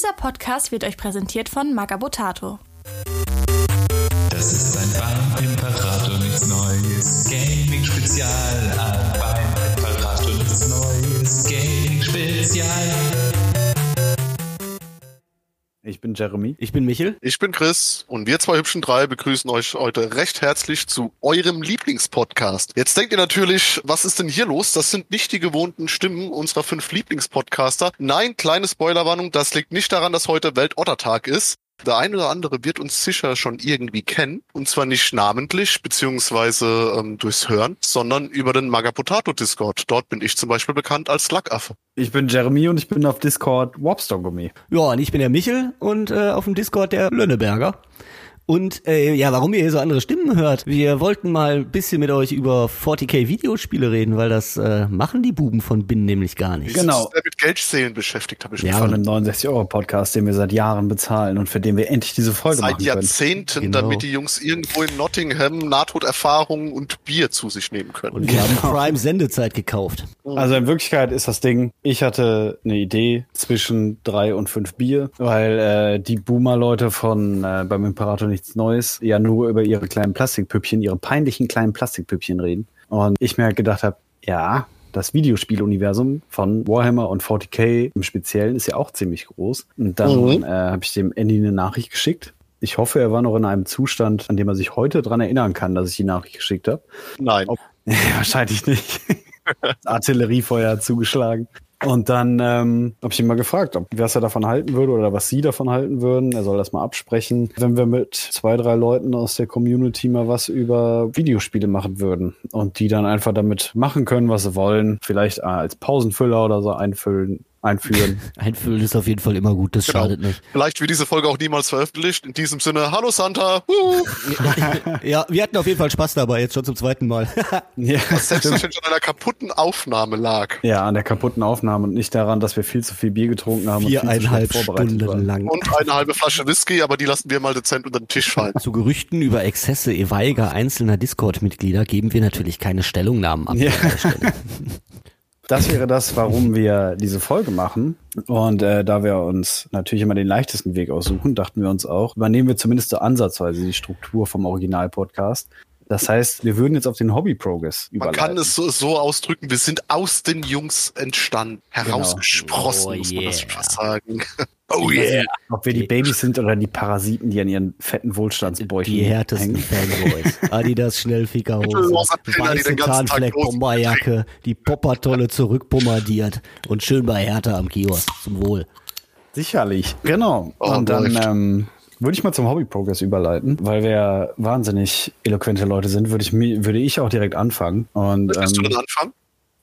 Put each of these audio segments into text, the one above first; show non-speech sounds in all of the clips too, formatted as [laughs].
Dieser Podcast wird euch präsentiert von Magabotato. Das ist ein beim Imperator nichts Neues. Gaming-Spezial. Ein beim Imperator nichts Neues. Gaming-Spezial. Ich bin Jeremy. Ich bin Michel. Ich bin Chris und wir zwei hübschen drei begrüßen euch heute recht herzlich zu eurem Lieblingspodcast. Jetzt denkt ihr natürlich, was ist denn hier los? Das sind nicht die gewohnten Stimmen unserer fünf Lieblingspodcaster. Nein, kleine Spoilerwarnung, das liegt nicht daran, dass heute Weltottertag ist. Der eine oder andere wird uns sicher schon irgendwie kennen. Und zwar nicht namentlich, beziehungsweise ähm, durchs Hören, sondern über den Magapotato Discord. Dort bin ich zum Beispiel bekannt als Lackaffe. Ich bin Jeremy und ich bin auf Discord Wobstongummi. Ja, und ich bin der Michel und äh, auf dem Discord der Lönneberger. Und äh, ja, warum ihr hier so andere Stimmen hört? Wir wollten mal ein bisschen mit euch über 40k Videospiele reden, weil das äh, machen die Buben von Bin nämlich gar nicht. Genau. Mit Geldzählen beschäftigt, habe ich Ja, schon Von einem 69-Euro-Podcast, den wir seit Jahren bezahlen und für den wir endlich diese Folge Seit machen können. Jahrzehnten, Genau. damit die Jungs irgendwo in Nottingham Nahtoderfahrungen und Bier zu sich nehmen können. Und wir haben Prime Sendezeit gekauft. Also in Wirklichkeit ist das Ding, ich hatte eine Idee zwischen drei und fünf Bier, weil äh, die Boomer-Leute von äh, beim Imperator nichts Neues ja nur über ihre kleinen Plastikpüppchen, ihre peinlichen kleinen Plastikpüppchen reden. Und ich mir halt gedacht habe, ja, das Videospieluniversum von Warhammer und 40k im Speziellen ist ja auch ziemlich groß. Und dann Mhm. äh, habe ich dem Andy eine Nachricht geschickt. Ich hoffe, er war noch in einem Zustand, an dem er sich heute dran erinnern kann, dass ich die Nachricht geschickt habe. Nein. Ja, [laughs] wahrscheinlich nicht. [laughs] Artilleriefeuer zugeschlagen. Und dann ähm, habe ich ihn mal gefragt, ob was er davon halten würde oder was sie davon halten würden. Er soll das mal absprechen, wenn wir mit zwei, drei Leuten aus der Community mal was über Videospiele machen würden und die dann einfach damit machen können, was sie wollen. Vielleicht äh, als Pausenfüller oder so einfüllen, einführen. [laughs] Einfüllen ist auf jeden Fall immer gut, das Genau. schadet nicht. Vielleicht wird diese Folge auch niemals veröffentlicht. In diesem Sinne, hallo Santa. Ja, wir hatten auf jeden Fall Spaß dabei, jetzt schon zum zweiten Mal. [laughs] ja, Selbstverständlich an einer kaputten Aufnahme lag. ja, an der kaputten Aufnahme und nicht daran, dass wir viel zu viel Bier getrunken haben und viel zu Viereinhalb vorbereitet Stunden waren. lang. Und eine halbe Flasche Whisky, aber die lassen wir mal dezent unter den Tisch fallen. Zu Gerüchten über Exzesse etwaiger einzelner Discord-Mitglieder geben wir natürlich keine Stellungnahmen ab. Ja. [laughs] Das wäre das, warum wir diese Folge machen. Und äh, da wir uns natürlich immer den leichtesten Weg aussuchen, dachten wir uns auch, übernehmen wir zumindest so ansatzweise die Struktur vom Original-Podcast. Das heißt, wir würden jetzt auf den Hobby-Progress Man überleiten. kann es so, so ausdrücken, wir sind aus den Jungs entstanden. Herausgesprossen, Oh muss man das yeah. fast sagen. [laughs] Oh yeah. nicht, Ob wir die Babys sind oder die Parasiten, die an ihren fetten Wohlstandsbäuchen Die härtesten hängen. Fanboys. [laughs] Adidas Schnellfickerhose, weiße bloß- Bomberjacke, die Poppertolle zurückpommadiert und schön bei Hertha am Kiosk. Zum Wohl. Sicherlich. Genau. Oh, und dann ähm, würde ich mal zum Hobby-Progress überleiten, weil wir ja wahnsinnig eloquente Leute sind, würde ich, würde ich auch direkt anfangen. Und du ähm, denn anfangen?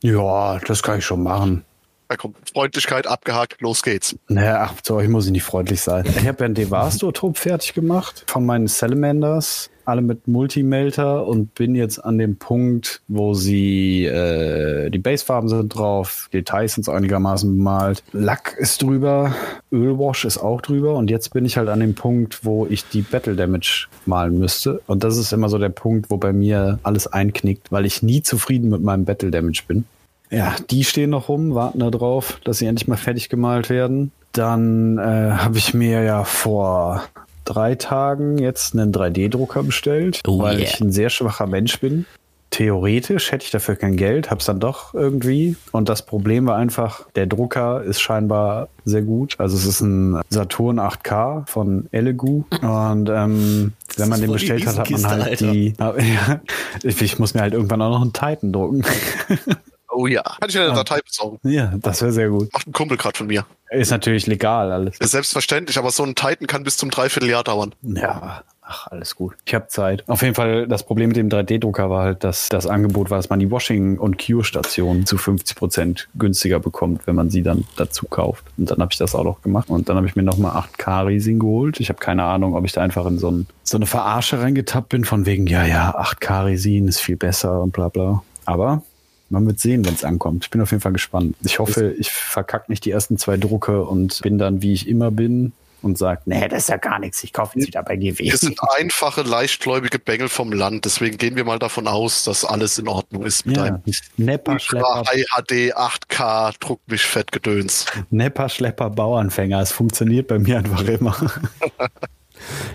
ja, das kann ich schon machen. Da kommt Freundlichkeit abgehakt, los geht's. Naja, ach, zu euch muss ich nicht freundlich sein. Ich habe ja einen Devasto-Trupp fertig gemacht von meinen Salamanders, alle mit Multimelter und bin jetzt an dem Punkt, wo sie äh, die Basefarben sind drauf, Details sind so einigermaßen bemalt, Lack ist drüber, Ölwash ist auch drüber und jetzt bin ich halt an dem Punkt, wo ich die Battle Damage malen müsste und das ist immer so der Punkt, wo bei mir alles einknickt, weil ich nie zufrieden mit meinem Battle Damage bin. Ja, die stehen noch rum, warten da drauf, dass sie endlich mal fertig gemalt werden. Dann äh, habe ich mir ja vor drei Tagen jetzt einen 3D-Drucker bestellt, Oh weil yeah. ich ein sehr schwacher Mensch bin. Theoretisch hätte ich dafür kein Geld, hab's dann doch irgendwie. Und das Problem war einfach, der Drucker ist scheinbar sehr gut. Also es ist ein Saturn 8K von Elegoo. Und ähm, wenn man den bestellt hat, hat man halt Alter. die. Ja, [laughs] ich, ich muss mir halt irgendwann auch noch einen Titan drucken. [laughs] Oh ja. Kann ich eine Datei besorgen? ja, das wäre sehr gut. Macht ein Kumpel gerade von mir. Ist natürlich legal alles. Ist selbstverständlich, aber so ein Titan kann bis zum Dreivierteljahr dauern. Ja, ach, alles gut. Ich habe Zeit. Auf jeden Fall, das Problem mit dem 3D-Drucker war halt, dass das Angebot war, dass man die Washing- und Cure-Station zu 50 Prozent günstiger bekommt, wenn man sie dann dazu kauft. Und dann habe ich das auch noch gemacht. Und dann habe ich mir nochmal 8K-Riesing geholt. Ich habe keine Ahnung, ob ich da einfach in so, ein, so eine Verarsche reingetappt bin, von wegen, ja, ja, 8K-Risin ist viel besser und bla bla. Aber man wird sehen, wenn es ankommt. Ich bin auf jeden Fall gespannt. Ich hoffe, ich verkacke nicht die ersten zwei Drucke und bin dann, wie ich immer bin, und sagt, nee, das ist ja gar nichts, ich kaufe jetzt wieder bei GW. Wir sind einfache, leichtgläubige Bengel vom Land, deswegen gehen wir mal davon aus, dass alles in Ordnung ist mit Ja, einem Nepper, Schlepper, HD 8K Druckmischfettgedöns. Nepper, Schlepper, Bauanfänger. Es funktioniert bei mir einfach immer. [laughs]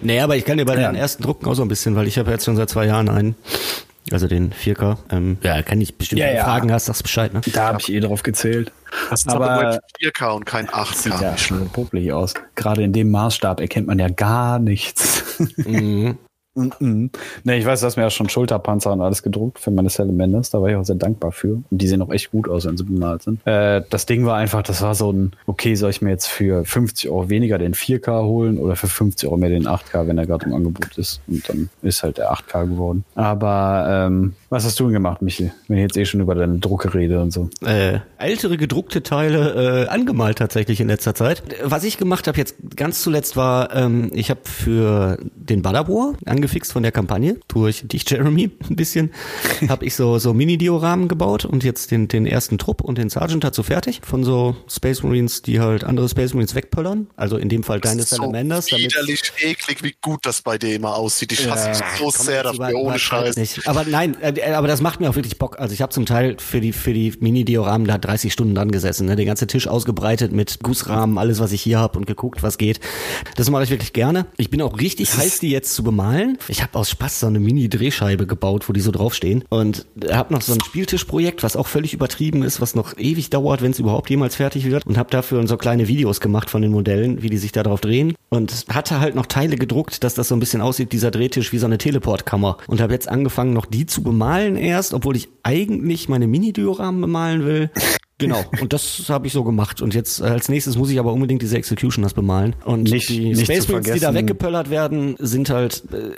Nee, aber ich kann dir bei Ja. den ersten Drucken auch so ein bisschen, weil ich habe jetzt schon seit zwei Jahren einen. Also den 4K. Ähm, ja, kann ich bestimmt, Ja, wenn du ja. Fragen hast, sagst Bescheid, ne? Da habe ich eh drauf gezählt. Das ist aber, Aber- nur ein 4K und kein Sieht 8K. ja schon puppelig aus. Gerade in dem Maßstab erkennt man ja gar nichts. Mhm. Mhm. nee, ich weiß, du hast mir ja schon Schulterpanzer und alles gedruckt für meine Salamanders. Da war ich auch sehr dankbar für. Und die sehen auch echt gut aus, wenn sie bemalt sind. Äh, das Ding war einfach, das war so ein, okay, soll ich mir jetzt für 50 Euro weniger den 4K holen oder für 50 Euro mehr den 8K, wenn er gerade im Angebot ist. Und dann ist halt der 8K geworden. Aber ähm, was hast du denn gemacht, Michi? Wenn ich jetzt eh schon über deine Drucke rede und so. äh, ältere gedruckte Teile äh, angemalt tatsächlich in letzter Zeit. Was ich gemacht habe jetzt ganz zuletzt war, ähm, ich habe für den Badabor angefixt von der Kampagne durch dich, Jeremy, [laughs] ein bisschen, habe ich so so Mini-Dioramen gebaut und jetzt den den ersten Trupp und den Sergeant dazu fertig von so Space Marines, die halt andere Space Marines wegpöllern. Also in dem Fall deine so Salamanders. damit- widerlich eklig, wie gut das bei dir immer aussieht. Ich hasse Ja. so sehr dafür, ohne Scheiß. Nicht. Aber nein, äh, aber das macht mir auch wirklich Bock. Also ich habe zum Teil für die für die Mini-Dioramen da 30 Stunden dran gesessen, ne? den ganzen Tisch ausgebreitet mit Gussrahmen, alles was ich hier habe und geguckt, was geht. Das mache ich wirklich gerne. Ich bin auch richtig heiß, die jetzt zu bemalen. Ich habe aus Spaß so eine Mini-Drehscheibe gebaut, wo die so draufstehen. Und habe noch so ein Spieltischprojekt, was auch völlig übertrieben ist, was noch ewig dauert, wenn es überhaupt jemals fertig wird. Und habe dafür so kleine Videos gemacht von den Modellen, wie die sich da drauf drehen. Und hatte halt noch Teile gedruckt, dass das so ein bisschen aussieht, dieser Drehtisch wie so eine Teleportkammer. Und habe jetzt angefangen noch die zu bemalen erst, obwohl ich eigentlich meine Mini-Dioramen bemalen will. Genau, [laughs] und das habe ich so gemacht. Und jetzt äh, als nächstes muss ich aber unbedingt diese Executioners bemalen. Und Nicht- die nicht Space Marines, die da weggepöllert werden, sind halt, äh,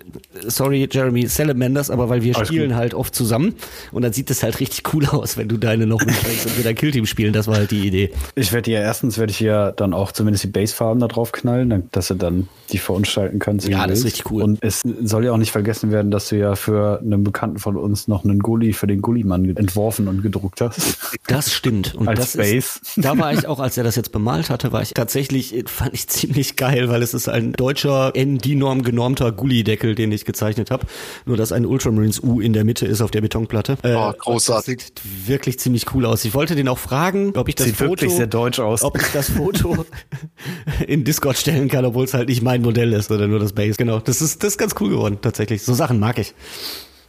sorry Jeremy, Salamanders, aber weil wir Alles spielen gut. halt oft zusammen. Und dann sieht es halt richtig cool aus, wenn du deine noch mitbringst und wir dein Killteam spielen. Das war halt die Idee. Ich werde ja erstens werde ich hier dann auch zumindest die Basefarben da drauf knallen, dann- dass du dann die verunstalten kannst. Ja, das ist richtig cool. Und es soll ja auch nicht vergessen werden, dass du ja für einen Bekannten von uns noch einen Gully für den Gullimann entworfen und gedruckt hast. Das stimmt. Und Als das Base. Ist, [laughs] da war ich auch, als er das jetzt bemalt hatte, war ich tatsächlich, fand ich [laughs] ziemlich geil, weil es ist ein deutscher ND-Norm genormter Gully-Deckel, den ich gezeichnet habe. Nur, dass ein Ultramarines U in der Mitte ist auf der Betonplatte. Äh, Oh, großartig. Das sieht wirklich ziemlich cool aus. Ich wollte den auch fragen, ob ich das Sieht Foto, wirklich sehr deutsch aus. ob ich das Foto [laughs] in Discord stellen kann, obwohl es halt nicht mein Modell ist oder nur das Base. Genau. Das ist, das ist ganz cool geworden, tatsächlich. So Sachen mag ich.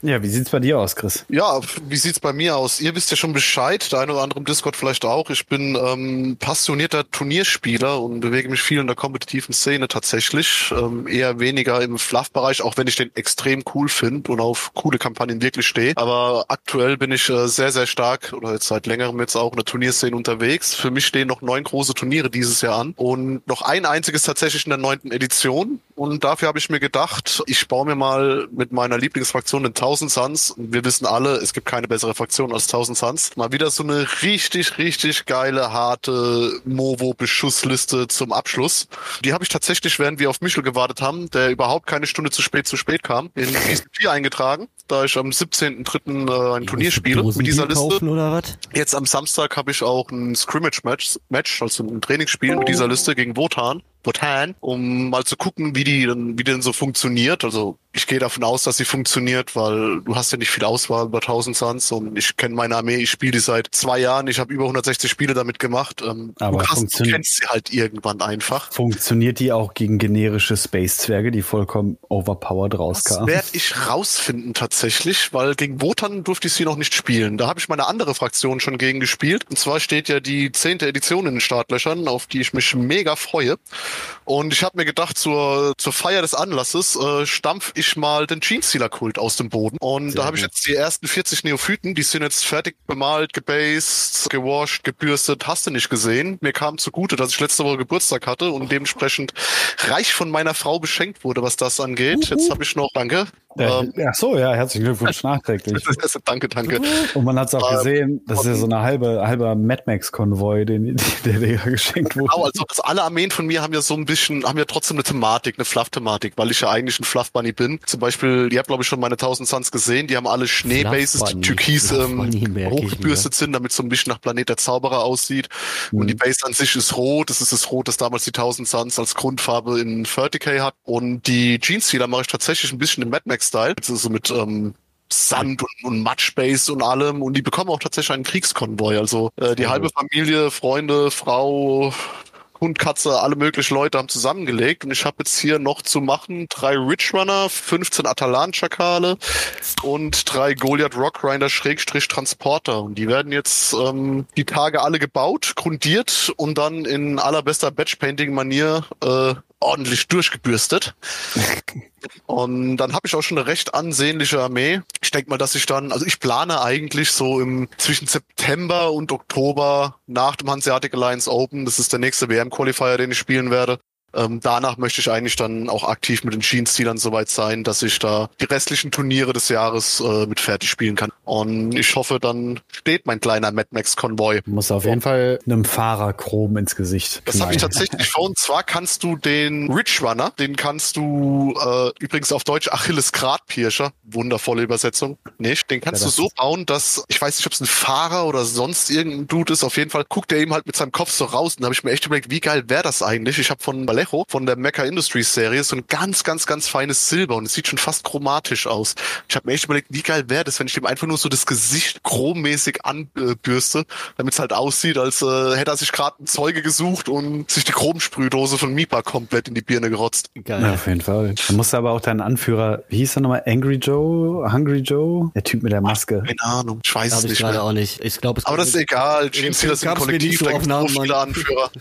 Ja, wie sieht's bei dir aus, Chris? Ja, wie sieht's bei mir aus? Ihr wisst ja schon Bescheid, der eine oder andere im Discord vielleicht auch. Ich bin ähm, passionierter Turnierspieler und bewege mich viel in der kompetitiven Szene tatsächlich. Ähm, eher weniger im Fluff-Bereich, auch wenn ich den extrem cool finde und auf coole Kampagnen wirklich stehe. Aber aktuell bin ich äh, sehr, sehr stark oder jetzt seit längerem jetzt auch in der Turnierszene unterwegs. Für mich stehen noch neun große Turniere dieses Jahr an und noch ein einziges tatsächlich in der neunten Edition. Und dafür habe ich mir gedacht, ich baue mir mal mit meiner Lieblingsfraktion den 1000 Suns. Wir wissen alle, es gibt keine bessere Fraktion als 1000 Suns. Mal wieder so eine richtig, richtig geile, harte Movo-Beschussliste zum Abschluss. Die habe ich tatsächlich, während wir auf Michel gewartet haben, der überhaupt keine Stunde zu spät zu spät kam, in 4 eingetragen, da ich am 17.03. Äh, ein Turnier spiele Dosen mit dieser Liste. Jetzt am Samstag habe ich auch ein Scrimmage-Match, Match, also ein Trainingsspiel mit dieser Liste gegen Wotan. Wotan, um mal zu gucken, wie die dann, wie denn so funktioniert. Also ich gehe davon aus, dass sie funktioniert, weil du hast ja nicht viel Auswahl über 1000 Suns und ich kenne meine Armee, ich spiele die seit zwei Jahren, ich habe über 160 Spiele damit gemacht. Ähm, Aber du, hast, du kennst sie halt irgendwann einfach. Funktioniert die auch gegen generische Space-Zwerge, die vollkommen overpowered Das rauskamen? werde ich rausfinden tatsächlich, weil gegen Wotan durfte ich sie noch nicht spielen. Da habe ich meine andere Fraktion schon gegen gespielt. Und zwar steht ja die zehnte Edition in den Startlöchern, auf die ich mich mega freue. Und ich habe mir gedacht, zur, zur Feier des Anlasses äh, stampf ich mal den Jeansealer-Kult aus dem Boden. Und Sehr da habe ich jetzt die ersten 40 Neophyten, die sind jetzt fertig bemalt, gebased, gewascht, gebürstet, hast du nicht gesehen. Mir kam zugute, dass ich letzte Woche Geburtstag hatte und dementsprechend reich von meiner Frau beschenkt wurde, was das angeht. Jetzt habe ich noch, danke, Ja, Ähm, ach so, ja, herzlichen Glückwunsch [laughs] nachträglich. [laughs] danke, danke. Und man hat es auch Ähm, gesehen, das ist ja so eine halbe, halber Mad Max-Konvoi, den, der dir ja geschenkt wurde. Genau, also, also alle Armeen von mir haben ja so ein bisschen, haben ja trotzdem eine Thematik, eine Fluff-Thematik, weil ich ja eigentlich ein Fluff-Bunny bin. Zum Beispiel, ihr habt glaube ich schon meine 1000 Suns gesehen, die haben alle Schneebases, die türkis ähm, hochgebürstet sind, damit es so ein bisschen nach Planet der Zauberer aussieht. Mhm. Und die Base an sich ist rot, das ist das Rot, das damals die 1000 Suns als Grundfarbe in 30k hat. Und die Jeans-Sealer mache ich tatsächlich ein bisschen im Mad Max-Style, also so mit ähm, Sand und, und Matschbase und allem. Und die bekommen auch tatsächlich einen Kriegskonvoi. Also äh, die halbe Familie, Freunde, Frau, Hund, Katze, alle möglichen Leute haben zusammengelegt. Und ich habe jetzt hier noch zu machen drei Ridge Runner, 15 Atalan-Schakale und drei Goliath Rockrider Schrägstrich Transporter. Und die werden jetzt ähm, die Tage alle gebaut, grundiert und dann in allerbester Batch-Painting-Manier äh, ordentlich durchgebürstet. [laughs] Und dann habe ich auch schon eine recht ansehnliche Armee. Ich denke mal, dass ich dann, also ich plane eigentlich so im zwischen September und Oktober nach dem Hanseatic Alliance Open, das ist der nächste WM-Qualifier, den ich spielen werde. Ähm, danach möchte ich eigentlich dann auch aktiv mit den Jeans-Stealern soweit sein, dass ich da die restlichen Turniere des Jahres äh, mit fertig spielen kann. Und ich hoffe, dann steht mein kleiner Mad Max-Konvoi. Muss auf jeden Fall einem Fahrer Chrom ins Gesicht. Das habe ich knallen. tatsächlich vor. Und zwar kannst du den Ridge Runner, den kannst du äh, übrigens auf Deutsch Achilles Gradpirscher, wundervolle Übersetzung, nicht? Den kannst Ja, du so bauen, dass ich weiß nicht, ob es ein Fahrer oder sonst irgendein Dude ist. Auf jeden Fall guckt er eben halt mit seinem Kopf so raus. Und da habe ich mir echt überlegt, wie geil wäre das eigentlich? Ich habe von Vallejo, von der Mecha Industries Serie, so ein ganz, ganz, ganz feines Silber und es sieht schon fast chromatisch aus. Ich habe mir echt überlegt, wie geil wäre das, wenn ich dem einfach nur so das Gesicht chrommäßig anbürste, damit es halt aussieht, als äh, hätte er sich gerade einen Zeuge gesucht und sich die Chromsprühdose von Mipa komplett in die Birne gerotzt. Geil. Ja, auf jeden Fall. Da musst aber auch deinen Anführer, wie hieß er nochmal? Angry Joe? Hungry Joe? Der Typ mit der Maske. Keine Ahnung, ich weiß es ich nicht gerade mehr. auch nicht. Ich glaube, es Aber das ist egal. Sind gab's mir Kollektiv, da gibt so Namen, viele. Anführer.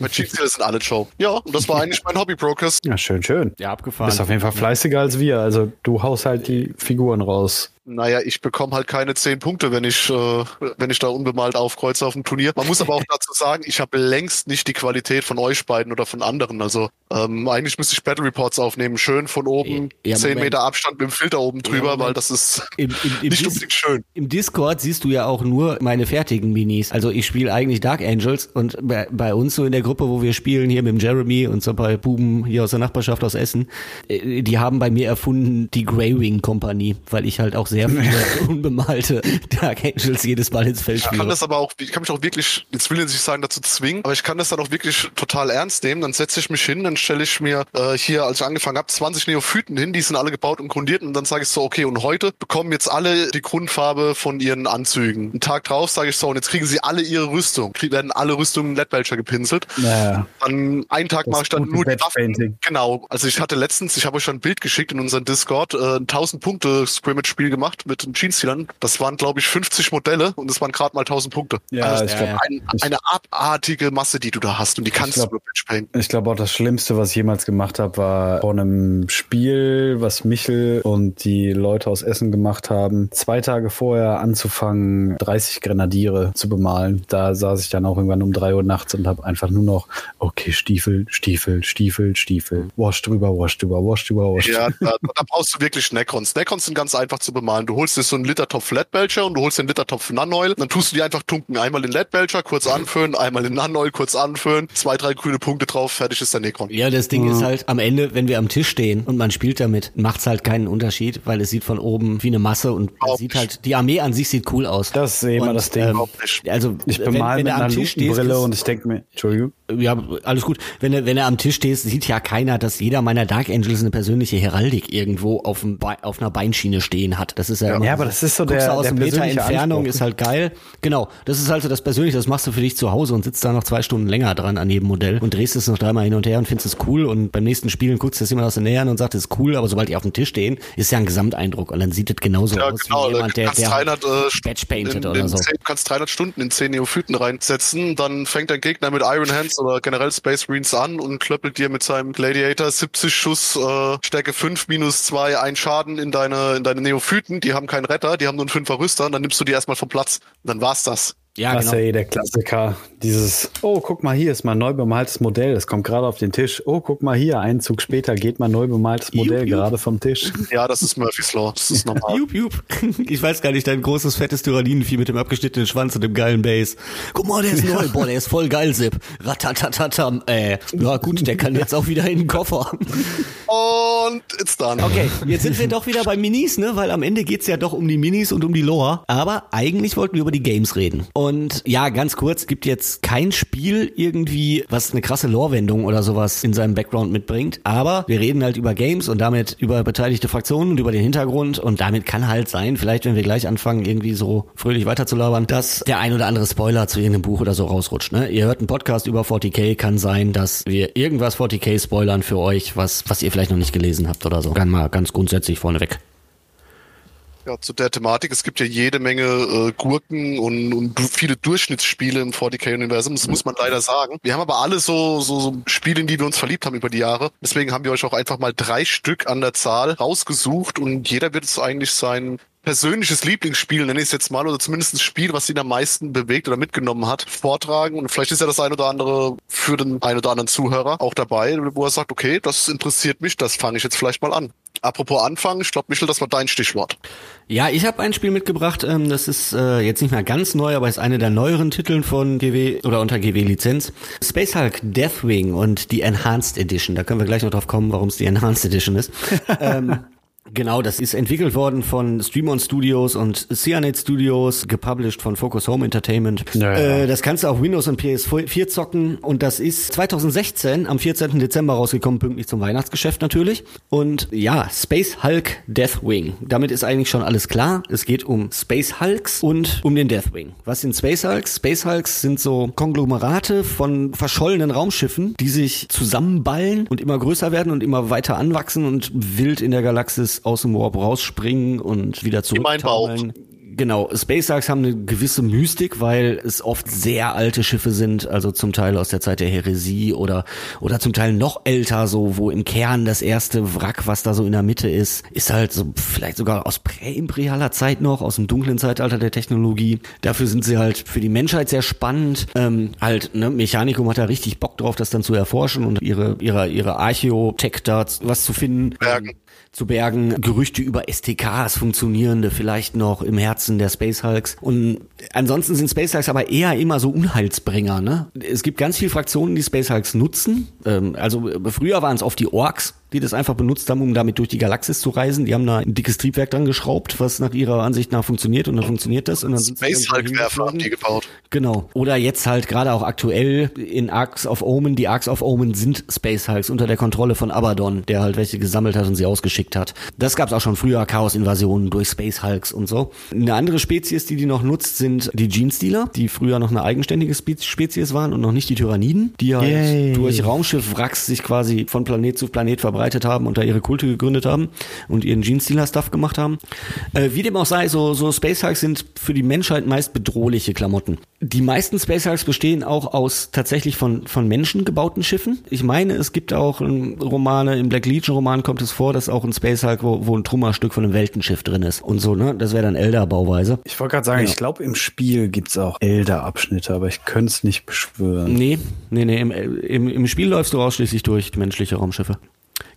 Ja, bei Stealers sind alle Show. Ja, und das war eigentlich mein Hobby Brokers. Ja, schön, schön. ja Du abgefahren. bist auf jeden Fall fleißiger als wir. Also du haust halt die Figuren raus. Naja, ich bekomme halt keine zehn Punkte, wenn ich, äh, wenn ich da unbemalt aufkreuze auf dem Turnier. Man muss aber auch dazu sagen, ich habe längst nicht die Qualität von euch beiden oder von anderen. Also ähm, eigentlich müsste ich Battle Reports aufnehmen, schön von oben, Ja, zehn. Meter Abstand mit dem Filter oben drüber, Moment. weil das ist Im, im, im, [laughs] nicht unbedingt schön. Im Discord siehst du ja auch nur meine fertigen Minis. Also ich spiele eigentlich Dark Angels und bei, bei uns so in der Gruppe, wo wir spielen, hier mit dem Jeremy und so ein paar Buben hier aus der Nachbarschaft aus Essen, äh, die haben bei mir erfunden die Greywing Kompanie, weil ich halt auch sehr viele [laughs] unbemalte Dark Angels jedes Mal ins Feld Ich kann das aber auch, ich kann mich auch wirklich, jetzt will ich nicht sagen, dazu zwingen, aber ich kann das dann auch wirklich total ernst nehmen. Dann setze ich mich hin, dann stelle ich mir äh, hier, als ich angefangen habe, 20 Neophyten hin, die sind alle gebaut und grundiert und dann sage ich so, okay, und heute bekommen jetzt alle die Grundfarbe von ihren Anzügen. Einen Tag drauf sage ich so, und jetzt kriegen sie alle ihre Rüstung, krieg, werden alle Rüstungen Leadbelcher gepinselt. Naja. Dann einen Tag mache ich dann nur die. Waffen. Genau. Also ich hatte letztens, ich habe euch schon ein Bild geschickt in unseren Discord, äh, ein 1000 Punkte Scrimmage-Spiel gemacht mit den Jeans-Stealern. Das waren, glaube ich, 50 Modelle und es waren gerade mal 1000 Punkte. Ja, also ich glaub- ein, ich- eine abartige Masse, die du da hast und die kannst glaub- du Batch-Painten. Ich glaube auch das Schlimmste, was ich jemals gemacht habe, war vor einem Spiel, was Michel und die Leute aus Essen gemacht haben, zwei Tage vorher anzufangen, 30 Grenadiere zu bemalen. Da saß ich dann auch irgendwann um drei Uhr nachts und habe einfach nur noch, okay, Stiefel, Stiefel, Stiefel, Stiefel, Wash drüber, Wash drüber, Wash drüber, Wash drüber. Ja, da, da brauchst du wirklich Necrons. Necrons sind ganz einfach zu bemalen. Du holst dir so einen Litertopf Leadbelcher und du holst den Litertopf Nanoil. Dann tust du die einfach tunken. Einmal in Leadbelcher, kurz anfüllen, einmal in Nanoil, kurz anfüllen, zwei, drei grüne Punkte drauf, fertig ist der Necron. Ja, das Ding ist halt, am Ende, wenn wir am Tisch stehen und man spielt damit, macht's halt keinen Unterschied, weil es sieht von oben wie eine Masse und Überhaupt sieht nicht. halt, die Armee an sich sieht cool aus. Das ist immer das Ding. ähm. Also, ich wenn, bemal wenn mit er einer am Tisch steht, Lupenbrille ist- und ich denke mir, Entschuldigung, Ja, alles gut. Wenn er, wenn er am Tisch steht, sieht ja keiner, dass jeder meiner Dark Angels eine persönliche Heraldik irgendwo auf, dem Be auf einer Beinschiene stehen hat. Das ist ja, immer Ja, aber das ist so guckst der- aus der Meter Entfernung, Anspruch. ist halt geil. Genau, das ist halt so das Persönliche, das machst du für dich zu Hause und sitzt da noch zwei Stunden länger dran an jedem Modell und drehst es noch dreimal hin und her und findest es cool und beim nächsten Spielen guckst du das jemand aus der Nähe an und sagt, es ist cool, aber sobald die auf dem Tisch stehen, ist ja ein Gesamteindruck und dann sieht es genauso Ja, aus genau. wie jemand, der, der 300, äh, painted in, oder in so. 10, du kannst 300 Stunden in 10 Neophyten reinsetzen, dann fängt dein Gegner mit Iron Hands oder generell Space Marines an und klöppelt dir mit seinem Gladiator 70 Schuss, äh, Stärke 5, minus 2, ein Schaden in deine, in deine Neophyten. Die haben keinen Retter, die haben nur einen 5er Rüster und dann nimmst du die erstmal vom Platz. Und dann war's das. Ja, Das ist ja genau. eh der Klassiker. Dieses, oh, guck mal, hier ist mal neu bemaltes Modell. Das kommt gerade auf den Tisch. Oh, guck mal hier, einen Zug später geht mal neu bemaltes Modell Jup, jup. gerade vom Tisch. Ja, das ist Murphy's Law. Das ist normal. Jup, jup. Ich weiß gar nicht, dein großes, fettes Tyranninenvieh mit dem abgeschnittenen Schwanz und dem geilen Bass. Guck mal, der ist neu. Boah, der ist voll geil, Sip. Ratatatatam. Äh, ja gut, der kann jetzt auch wieder in den Koffer. Und it's done. Okay, [laughs] jetzt sind wir doch wieder bei Minis, ne? Weil am Ende geht's ja doch um die Minis und um die Lore. Aber eigentlich wollten wir über die Games reden. Und ja, ganz kurz, gibt jetzt kein Spiel irgendwie, was eine krasse Lore-Wendung oder sowas in seinem Background mitbringt. Aber wir reden halt über Games und damit über beteiligte Fraktionen und über den Hintergrund. Und damit kann halt sein, vielleicht wenn wir gleich anfangen, irgendwie so fröhlich weiterzulabern, dass der ein oder andere Spoiler zu irgendeinem Buch oder so rausrutscht. Ne? Ihr hört einen Podcast über 40k, kann sein, dass wir irgendwas 40k spoilern für euch, was, was ihr vielleicht noch nicht gelesen habt oder so. Dann mal ganz grundsätzlich vorneweg. Ja, zu der Thematik. Es gibt ja jede Menge äh, Gurken und, und viele Durchschnittsspiele im 40k-Universum. Das muss man leider sagen. Wir haben aber alle so, so, so Spiele, in die wir uns verliebt haben über die Jahre. Deswegen haben wir euch auch einfach mal drei Stück an der Zahl rausgesucht und jeder wird es eigentlich sein persönliches Lieblingsspiel, nenne ich es jetzt mal, oder zumindest ein Spiel, was ihn am meisten bewegt oder mitgenommen hat, vortragen. Und vielleicht ist ja das ein oder andere für den ein oder anderen Zuhörer auch dabei, wo er sagt, okay, das interessiert mich, das fange ich jetzt vielleicht mal an. Apropos Anfang, ich glaube, Michel, das war dein Stichwort. Ja, ich habe ein Spiel mitgebracht, ähm, das ist äh, jetzt nicht mehr ganz neu, aber ist eine der neueren Titeln von GW oder unter GW-Lizenz. Space Hulk Deathwing und die Enhanced Edition. Da können wir gleich noch drauf kommen, warum es die Enhanced Edition ist. [laughs] ähm, Genau, das ist entwickelt worden von Streamon Studios und Cyanide Studios, gepublished von Focus Home Entertainment. Ja. Äh, das kannst du auf Windows und PS4 zocken und das ist 2016 am 14. Dezember rausgekommen, pünktlich zum Weihnachtsgeschäft natürlich. Und ja, Space Hulk Deathwing. Damit ist eigentlich schon alles klar. Es geht um Space Hulks und um den Deathwing. Was sind Space Hulks? Space Hulks sind so Konglomerate von verschollenen Raumschiffen, die sich zusammenballen und immer größer werden und immer weiter anwachsen und wild in der Galaxis aus dem Warp rausspringen und wieder zurück. Genau, Space Hulks haben eine gewisse Mystik, weil es oft sehr alte Schiffe sind, also zum Teil aus der Zeit der Häresie oder oder zum Teil noch älter, so wo im Kern das erste Wrack, was da so in der Mitte ist, ist halt so vielleicht sogar aus präimperialer Zeit noch, aus dem dunklen Zeitalter der Technologie. Dafür sind sie halt für die Menschheit sehr spannend. Ähm, halt, ne, Mechanikum hat da richtig Bock drauf, das dann zu erforschen und ihre ihre ihre Archeotech da was zu finden Bergen. Zu bergen. Gerüchte über STKs, funktionierende, vielleicht noch im Herzen der Space Hulks. Und ansonsten sind Space Hulks aber eher immer so Unheilsbringer. Ne? Es gibt ganz viele Fraktionen, die Space Hulks nutzen. Ähm, also äh, früher waren es oft die Orks, die das einfach benutzt haben, um damit durch die Galaxis zu reisen. Die haben da ein dickes Triebwerk dran geschraubt, was nach ihrer Ansicht nach funktioniert und dann funktioniert das. Und dann sind sie Space irgendwo Hulk Werfer haben die gebaut. Genau. Oder jetzt halt gerade auch aktuell in Arcs of Omen. Die Arcs of Omen sind Space Hulks unter der Kontrolle von Abaddon, der halt welche gesammelt hat und sie ausgeschickt hat. Das gab's auch schon früher, Chaos-Invasionen durch Space Hulks und so. Eine andere Spezies, die die noch nutzt, sind die Genestealer, die früher noch eine eigenständige Spe Spezies waren und noch nicht die Tyranniden, die halt Yay. durch Raumschiff-Wracks sich quasi von Planet zu Planet verbreitet haben und da ihre Kulte gegründet haben und ihren Genestealer-Stuff gemacht haben. Äh, wie dem auch sei, so, so Space Hulks sind für die Menschheit meist bedrohliche Klamotten. Die meisten Space Hulks bestehen auch aus tatsächlich von, von Menschen gebauten Schiffen. Ich meine, es gibt auch Romane, im Black Legion Roman kommt es vor, dass auch ein Space Hulk, wo, wo ein Trümmerstück von einem Weltenschiff drin ist und so, ne? Das wäre dann Elder-Bauweise. Ich wollte gerade sagen, Ja. ich glaube, im Spiel gibt's auch Elder-Abschnitte, aber ich könnte es nicht beschwören. Nee, nee, nee, im, im, im Spiel läufst du ausschließlich durch menschliche Raumschiffe.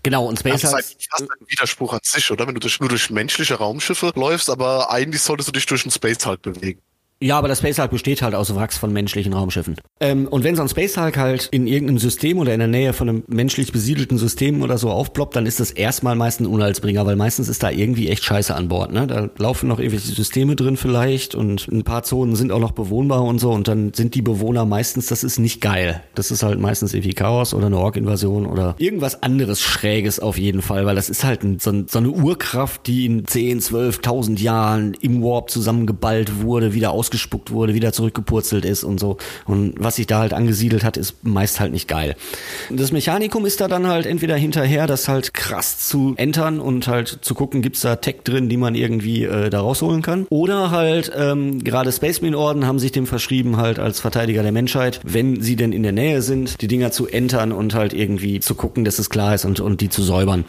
Genau, und Space Das ist eigentlich fast ein Widerspruch an sich, oder? Wenn du durch, nur durch menschliche Raumschiffe läufst, aber eigentlich solltest du dich durch einen Space Hulk bewegen. Ja, aber das Space Hulk besteht halt aus Wracks von menschlichen Raumschiffen. Ähm, und wenn so ein Space Hulk halt in irgendeinem System oder in der Nähe von einem menschlich besiedelten System oder so aufploppt, dann ist das erstmal meist ein Unheilsbringer, weil meistens ist da irgendwie echt Scheiße an Bord. Ne? Da laufen noch irgendwelche Systeme drin vielleicht und ein paar Zonen sind auch noch bewohnbar und so und dann sind die Bewohner meistens, das ist nicht geil. Das ist halt meistens irgendwie Chaos oder eine Ork-Invasion oder irgendwas anderes Schräges auf jeden Fall, weil das ist halt ein, so, so eine Urkraft, die in 10, 12.000 Jahren im Warp zusammengeballt wurde, wieder ausgespuckt wurde, wieder zurückgepurzelt ist und so. Und was sich da halt angesiedelt hat, ist meist halt nicht geil. Das Mechanikum ist da dann halt entweder hinterher, das halt krass zu entern und halt zu gucken, gibt's da Tech drin, die man irgendwie äh, da rausholen kann. Oder halt, ähm, gerade Space Marine Orden haben sich dem verschrieben, halt als Verteidiger der Menschheit, wenn sie denn in der Nähe sind, die Dinger zu entern und halt irgendwie zu gucken, dass es klar ist und, und die zu säubern.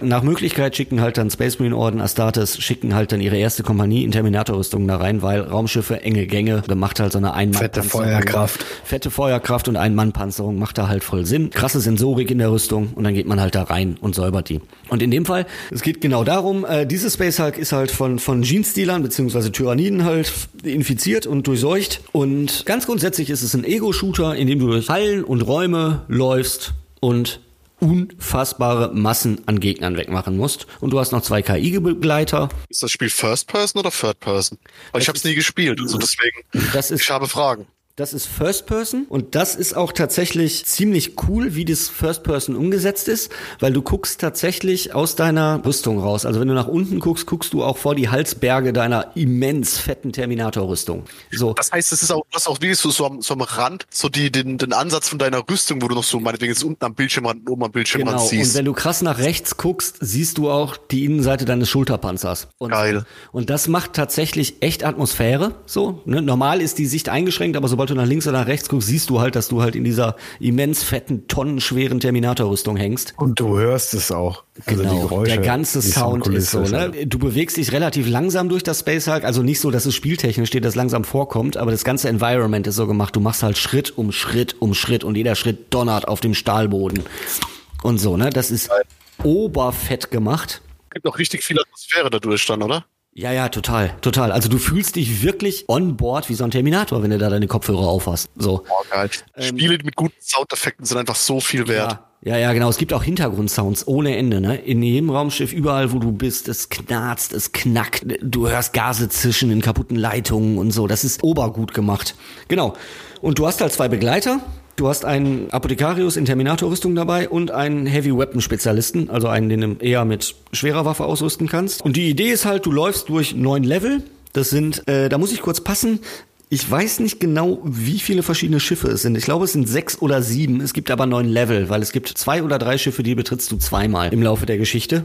Nach Möglichkeit schicken halt dann Space Marine Orden Astartes, schicken halt dann ihre erste Kompanie in Terminator-Rüstungen da rein, weil Raumschiffe Schiffe, enge Gänge, gemacht halt so eine ein Fette Feuerkraft. Fette Feuerkraft und Ein-Mann-Panzerung macht da halt voll Sinn. Krasse Sensorik in der Rüstung und dann geht man halt da rein und säubert die. Und in dem Fall, es geht genau darum, äh, diese Space Hulk ist halt von, von Jeans-Dealern beziehungsweise Tyranniden halt infiziert und durchseucht. Und ganz grundsätzlich ist es ein Ego-Shooter, in dem du durch Hallen und Räume läufst und unfassbare Massen an Gegnern wegmachen musst. Und du hast noch zwei KI-Begleiter. Ist das Spiel First Person oder Third Person? Weil ich habe es nie gespielt, also deswegen. Das ist ich habe Fragen. Das ist First Person und das ist auch tatsächlich ziemlich cool, wie das First Person umgesetzt ist, weil du guckst tatsächlich aus deiner Rüstung raus. Also wenn du nach unten guckst, guckst du auch vor die Halsberge deiner immens fetten Terminator-Rüstung. So. Das heißt, es ist auch, das ist auch wirklich so, so, am, so am Rand, so die, den, den Ansatz von deiner Rüstung, wo du noch so meinetwegen jetzt unten am Bildschirmrand, oben am Bildschirmrand Genau, und siehst. wenn du krass nach rechts guckst, siehst du auch die Innenseite deines Schulterpanzers. Und, Geil. Und das macht tatsächlich echt Atmosphäre. So, ne? Normal ist die Sicht eingeschränkt, aber sobald du nach links oder nach rechts guckst, siehst du halt, dass du halt in dieser immens fetten, tonnenschweren Terminator-Rüstung hängst. Und du hörst es auch. Also die Genau, Geräusche. der ganze Sound ist so. Ne? Du bewegst dich relativ langsam durch das Space Hulk, also nicht so, dass es spieltechnisch steht, dass langsam vorkommt, aber das ganze Environment ist so gemacht. Du machst halt Schritt um Schritt um Schritt und jeder Schritt donnert auf dem Stahlboden und so. Ne, das ist oberfett gemacht. gibt auch richtig viel Atmosphäre dadurch dann, oder? Ja, ja, total, total. Also du fühlst dich wirklich on board wie so ein Terminator, wenn du da deine Kopfhörer aufhast. So. Oh, geil. Spiele mit guten Soundeffekten sind einfach so viel wert. Ja, ja, ja, genau. Es gibt auch Hintergrundsounds ohne Ende, ne? In jedem Raumschiff, überall, wo du bist, es knarzt, es knackt. Du hörst Gase zischen in kaputten Leitungen und so. Das ist obergut gemacht. Genau. Und du hast halt zwei Begleiter. Du hast einen Apothekarius in Terminator-Rüstung dabei und einen Heavy-Weapon-Spezialisten, also einen, den du eher mit schwerer Waffe ausrüsten kannst. Und die Idee ist halt, du läufst durch neun Level. Das sind, äh, da muss ich kurz passen, ich weiß nicht genau, wie viele verschiedene Schiffe es sind. Ich glaube, es sind sechs oder sieben. Es gibt aber neun Level, weil es gibt zwei oder drei Schiffe, die betrittst du zweimal im Laufe der Geschichte.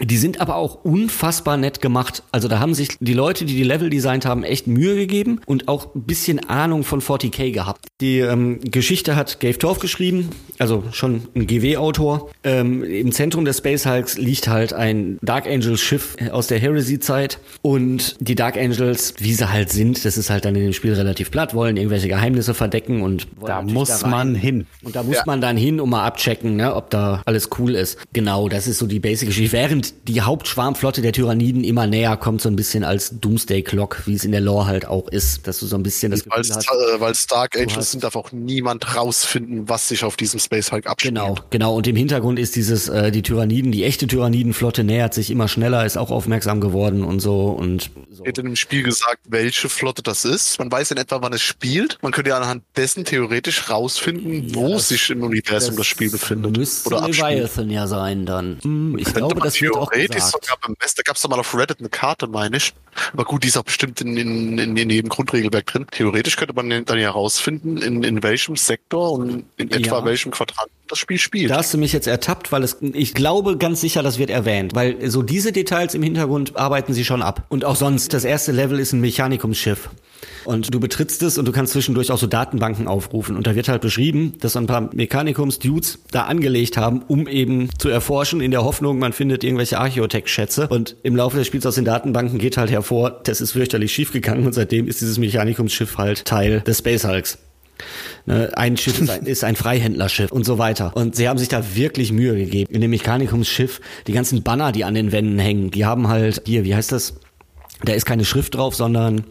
Die sind aber auch unfassbar nett gemacht. Also da haben sich die Leute, die die Level designt haben, echt Mühe gegeben und auch ein bisschen Ahnung von 40k gehabt. Die ähm, Geschichte hat Gave Torf geschrieben, also schon ein GW-Autor. Ähm, Im Zentrum des Space Hulks liegt halt ein Dark Angels Schiff aus der Heresy-Zeit und die Dark Angels, wie sie halt sind, das ist halt dann in dem Spiel relativ platt, wollen irgendwelche Geheimnisse verdecken und wollen Da muss rein. man hin. Und da muss man dann hin, um mal abchecken, ne, ob da alles cool ist. Genau, das ist so die Basic-Geschichte. Während die Hauptschwarmflotte der Tyranniden immer näher kommt, so ein bisschen als Doomsday Clock, wie es in der Lore halt auch ist, dass du so ein bisschen das Weil Gefühl hast. äh, weil Dark Angels sind, darf auch niemand rausfinden, was sich auf diesem Space Hulk abspielt. Genau, genau. Und im Hintergrund ist dieses, äh, die Tyranniden, die echte Tyrannidenflotte nähert sich immer schneller, ist auch aufmerksam geworden und so und so. Wird in dem Spiel gesagt, welche Flotte das ist. Man weiß in etwa, wann es spielt. Man könnte ja anhand dessen theoretisch rausfinden, wo das- sich im Universum das, Spiel befindet. Müsste oder. Leviathan ja sein dann. Hm, ich glaube, das wird theoretisch sogar bemessen. Da gab es doch mal auf Reddit eine Karte, meine ich. Aber gut, die ist auch bestimmt in, in, in, in jedem Grundregelwerk drin. Theoretisch könnte man dann ja herausfinden, in, in welchem Sektor und in etwa Ja. welchem Quadrant das Spiel spielt. Da hast du mich jetzt ertappt, weil es, ich glaube ganz sicher, das wird erwähnt, weil so diese Details im Hintergrund arbeiten sie schon ab. Und auch sonst, das erste Level ist ein Mechanikumsschiff. Und du betrittst es und du kannst zwischendurch auch so Datenbanken aufrufen. Und da wird halt beschrieben, dass so ein paar Mechanikums-Dudes da angelegt haben, um eben zu erforschen, in der Hoffnung, man findet irgendwelche Archäotech-Schätze. Und im Laufe des Spiels aus den Datenbanken geht halt hervor, das ist fürchterlich schiefgegangen und seitdem ist dieses Mechanikumsschiff halt Teil des Space Hulks. Ne, ein Schiff ist ein, ist ein Freihändlerschiff und so weiter. Und sie haben sich da wirklich Mühe gegeben. In dem Mechanikumsschiff, die ganzen Banner, die an den Wänden hängen, die haben halt, hier, wie heißt das? Da ist keine Schrift drauf, sondern,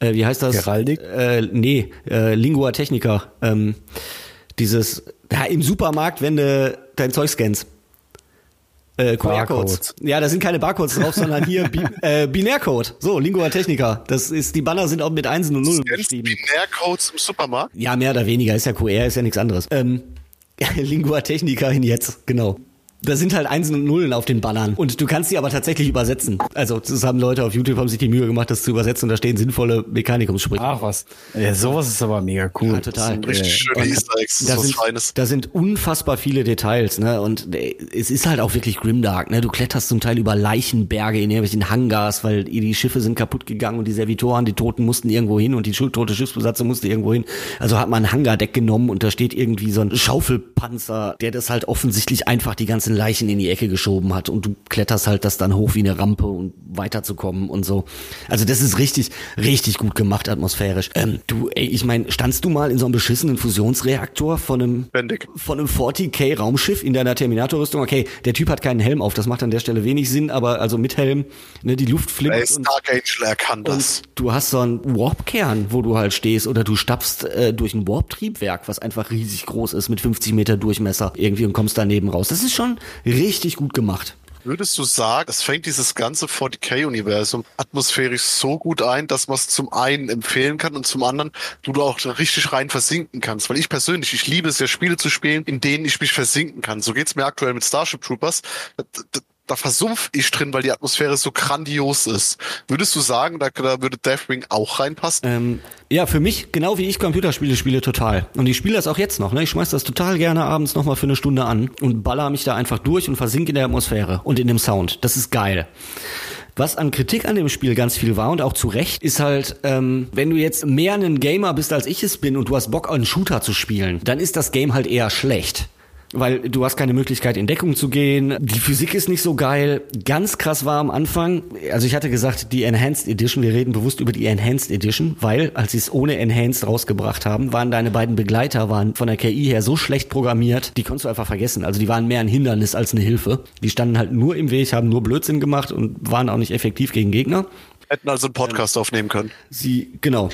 äh, wie heißt das? Heraldik? Äh, nee, äh, Lingua Technica. Ähm, dieses, ja, im Supermarkt, wenn du dein Zeug scannst. Äh, QR-Codes. Ja, da sind keine Barcodes drauf, sondern hier Bi [laughs] äh, Binärcode. So, Lingua Technica. Das ist, die Banner sind auch mit Einsen und Nullen beschrieben. Binärcodes im Supermarkt? Ja, mehr oder weniger. Ist ja QR, ist ja nichts anderes. Ähm, [laughs] Lingua Technica in jetzt, genau. Da sind halt Einsen und Nullen auf den Bannern. Und du kannst die aber tatsächlich übersetzen. Also, das haben Leute auf YouTube, haben sich die Mühe gemacht, das zu übersetzen. Und da stehen sinnvolle Mechanikumssprüche. Ach was. Ja, sowas ist aber mega cool. Ja, total. sind richtig schöne Und Easter Eggs. Das ist Da sind, Feines. da sind unfassbar viele Details, ne? Und äh, es ist halt auch wirklich grimdark, ne? Du kletterst zum Teil über Leichenberge in irgendwelchen Hangars, weil die Schiffe sind kaputt gegangen und die Servitoren, die Toten mussten irgendwo hin und die tote Schiffsbesatzung musste irgendwo hin. Also hat man ein Hangardeck genommen und da steht irgendwie so ein Schaufelpanzer, der das halt offensichtlich einfach die ganze ganzen Leichen in die Ecke geschoben hat und du kletterst halt das dann hoch wie eine Rampe und weiterzukommen und so. Also das ist richtig, richtig gut gemacht atmosphärisch. Ähm, du, ey, ich meine, standst du mal in so einem beschissenen Fusionsreaktor von einem, von einem 40k Raumschiff in deiner Terminator-Rüstung? Okay, der Typ hat keinen Helm auf, das macht an der Stelle wenig Sinn, aber also mit Helm, ne, die Luft flimmert und das. und du hast so einen Warp-Kern, wo du halt stehst, oder du stapfst äh, durch ein Warp-Triebwerk, was einfach riesig groß ist, mit 50 Meter Durchmesser irgendwie und kommst daneben raus. Das ist schon richtig gut gemacht. Würdest du sagen, es fängt dieses ganze 40k-Universum atmosphärisch so gut ein, dass man es zum einen empfehlen kann und zum anderen du da auch richtig rein versinken kannst? Weil ich persönlich, ich liebe es ja, Spiele zu spielen, in denen ich mich versinken kann. So geht's mir aktuell mit Starship Troopers. Da, versumpf ich drin, weil die Atmosphäre so grandios ist. Würdest du sagen, da, da würde Deathwing auch reinpassen? Ähm, ja, für mich, genau wie ich Computerspiele spiele, total. Und ich spiele das auch jetzt noch. Ne? Ich schmeiß das total gerne abends nochmal für eine Stunde an und baller mich da einfach durch und versinke in der Atmosphäre und in dem Sound. Das ist geil. Was an Kritik an dem Spiel ganz viel war und auch zu Recht, ist halt, ähm, wenn du jetzt mehr ein Gamer bist, als ich es bin und du hast Bock, einen Shooter zu spielen, dann ist das Game halt eher schlecht weil du hast keine Möglichkeit in Deckung zu gehen. Die Physik ist nicht so geil. Ganz krass war am Anfang, also ich hatte gesagt, die Enhanced Edition, wir reden bewusst über die Enhanced Edition, weil als sie es ohne Enhanced rausgebracht haben, waren deine beiden Begleiter waren von der KI her so schlecht programmiert, die konntest du einfach vergessen. Also die waren mehr ein Hindernis als eine Hilfe. Die standen halt nur im Weg, haben nur Blödsinn gemacht und waren auch nicht effektiv gegen Gegner. Hätten also einen Podcast aufnehmen können. Sie, genau.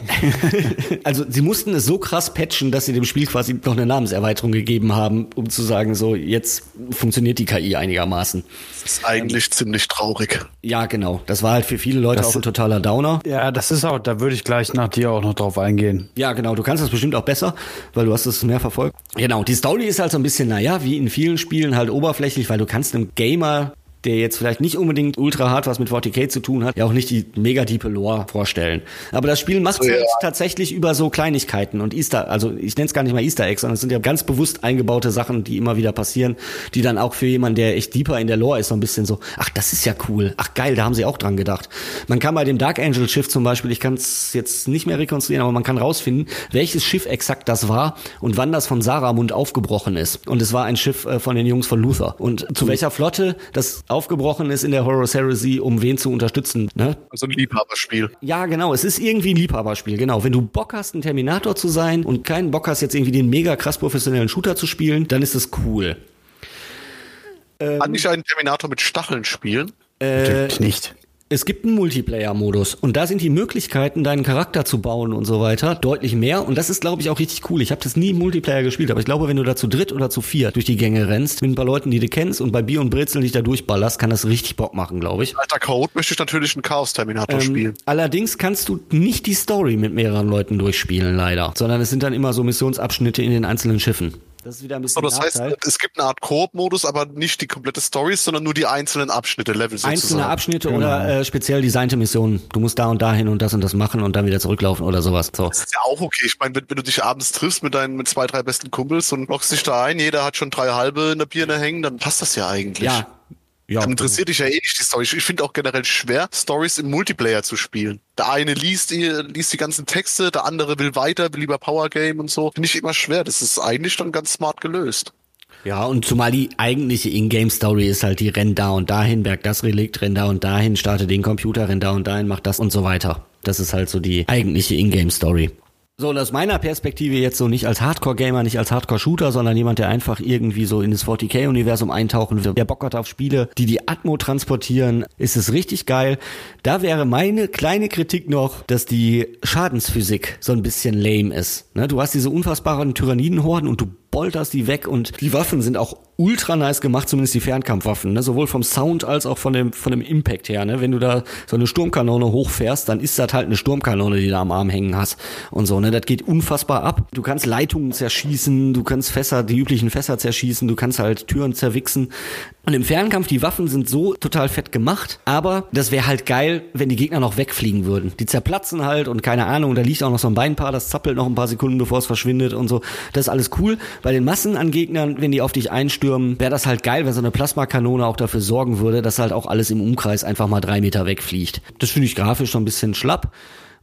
[laughs] also sie mussten es so krass patchen, dass sie dem Spiel quasi noch eine Namenserweiterung gegeben haben, um zu sagen, so jetzt funktioniert die KI einigermaßen. Das ist eigentlich ziemlich traurig. Ja, genau. Das war halt für viele Leute Das- auch ein totaler Downer. Ja, das ist auch, da würde ich gleich nach dir auch noch drauf eingehen. Ja, genau. Du kannst das bestimmt auch besser, weil du hast es mehr verfolgt. Genau. Die Story ist halt so ein bisschen, naja, wie in vielen Spielen halt oberflächlich, weil du kannst einem Gamer der jetzt vielleicht nicht unbedingt ultra hart was mit 40k zu tun hat, ja auch nicht die mega diepe Lore vorstellen. Aber das Spiel macht So, halt ja. tatsächlich über so Kleinigkeiten und Easter, also ich nenne es gar nicht mal Easter Eggs, sondern es sind ja ganz bewusst eingebaute Sachen, die immer wieder passieren, die dann auch für jemanden, der echt deeper in der Lore ist, so ein bisschen so, ach, das ist ja cool, ach geil, da haben sie auch dran gedacht. Man kann bei dem Dark Angel Schiff zum Beispiel, ich kann es jetzt nicht mehr rekonstruieren, aber man kann rausfinden, welches Schiff exakt das war und wann das von Saramund aufgebrochen ist. Und es war ein Schiff äh, von den Jungs von Luther. Und zu welcher Flotte das aufgebrochen ist in der Horus Heresy, um wen zu unterstützen. Ne? Also ein Liebhaberspiel. Ja, genau. Es ist irgendwie ein Liebhaberspiel. Genau. Wenn du Bock hast, ein Terminator zu sein und keinen Bock hast, jetzt irgendwie den mega krass professionellen Shooter zu spielen, dann ist es cool. Kann ich einen Terminator mit Stacheln spielen? Natürlich nicht. Es gibt einen Multiplayer-Modus und da sind die Möglichkeiten, deinen Charakter zu bauen und so weiter, deutlich mehr. Und das ist, glaube ich, auch richtig cool. Ich habe das nie im Multiplayer gespielt, aber ich glaube, wenn du da zu dritt oder zu vier durch die Gänge rennst, mit ein paar Leuten, die du kennst und bei Bier und Brezeln dich da durchballerst, kann das richtig Bock machen, glaube ich. Alter Code möchte ich natürlich einen Chaos-Terminator spielen. Ähm, allerdings kannst du nicht die Story mit mehreren Leuten durchspielen, leider. Sondern es sind dann immer so Missionsabschnitte in den einzelnen Schiffen. Das ist wieder ein bisschen So, das heißt, Nachteil. es gibt eine Art Koop-Modus, aber nicht die komplette Story, sondern nur die einzelnen Abschnitte, Level sozusagen. Einzelne Abschnitte oder äh, speziell designte Missionen. Du musst da und dahin und das und das machen und dann wieder zurücklaufen oder sowas. So. Das ist ja auch okay. Ich meine, wenn, wenn du dich abends triffst mit deinen mit zwei, drei besten Kumpels und lockst dich da ein, jeder hat schon drei halbe in der Birne hängen, dann passt das ja eigentlich. Ja. Ja. Dann interessiert dich ja eh nicht die Story. Ich finde auch generell schwer, Stories im Multiplayer zu spielen. Der eine liest die, liest die ganzen Texte, der andere will weiter, will lieber Power Game und so. Finde ich immer schwer. Das ist eigentlich dann ganz smart gelöst. Ja, und zumal die eigentliche Ingame-Story ist halt die renn da und dahin, berg das Relikt, renn da und dahin, starte den Computer, renn da und dahin, mach das und so weiter. Das ist halt so die eigentliche Ingame-Story. So, und aus meiner Perspektive jetzt so nicht als Hardcore-Gamer, nicht als Hardcore-Shooter, sondern jemand, der einfach irgendwie so in das 40k-Universum eintauchen will, der Bock hat auf Spiele, die die Atmo transportieren, ist es richtig geil. Da wäre meine kleine Kritik noch, dass die Schadensphysik so ein bisschen lame ist. Ne? Du hast diese unfassbaren Tyrannidenhorden und du bolterst die weg und die Waffen sind auch ultra nice gemacht, zumindest die Fernkampfwaffen, ne? sowohl vom Sound als auch von dem, von dem Impact her. Ne? Wenn du da so eine Sturmkanone hochfährst, dann ist das halt eine Sturmkanone, die du am Arm hängen hast und so. Ne? Das geht unfassbar ab. Du kannst Leitungen zerschießen, du kannst Fässer, die üblichen Fässer zerschießen, du kannst halt Türen zerwichsen. Und im Fernkampf, die Waffen sind so total fett gemacht, aber das wäre halt geil, wenn die Gegner noch wegfliegen würden. Die zerplatzen halt und keine Ahnung, da liegt auch noch so ein Beinpaar, das zappelt noch ein paar Sekunden, bevor es verschwindet und so. Das ist alles cool. Bei den Massen an Gegnern, wenn die auf dich einstürmen, wäre das halt geil, wenn so eine Plasmakanone auch dafür sorgen würde, dass halt auch alles im Umkreis einfach mal drei Meter wegfliegt. Das finde ich grafisch so ein bisschen schlapp.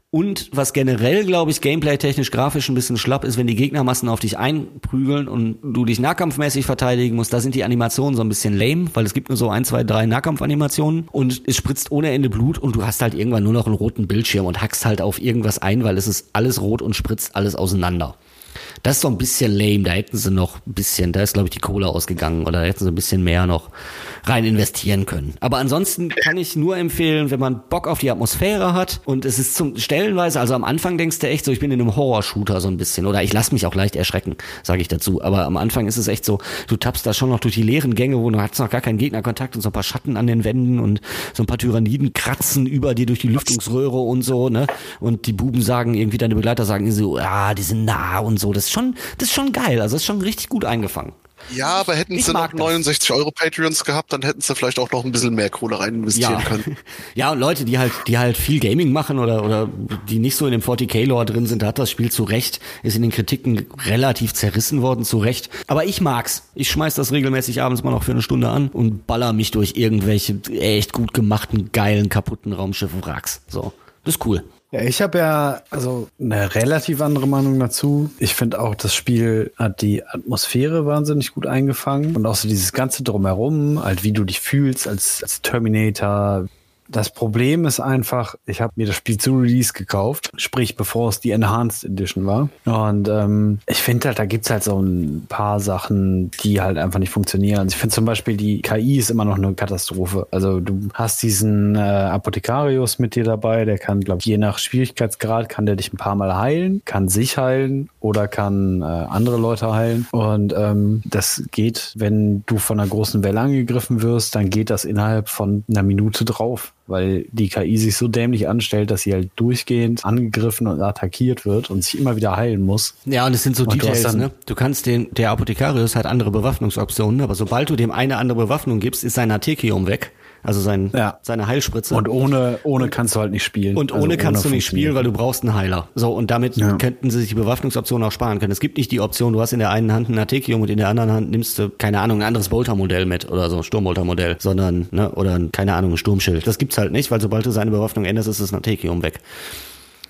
Und was generell, glaube ich, gameplay-technisch, grafisch ein bisschen schlapp ist, wenn die Gegnermassen auf dich einprügeln und du dich nahkampfmäßig verteidigen musst, da sind die Animationen so ein bisschen lame, weil es gibt nur so ein, zwei, drei Nahkampfanimationen und es spritzt ohne Ende Blut und du hast halt irgendwann nur noch einen roten Bildschirm und hackst halt auf irgendwas ein, weil es ist alles rot und spritzt alles auseinander. Das ist so ein bisschen lame. Da hätten sie noch ein bisschen, da ist glaube ich die Kohle ausgegangen oder da hätten sie ein bisschen mehr noch rein investieren können. Aber ansonsten kann ich nur empfehlen, wenn man Bock auf die Atmosphäre hat und es ist zum stellenweise, also am Anfang denkst du echt so, ich bin in einem Horror-Shooter so ein bisschen oder ich lasse mich auch leicht erschrecken, sage ich dazu. Aber am Anfang ist es echt so, du tappst da schon noch durch die leeren Gänge, wo du hast noch gar keinen Gegnerkontakt und so ein paar Schatten an den Wänden und so ein paar Tyranniden kratzen über dir durch die Lüftungsröhre und so, ne? Und die Buben sagen irgendwie, deine Begleiter sagen so, ah, die sind nah und so. Das ist schon, das ist schon geil. Also das ist schon richtig gut eingefangen. Ja, aber hätten Ich sie noch mag das. 69 Euro Patreons gehabt, dann hätten sie vielleicht auch noch ein bisschen mehr Kohle rein investieren Ja. können. [laughs] ja, und Leute, die halt, die halt viel Gaming machen oder, oder die nicht so in dem 40k-Lore drin sind, da hat das Spiel zu Recht, ist in den Kritiken relativ zerrissen worden, zu Recht. Aber ich mag's. Ich schmeiß das regelmäßig abends mal noch für eine Stunde an und baller mich durch irgendwelche echt gut gemachten, geilen, kaputten Raumschiff-Wracks. So. Das ist cool. Ja, ich habe ja also eine relativ andere Meinung dazu. Ich finde auch, das Spiel hat die Atmosphäre wahnsinnig gut eingefangen und auch so dieses ganze drumherum, halt wie du dich fühlst als, als Terminator. Das Problem ist einfach, ich habe mir das Spiel zu Release gekauft, sprich bevor es die Enhanced Edition war. Und ähm, ich finde halt, da gibt's halt so ein paar Sachen, die halt einfach nicht funktionieren. Also ich finde zum Beispiel, die KI ist immer noch eine Katastrophe. Also du hast diesen äh, Apothekarius mit dir dabei, der kann, glaube ich, je nach Schwierigkeitsgrad kann der dich ein paar Mal heilen, kann sich heilen oder kann äh, andere Leute heilen. Und ähm, das geht, wenn du von einer großen Welle angegriffen wirst, dann geht das innerhalb von einer Minute drauf weil die KI sich so dämlich anstellt, dass sie halt durchgehend angegriffen und attackiert wird und sich immer wieder heilen muss. Ja, und es sind so Und du Details, dann- ne? Du kannst den, der Apothekarius hat andere Bewaffnungsoptionen, aber sobald du dem eine andere Bewaffnung gibst, ist sein Artekium weg. Also sein, Ja. seine Heilspritze. Und ohne, ohne kannst du halt nicht spielen. Und Also ohne kannst du nicht spielen, weil du brauchst einen Heiler. So, und damit Ja. könnten sie sich die Bewaffnungsoption auch sparen können. Es gibt nicht die Option, du hast in der einen Hand ein Artekium und in der anderen Hand nimmst du, keine Ahnung, ein anderes Bolter-Modell mit oder so, ein Sturmbolter-Modell, sondern, ne, oder ein, keine Ahnung, ein Sturmschild. Das gibt's halt nicht, weil sobald du seine Bewaffnung änderst, ist das Artekium weg.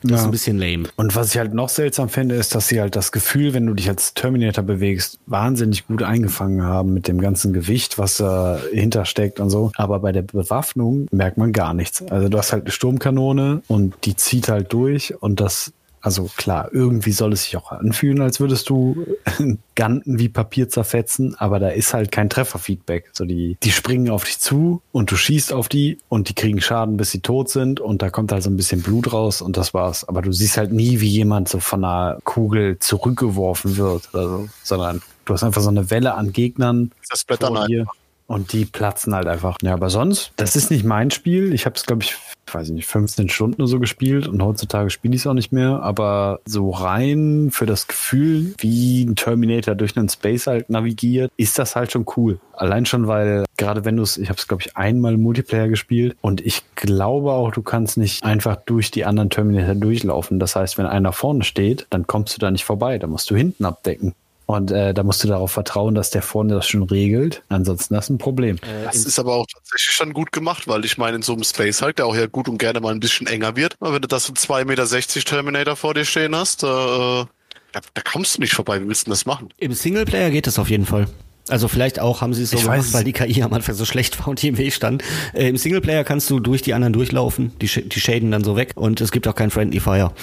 Das ist Ja. ein bisschen lame. Und was ich halt noch seltsam finde, ist, dass sie halt das Gefühl, wenn du dich als Terminator bewegst, wahnsinnig gut eingefangen haben mit dem ganzen Gewicht, was da hintersteckt und so. Aber bei der Bewaffnung merkt man gar nichts. Also du hast halt eine Sturmkanone und die zieht halt durch und das also klar, irgendwie soll es sich auch anfühlen, als würdest du [laughs] Ganten wie Papier zerfetzen, aber da ist halt kein Trefferfeedback. So die, die springen auf dich zu und du schießt auf die und die kriegen Schaden, bis sie tot sind und da kommt halt so ein bisschen Blut raus und das war's. Aber du siehst halt nie, wie jemand so von einer Kugel zurückgeworfen wird, oder so, sondern du hast einfach so eine Welle an Gegnern Das Blätter vor nein. dir und die platzen halt einfach. Ja, aber sonst, das ist nicht mein Spiel. Ich habe es, glaube ich, ich weiß nicht, 15 Stunden oder so gespielt und heutzutage spiele ich es auch nicht mehr. Aber so rein für das Gefühl, wie ein Terminator durch einen Space halt navigiert, ist das halt schon cool. Allein schon, weil gerade wenn du es, ich habe es, glaube ich, einmal Multiplayer gespielt und ich glaube auch, du kannst nicht einfach durch die anderen Terminator durchlaufen. Das heißt, wenn einer vorne steht, dann kommst du da nicht vorbei. Da musst du hinten abdecken. Und äh, da musst du darauf vertrauen, dass der vorne das schon regelt. Ansonsten hast du ein Problem. Das ist aber auch tatsächlich dann gut gemacht, weil ich meine, in so einem Space halt, der auch ja gut und gerne mal ein bisschen enger wird, aber wenn du das so 2,60 Meter Terminator vor dir stehen hast, da, äh, da, da kommst du nicht vorbei. Wie willst du denn das machen? Im Singleplayer geht das auf jeden Fall. Also vielleicht auch haben sie es so Ich gemacht, weiß- weil die KI am Anfang so schlecht war und die im Weg stand. Äh, Im Singleplayer kannst du durch die anderen durchlaufen, die, sch- die shaden dann so weg und es gibt auch kein Friendly Fire.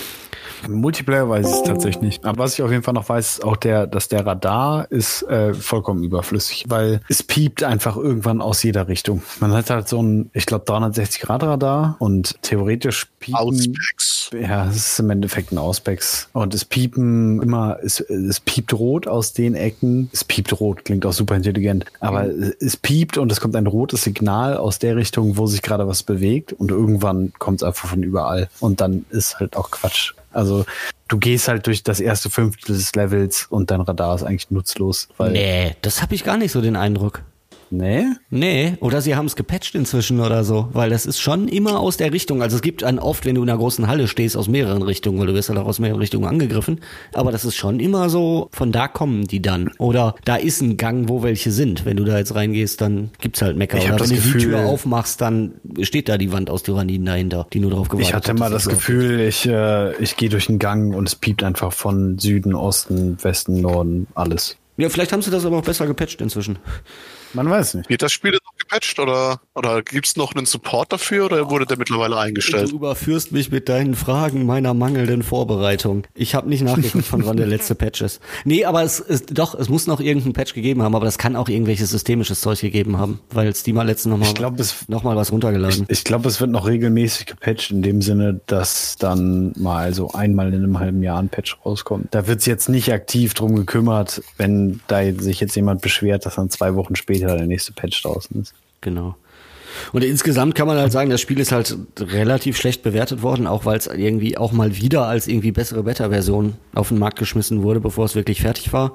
Im Multiplayer weiß ich es tatsächlich nicht. Aber was ich auf jeden Fall noch weiß, ist auch der, dass der Radar ist äh, vollkommen überflüssig, weil es piept einfach irgendwann aus jeder Richtung. Man hat halt so ein, ich glaube, 360 Grad Radar und theoretisch piepen. Outspecs. Ja, es ist im Endeffekt ein Auspex. Und es piepen immer, es, es piept rot aus den Ecken. Es piept rot, klingt auch super intelligent. Aber es piept und es kommt ein rotes Signal aus der Richtung, wo sich gerade was bewegt. Und irgendwann kommt es einfach von überall. Und dann ist halt auch Quatsch. Also du gehst halt durch das erste Fünftel des Levels und dein Radar ist eigentlich nutzlos. Weil Nee, das habe ich gar nicht so den Eindruck. Nee? Nee, oder sie haben es gepatcht inzwischen oder so, weil das ist schon immer aus der Richtung. Also es gibt einen oft, wenn du in einer großen Halle stehst, aus mehreren Richtungen, weil du wirst halt auch aus mehreren Richtungen angegriffen. Aber das ist schon immer so, von da kommen die dann. Oder da ist ein Gang, wo welche sind. Wenn du da jetzt reingehst, dann gibt's halt Mecker. Ich Oder wenn du die Gefühl- Tür aufmachst, dann steht da die Wand aus Tyranniden dahinter, die nur drauf gewartet Ich hatte hat, mal das Gefühl, ich, äh, ich gehe durch den Gang und es piept einfach von Süden, Osten, Westen, Norden, alles. Ja, vielleicht haben sie das aber auch besser gepatcht inzwischen. Man weiß nicht. Wird das Spiel gepatcht oder, oder gibt's noch einen Support dafür oder wurde der mittlerweile eingestellt? Du überführst mich mit deinen Fragen meiner mangelnden Vorbereitung. Ich habe nicht nachgeguckt, von wann der letzte Patch ist. Nee, aber es ist doch, es muss noch irgendeinen Patch gegeben haben, aber das kann auch irgendwelches systemisches Zeug gegeben haben, weil Steam hat letztens nochmal Ich glaub, es- noch mal was runtergeladen. Ich glaube, es wird noch regelmäßig gepatcht, in dem Sinne, dass dann mal so einmal in einem halben Jahr ein Patch rauskommt. Da wird es jetzt nicht aktiv drum gekümmert, wenn da sich jetzt jemand beschwert, dass dann zwei Wochen später der nächste Patch draußen ist. Genau. Und insgesamt kann man halt sagen, das Spiel ist halt relativ schlecht bewertet worden, auch weil es irgendwie auch mal wieder als irgendwie bessere Beta-Version auf den Markt geschmissen wurde, bevor es wirklich fertig war.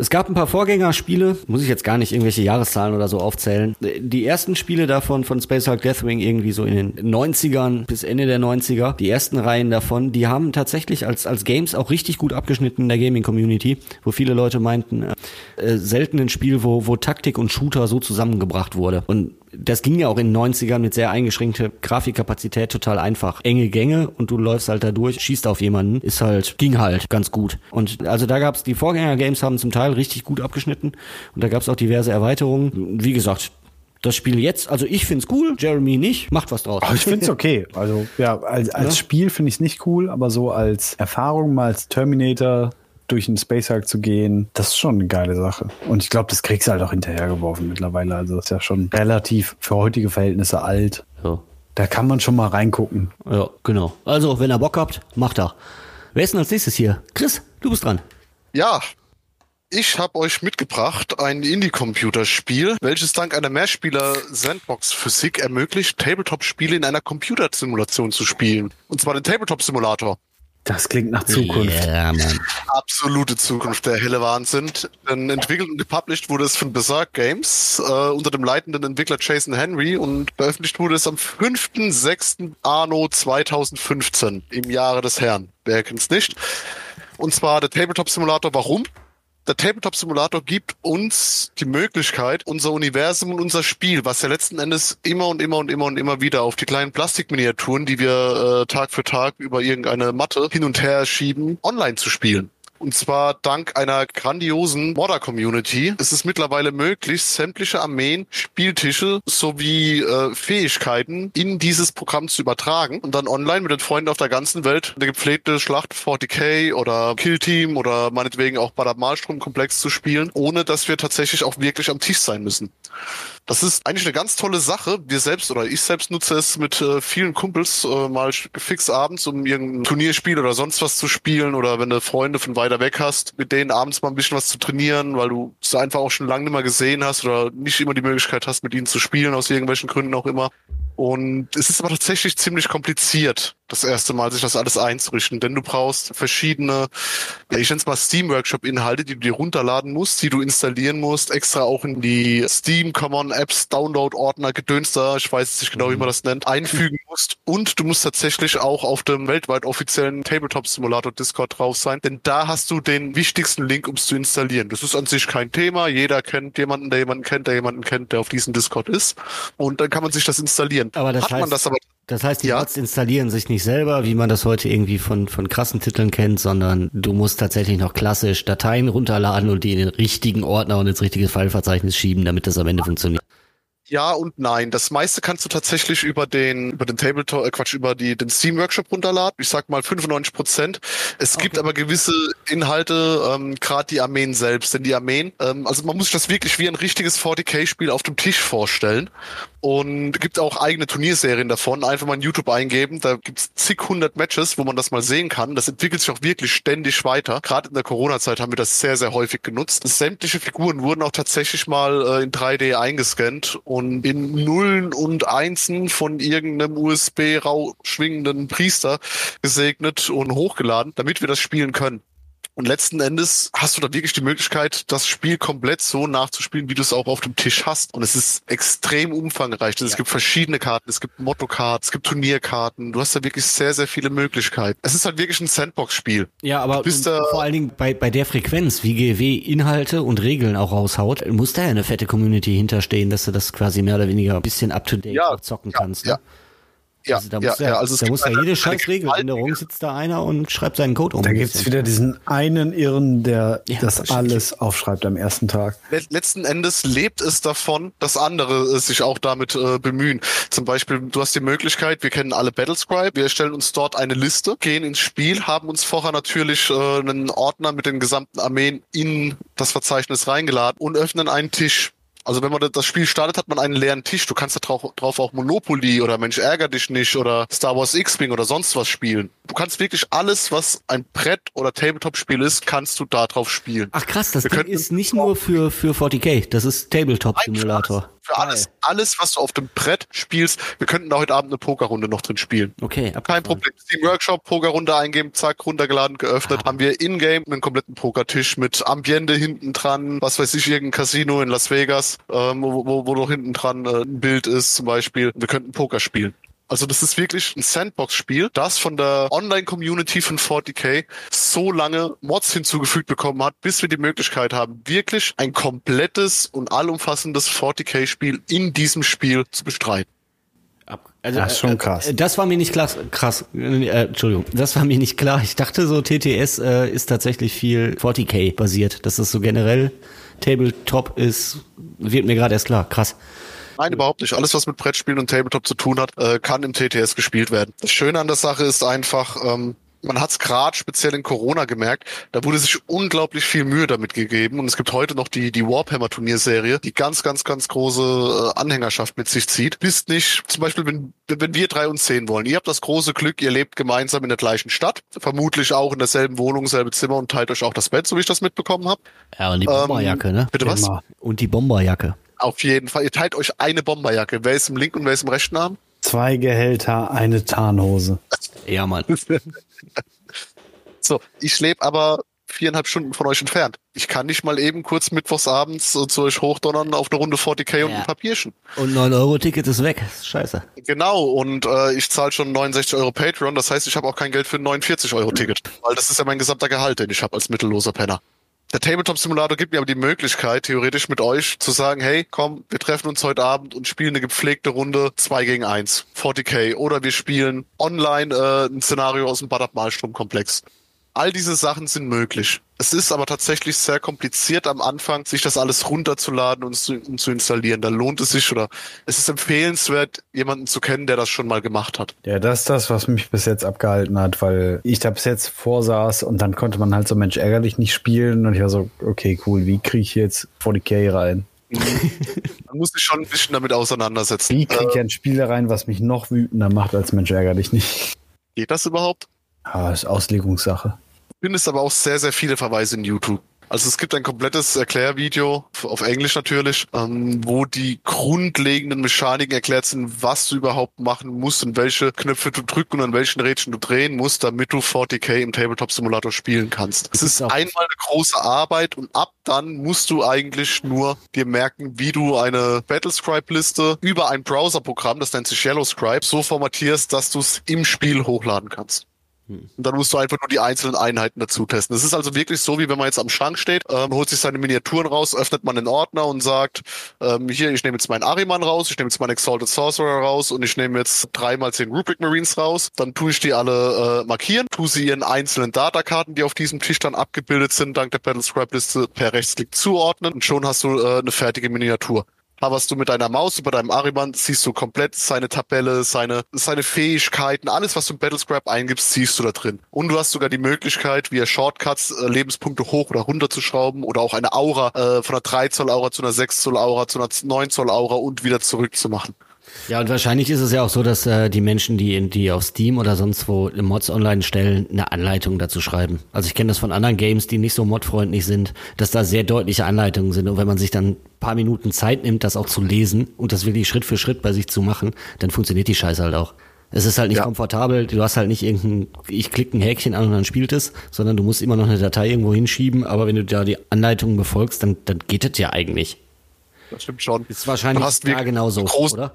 Es gab ein paar Vorgängerspiele, muss ich jetzt gar nicht irgendwelche Jahreszahlen oder so aufzählen. Die ersten Spiele davon von Space Hulk Deathwing irgendwie so in den 90ern bis Ende der 90er, die ersten Reihen davon, die haben tatsächlich als, als Games auch richtig gut abgeschnitten in der Gaming-Community, wo viele Leute meinten, äh, äh, selten ein Spiel, wo, wo Taktik und Shooter so zusammengebracht wurde. Und das ging ja auch in den 90ern mit sehr eingeschränkter Grafikkapazität total einfach. Enge Gänge und du läufst halt da durch, schießt auf jemanden, ist halt, ging halt ganz gut. Und also da gab's, die Vorgänger-Games haben zum Teil richtig gut abgeschnitten und da gab's auch diverse Erweiterungen. Wie gesagt, das Spiel jetzt, also ich find's cool, Jeremy nicht, macht was draus. Aber ich finde es okay. [laughs] Also ja, als, als Ja. Spiel finde ich es nicht cool, aber so als Erfahrung mal als Terminator durch den Space Hulk zu gehen, das ist schon eine geile Sache. Und ich glaube, das kriegst du halt auch hinterhergeworfen mittlerweile. Also das ist ja schon relativ für heutige Verhältnisse alt. Ja. Da kann man schon mal reingucken. ja, genau. Also, wenn ihr Bock habt, macht er. Wer ist denn als nächstes hier? Chris, du bist dran. Ja, ich habe euch mitgebracht ein Indie-Computerspiel, welches dank einer Mehrspieler-Sandbox-Physik ermöglicht, Tabletop-Spiele in einer Computersimulation zu spielen. Und zwar den Tabletop-Simulator. Das klingt nach Zukunft. Ja, Mann. Absolute Zukunft, der helle Wahnsinn. Denn entwickelt und gepublished wurde es von Berserk Games äh, unter dem leitenden Entwickler Jason Henry und veröffentlicht wurde es am 5.6. Anno 2015 im Jahre des Herrn. Wer kennt's nicht? Und zwar der Tabletop Simulator. Warum? Der Tabletop Simulator gibt uns die Möglichkeit, unser Universum und unser Spiel, was ja letzten Endes immer und immer und immer und immer wieder auf die kleinen Plastikminiaturen, die wir äh, Tag für Tag über irgendeine Matte hin und her schieben, online zu spielen. Und zwar dank einer grandiosen Modder-Community ist es mittlerweile möglich, sämtliche Armeen, Spieltische sowie äh, Fähigkeiten in dieses Programm zu übertragen und dann online mit den Freunden auf der ganzen Welt eine gepflegte Schlacht 40k oder Killteam oder meinetwegen auch Bader Malstrom-Komplex zu spielen, ohne dass wir tatsächlich auch wirklich am Tisch sein müssen. Das ist eigentlich eine ganz tolle Sache. Wir selbst oder ich selbst nutze es mit äh, vielen Kumpels äh, mal fix abends, um irgendein Turnierspiel oder sonst was zu spielen oder wenn du Freunde von weiter weg hast, mit denen abends mal ein bisschen was zu trainieren, weil du es einfach auch schon lange nicht mehr gesehen hast oder nicht immer die Möglichkeit hast, mit ihnen zu spielen, aus irgendwelchen Gründen auch immer. Und es ist aber tatsächlich ziemlich kompliziert, das erste Mal sich das alles einzurichten, denn du brauchst verschiedene, ja, ich nenne es mal Steam Workshop Inhalte, die du dir runterladen musst, die du installieren musst, extra auch in die Steam Common Apps Download Ordner gedönster, ich weiß jetzt nicht genau, wie man das nennt, einfügen musst. Und du musst tatsächlich auch auf dem weltweit offiziellen Tabletop Simulator Discord drauf sein, denn da hast du den wichtigsten Link, um es zu installieren. Das ist an sich kein Thema, jeder kennt jemanden, der jemanden kennt, der jemanden kennt, der auf diesem Discord ist. Und dann kann man sich das installieren. Aber das Hat heißt, man das aber Das heißt, die Ja. Mods installieren sich nicht selber, wie man das heute irgendwie von, von krassen Titeln kennt, sondern du musst tatsächlich noch klassisch Dateien runterladen und die in den richtigen Ordner und ins richtige Fileverzeichnis schieben, damit das am Ende funktioniert. Ja und nein. Das meiste kannst du tatsächlich über den über den Tabletop, äh Quatsch, über die den Steam Workshop runterladen. Ich sag mal 95 Prozent. Es gibt aber gewisse Inhalte, ähm, gerade die Armeen selbst. Denn die Armeen, ähm, also man muss sich das wirklich wie ein richtiges 40k-Spiel auf dem Tisch vorstellen. Und gibt auch eigene Turnierserien davon. Einfach mal in YouTube eingeben. Da gibt's zig hundert Matches, wo man das mal sehen kann. Das entwickelt sich auch wirklich ständig weiter. Gerade in der Corona-Zeit haben wir das sehr, sehr häufig genutzt. Sämtliche Figuren wurden auch tatsächlich mal äh, in 3D eingescannt und in Nullen und Einsen von irgendeinem USB-rau schwingenden Priester gesegnet und hochgeladen, damit wir das spielen können. Und letzten Endes hast du da wirklich die Möglichkeit, das Spiel komplett so nachzuspielen, wie du es auch auf dem Tisch hast. Und es ist extrem umfangreich. Es gibt verschiedene Karten, es gibt Motto-Karten, es gibt Turnierkarten. Du hast da wirklich sehr, sehr viele Möglichkeiten. Es ist halt wirklich ein Sandbox-Spiel. Ja, aber vor allen Dingen bei, bei der Frequenz, wie GW Inhalte und Regeln auch raushaut, muss da ja eine fette Community hinterstehen, dass du das quasi mehr oder weniger ein bisschen up-to-date Ja, zocken ja, kannst. Ne? ja. Ja, Also da ja, muss ja, ja, also es da gibt muss ja eine- jede eine scheiß Regeländerung sitzt da einer und schreibt seinen Code um. Da gibt's wieder diesen einen Irren, der Ja, das alles aufschreibt am ersten Tag. Le- letzten Endes lebt es davon, dass andere äh, sich auch damit äh, bemühen. Zum Beispiel, du hast die Möglichkeit, wir kennen alle Battlescribe, wir erstellen uns dort eine Liste, gehen ins Spiel, haben uns vorher natürlich äh, einen Ordner mit den gesamten Armeen in das Verzeichnis reingeladen und öffnen einen Tisch. Also wenn man das Spiel startet, hat man einen leeren Tisch. Du kannst da drauf, drauf auch Monopoly oder Mensch ärger dich nicht oder Star Wars X-Wing oder sonst was spielen. Du kannst wirklich alles, was ein Brett- oder Tabletop-Spiel ist, kannst du da drauf spielen. Ach krass, das ist nicht nur für, für 40k, das ist Tabletop-Simulator. Für alles, alles, was du auf dem Brett spielst. Wir könnten da heute Abend eine Pokerrunde noch drin spielen. Okay, Kein abgefahren. Problem. Steam Workshop, Pokerrunde eingeben, zack, runtergeladen, geöffnet. Haben wir in-game einen kompletten Pokertisch mit Ambiente hinten dran, was weiß ich, irgendein Casino in Las Vegas, ähm, wo, wo, wo noch hinten dran äh, ein Bild ist zum Beispiel. Wir könnten Poker spielen. Also das ist wirklich ein Sandbox-Spiel, das von der Online-Community von 40k so lange Mods hinzugefügt bekommen hat, bis wir die Möglichkeit haben, wirklich ein komplettes und allumfassendes 40k-Spiel in diesem Spiel zu bestreiten. Also, Das ist schon krass. äh, Das war mir nicht klar. Krass. Äh, Entschuldigung. Das war mir nicht klar. Ich dachte so, TTS äh, ist tatsächlich viel 40k basiert. Dass das so generell Tabletop ist, wird mir gerade erst klar. Krass. Nein, überhaupt nicht. Alles, was mit Brettspielen und Tabletop zu tun hat, äh, kann im TTS gespielt werden. Das Schöne an der Sache ist einfach, ähm, man hat es gerade speziell in Corona gemerkt, da wurde sich unglaublich viel Mühe damit gegeben und es gibt heute noch die, die Warhammer Turnierserie, die ganz, ganz, ganz große äh, Anhängerschaft mit sich zieht. Bist nicht, zum Beispiel, wenn, wenn wir drei uns sehen wollen, ihr habt das große Glück, ihr lebt gemeinsam in der gleichen Stadt, vermutlich auch in derselben Wohnung, selbe Zimmer und teilt euch auch das Bett, so wie ich das mitbekommen habe. Ja, und die Bomberjacke, ne? Bitte was? Und die Bomberjacke. Auf jeden Fall. Ihr teilt euch eine Bomberjacke. Wer ist im linken und wer ist im rechten Arm? Zwei Gehälter, eine Tarnhose. Ja, Mann. [laughs] So, ich lebe aber viereinhalb Stunden von euch entfernt. Ich kann nicht mal eben kurz mittwochsabends äh, zu euch hochdonnern auf eine Runde 40k und Ja. ein Papierchen. Und 9-Euro-Ticket ist weg. Scheiße. Genau, und äh, ich zahle schon 69 Euro Patreon, das heißt, ich habe auch kein Geld für ein 49 Euro Ticket, weil das ist ja mein gesamter Gehalt, den ich habe als mittelloser Penner. Der Tabletop Simulator gibt mir aber die Möglichkeit, theoretisch mit euch zu sagen, hey, komm, wir treffen uns heute Abend und spielen eine gepflegte Runde 2 gegen 1, 40k, oder wir spielen online äh, ein Szenario aus dem Badab-Malstrom-Komplex. All diese Sachen sind möglich. Es ist aber tatsächlich sehr kompliziert am Anfang, sich das alles runterzuladen und zu, und zu installieren. Da lohnt es sich oder es ist empfehlenswert, jemanden zu kennen, der das schon mal gemacht hat. Ja, das ist das, was mich bis jetzt abgehalten hat, weil ich da bis jetzt vorsaß und dann konnte man halt so Mensch ärgerlich nicht spielen und ich war so, okay, cool, wie kriege ich jetzt 40k rein? Man muss sich schon ein bisschen damit auseinandersetzen. Wie kriege ich Äh, ein Spiel rein, was mich noch wütender macht als Mensch ärgerlich nicht? geht das überhaupt? Ah, ist Auslegungssache. Findest aber auch sehr, sehr viele Verweise in YouTube. Also es gibt ein komplettes Erklärvideo, auf Englisch natürlich, ähm, wo die grundlegenden Mechaniken erklärt sind, was du überhaupt machen musst und welche Knöpfe du drücken und an welchen Rädchen du drehen musst, damit du 40k im Tabletop Simulator spielen kannst. Es ist einmal eine große Arbeit und ab dann musst du eigentlich nur dir merken, wie du eine Battlescribe-Liste über ein Browserprogramm, das nennt sich Yellowscribe, so formatierst, dass du es im Spiel hochladen kannst. Und dann musst du einfach nur die einzelnen Einheiten dazu testen. Es ist also wirklich so, wie wenn man jetzt am Schrank steht, ähm, holt sich seine Miniaturen raus, öffnet man den Ordner und sagt, ähm, hier, ich nehme jetzt meinen Ariman raus, ich nehme jetzt meinen Exalted Sorcerer raus und ich nehme jetzt dreimal zehn Rubric Marines raus. Dann tue ich die alle äh, markieren, tue sie ihren einzelnen Datakarten, die auf diesem Tisch dann abgebildet sind, dank der Battlescribe-Liste per Rechtsklick zuordnen und schon hast du äh, eine fertige Miniatur hoverst du mit deiner Maus über deinem Ariman, siehst du komplett seine Tabelle, seine, seine Fähigkeiten, alles, was du im Battlescribe eingibst, siehst du da drin. Und du hast sogar die Möglichkeit, via Shortcuts äh, Lebenspunkte hoch oder runter zu schrauben oder auch eine Aura äh, von einer 3 Zoll Aura zu einer 6 Zoll Aura zu einer 9 Zoll Aura und wieder zurück zu machen. Ja, und wahrscheinlich ist es ja auch so, dass äh, die Menschen, die in, die auf Steam oder sonst wo Mods online stellen, eine Anleitung dazu schreiben. Also ich kenne das von anderen Games, die nicht so modfreundlich sind, dass da sehr deutliche Anleitungen sind. Und wenn man sich dann ein paar Minuten Zeit nimmt, das auch zu lesen und das wirklich Schritt für Schritt bei sich zu machen, dann funktioniert die Scheiße halt auch. Es ist halt nicht Ja. komfortabel, du hast halt nicht irgendein, ich klicke ein Häkchen an und dann spielt es, sondern du musst immer noch eine Datei irgendwo hinschieben, aber wenn du da die Anleitungen befolgst, dann, dann geht das ja eigentlich. Das stimmt schon. Ist wahrscheinlich da genauso, große oder?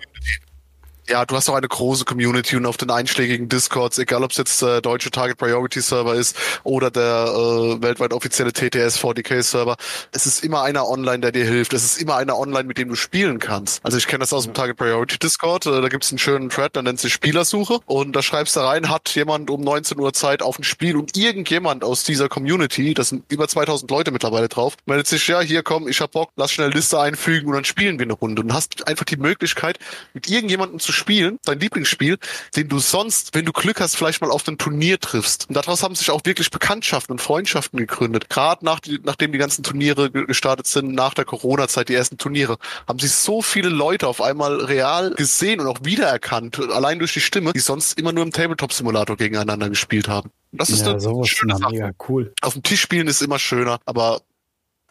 Ja, du hast auch eine große Community und auf den einschlägigen Discords, egal ob es jetzt der deutsche Target Priority Server ist oder der äh, weltweit offizielle TTS 40k Server, es ist immer einer online, der dir hilft. Es ist immer einer online, mit dem du spielen kannst. Also ich kenne das aus dem Target Priority Discord, äh, da gibt es einen schönen Thread, der nennt sich Spielersuche und da schreibst du rein, hat jemand um 19 Uhr Zeit auf ein Spiel und irgendjemand aus dieser Community, das sind über 2000 Leute mittlerweile drauf, meldet sich, ja, hier komm, ich hab Bock, lass schnell Liste einfügen und dann spielen wir eine Runde und hast einfach die Möglichkeit, mit irgendjemandem zu spielen, dein Lieblingsspiel, den du sonst, wenn du Glück hast, vielleicht mal auf einem Turnier triffst. Und daraus haben sich auch wirklich Bekanntschaften und Freundschaften gegründet. Gerade nach nachdem die ganzen Turniere ge- gestartet sind, nach der Corona-Zeit, die ersten Turniere, haben sich so viele Leute auf einmal real gesehen und auch wiedererkannt, allein durch die Stimme, die sonst immer nur im Tabletop-Simulator gegeneinander gespielt haben. Das ist Ja, eine schöne Sache. cool. Auf dem Tisch spielen ist immer schöner, aber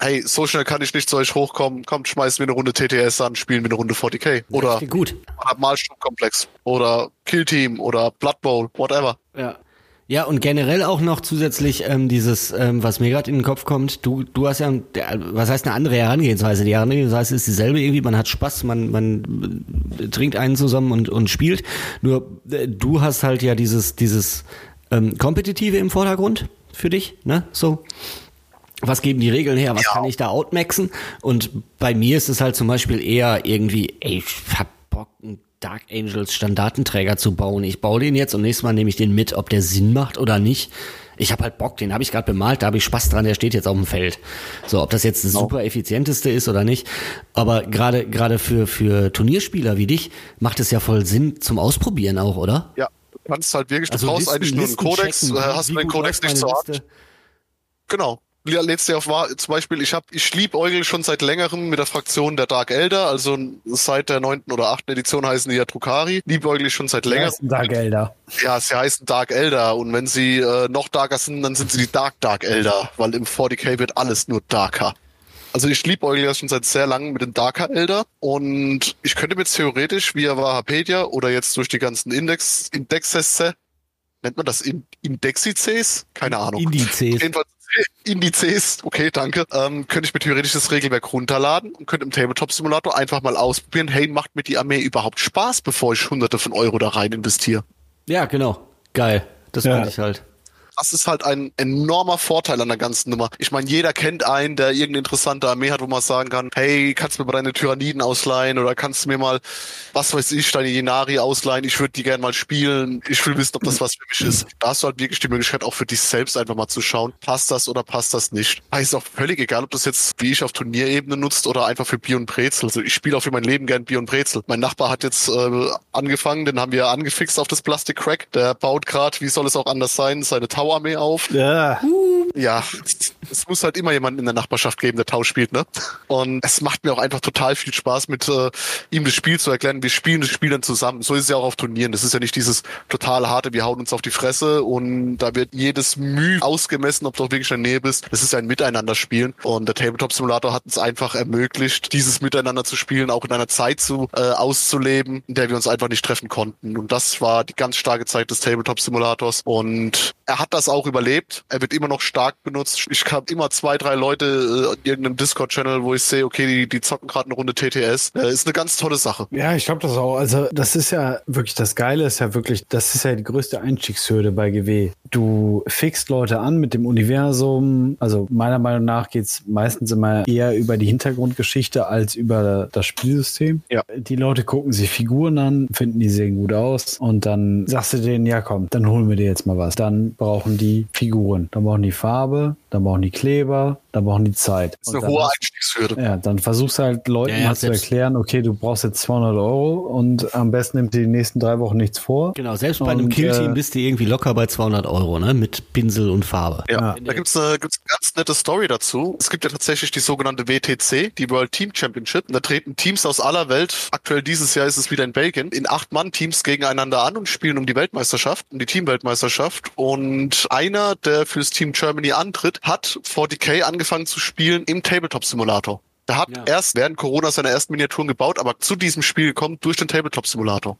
hey, so schnell kann ich nicht zu euch hochkommen. Kommt, schmeißen wir eine Runde TTS an, spielen wir eine Runde 40k. Oder gut. Malstromkomplex oder Killteam oder Blood Bowl, whatever. Ja. Ja, und generell auch noch zusätzlich ähm, dieses, ähm, was mir gerade in den Kopf kommt, du, du hast ja, der- was heißt eine andere Herangehensweise? Die Herangehensweise ist dieselbe irgendwie, man hat Spaß, man, man äh, trinkt einen zusammen und, und spielt. Nur äh, du hast halt ja dieses, dieses ähm, Kompetitive im Vordergrund für dich, ne? So. Was geben die Regeln her? Was Ja. kann ich da outmaxen? Und bei mir ist es halt zum Beispiel eher irgendwie, ey, ich hab Bock, einen Dark Angels Standartenträger zu bauen. Ich baue den jetzt und nächstes Mal nehme ich den mit, ob der Sinn macht oder nicht. Ich habe halt Bock, den habe ich gerade bemalt, da habe ich Spaß dran, der steht jetzt auf dem Feld. So, ob das jetzt das super effizienteste ist oder nicht. Aber gerade gerade für, für Turnierspieler wie dich macht es ja voll Sinn zum Ausprobieren auch, oder? Ja, du kannst halt wirklich, du Also brauchst Listen- eigentlich nur einen Codex, checken, äh, hast du den läuft nicht zur Hand. Genau. Le- Lädst dir auf Wa- zum Beispiel, ich hab, ich liebäugel schon seit längerem mit der Fraktion der Dark Elder, also seit der neunten oder achten Edition heißen die ja Drukari, liebäugel schon seit Länger längerem. ist ein da Gelder. Ja, sie heißen Dark Elder und wenn sie äh, noch darker sind, dann sind sie die Dark Dark Elder, weil im 40k wird alles nur darker. Also ich liebäugle ja schon seit sehr langem mit dem Darker Elder und ich könnte mir theoretisch via Wahapedia oder jetzt durch die ganzen Index, Indexesse, nennt man das In Indexizes? Keine Ahnung. Indizes. Jedenfalls Indizes, okay, danke, ähm, könnte ich mir theoretisch das Regelwerk runterladen und könnte im Tabletop-Simulator einfach mal ausprobieren, hey, macht mir die Armee überhaupt Spaß, bevor ich hunderte von Euro da rein investiere? Ja, genau. Geil. Das Ja. ich halt. Das ist halt ein enormer Vorteil an der ganzen Nummer. Ich meine, jeder kennt einen, der irgendeine interessante Armee hat, wo man sagen kann, hey, kannst du mir mal deine Tyranniden ausleihen oder kannst du mir mal, was weiß ich, deine Jenari ausleihen, ich würde die gerne mal spielen, ich will wissen, ob das was für mich ist. Da hast du halt wirklich die Möglichkeit, auch für dich selbst einfach mal zu schauen, passt das oder passt das nicht. Ist auch völlig egal, ob das jetzt, wie ich auf Turnierebene nutzt oder einfach für Bier und Brezel. Also ich spiele auch für mein Leben gern Bier und Brezel. Mein Nachbar hat jetzt äh, angefangen, den haben wir angefixt auf das Plastic Crack. Der baut gerade, wie soll es auch anders sein, seine Tauarmee auf. Ja. Ja, es muss halt immer jemanden in der Nachbarschaft geben, der Tau spielt, ne? Und es macht mir auch einfach total viel Spaß, mit äh, ihm das Spiel zu erklären. Wir spielen das Spiel dann zusammen. So ist es ja auch auf Turnieren. Das ist ja nicht dieses total harte, wir hauen uns auf die Fresse und da wird jedes Mühe ausgemessen, ob du auch wirklich in der Nähe bist. Das ist ja ein Miteinander-Spielen. Und der Tabletop-Simulator hat uns einfach ermöglicht, dieses Miteinander zu spielen, auch in einer Zeit zu äh, auszuleben, in der wir uns einfach nicht treffen konnten. Und das war die ganz starke Zeit des Tabletop-Simulators. Und er hat das auch überlebt. Er wird immer noch stark benutzt. Ich habe immer zwei, drei Leute äh, in irgendeinem Discord-Channel, wo ich sehe, okay, die, die zocken gerade eine Runde TTS. Äh, ist eine ganz tolle Sache. Ja, ich glaube das auch. Also das ist ja wirklich das Geile, ist ja wirklich, das ist ja die größte Einstiegshürde bei GW. Du fixst Leute an mit dem Universum. Also meiner Meinung nach geht's meistens immer eher über die Hintergrundgeschichte als über das Spielsystem. Ja. Die Leute gucken sich Figuren an, finden die sehen gut aus und dann sagst du denen, ja komm, dann holen wir dir jetzt mal was. Dann brauchen die Figuren, dann brauchen die Farbe, dann brauchen die Kleber, dann brauchen die Zeit. Das ist Und eine dann hohe Einstiegshürde. ja, dann versuchst du halt Leuten Ja, ja, mal zu erklären, okay, du brauchst jetzt 200 Euro und am besten nimmst du die nächsten drei Wochen nichts vor. Genau, selbst bei einem Und, Killteam äh, bist du irgendwie locker bei 200 Euro, ne? Mit Pinsel und Farbe. Ja, da gibt's eine, gibt's eine ganz nette Story dazu. Es gibt ja tatsächlich die sogenannte WTC, die World Team Championship. Und da treten Teams aus aller Welt, aktuell dieses Jahr ist es wieder in Belgien, in acht Mann-Teams gegeneinander an und spielen um die Weltmeisterschaft, um die Teamweltmeisterschaft. Und einer, der fürs Team Germany antritt, hat 40k angefangen zu spielen im Tabletop-Simulator. Der hat Ja. erst während Corona seine ersten Miniaturen gebaut, aber zu diesem Spiel gekommen durch den Tabletop-Simulator.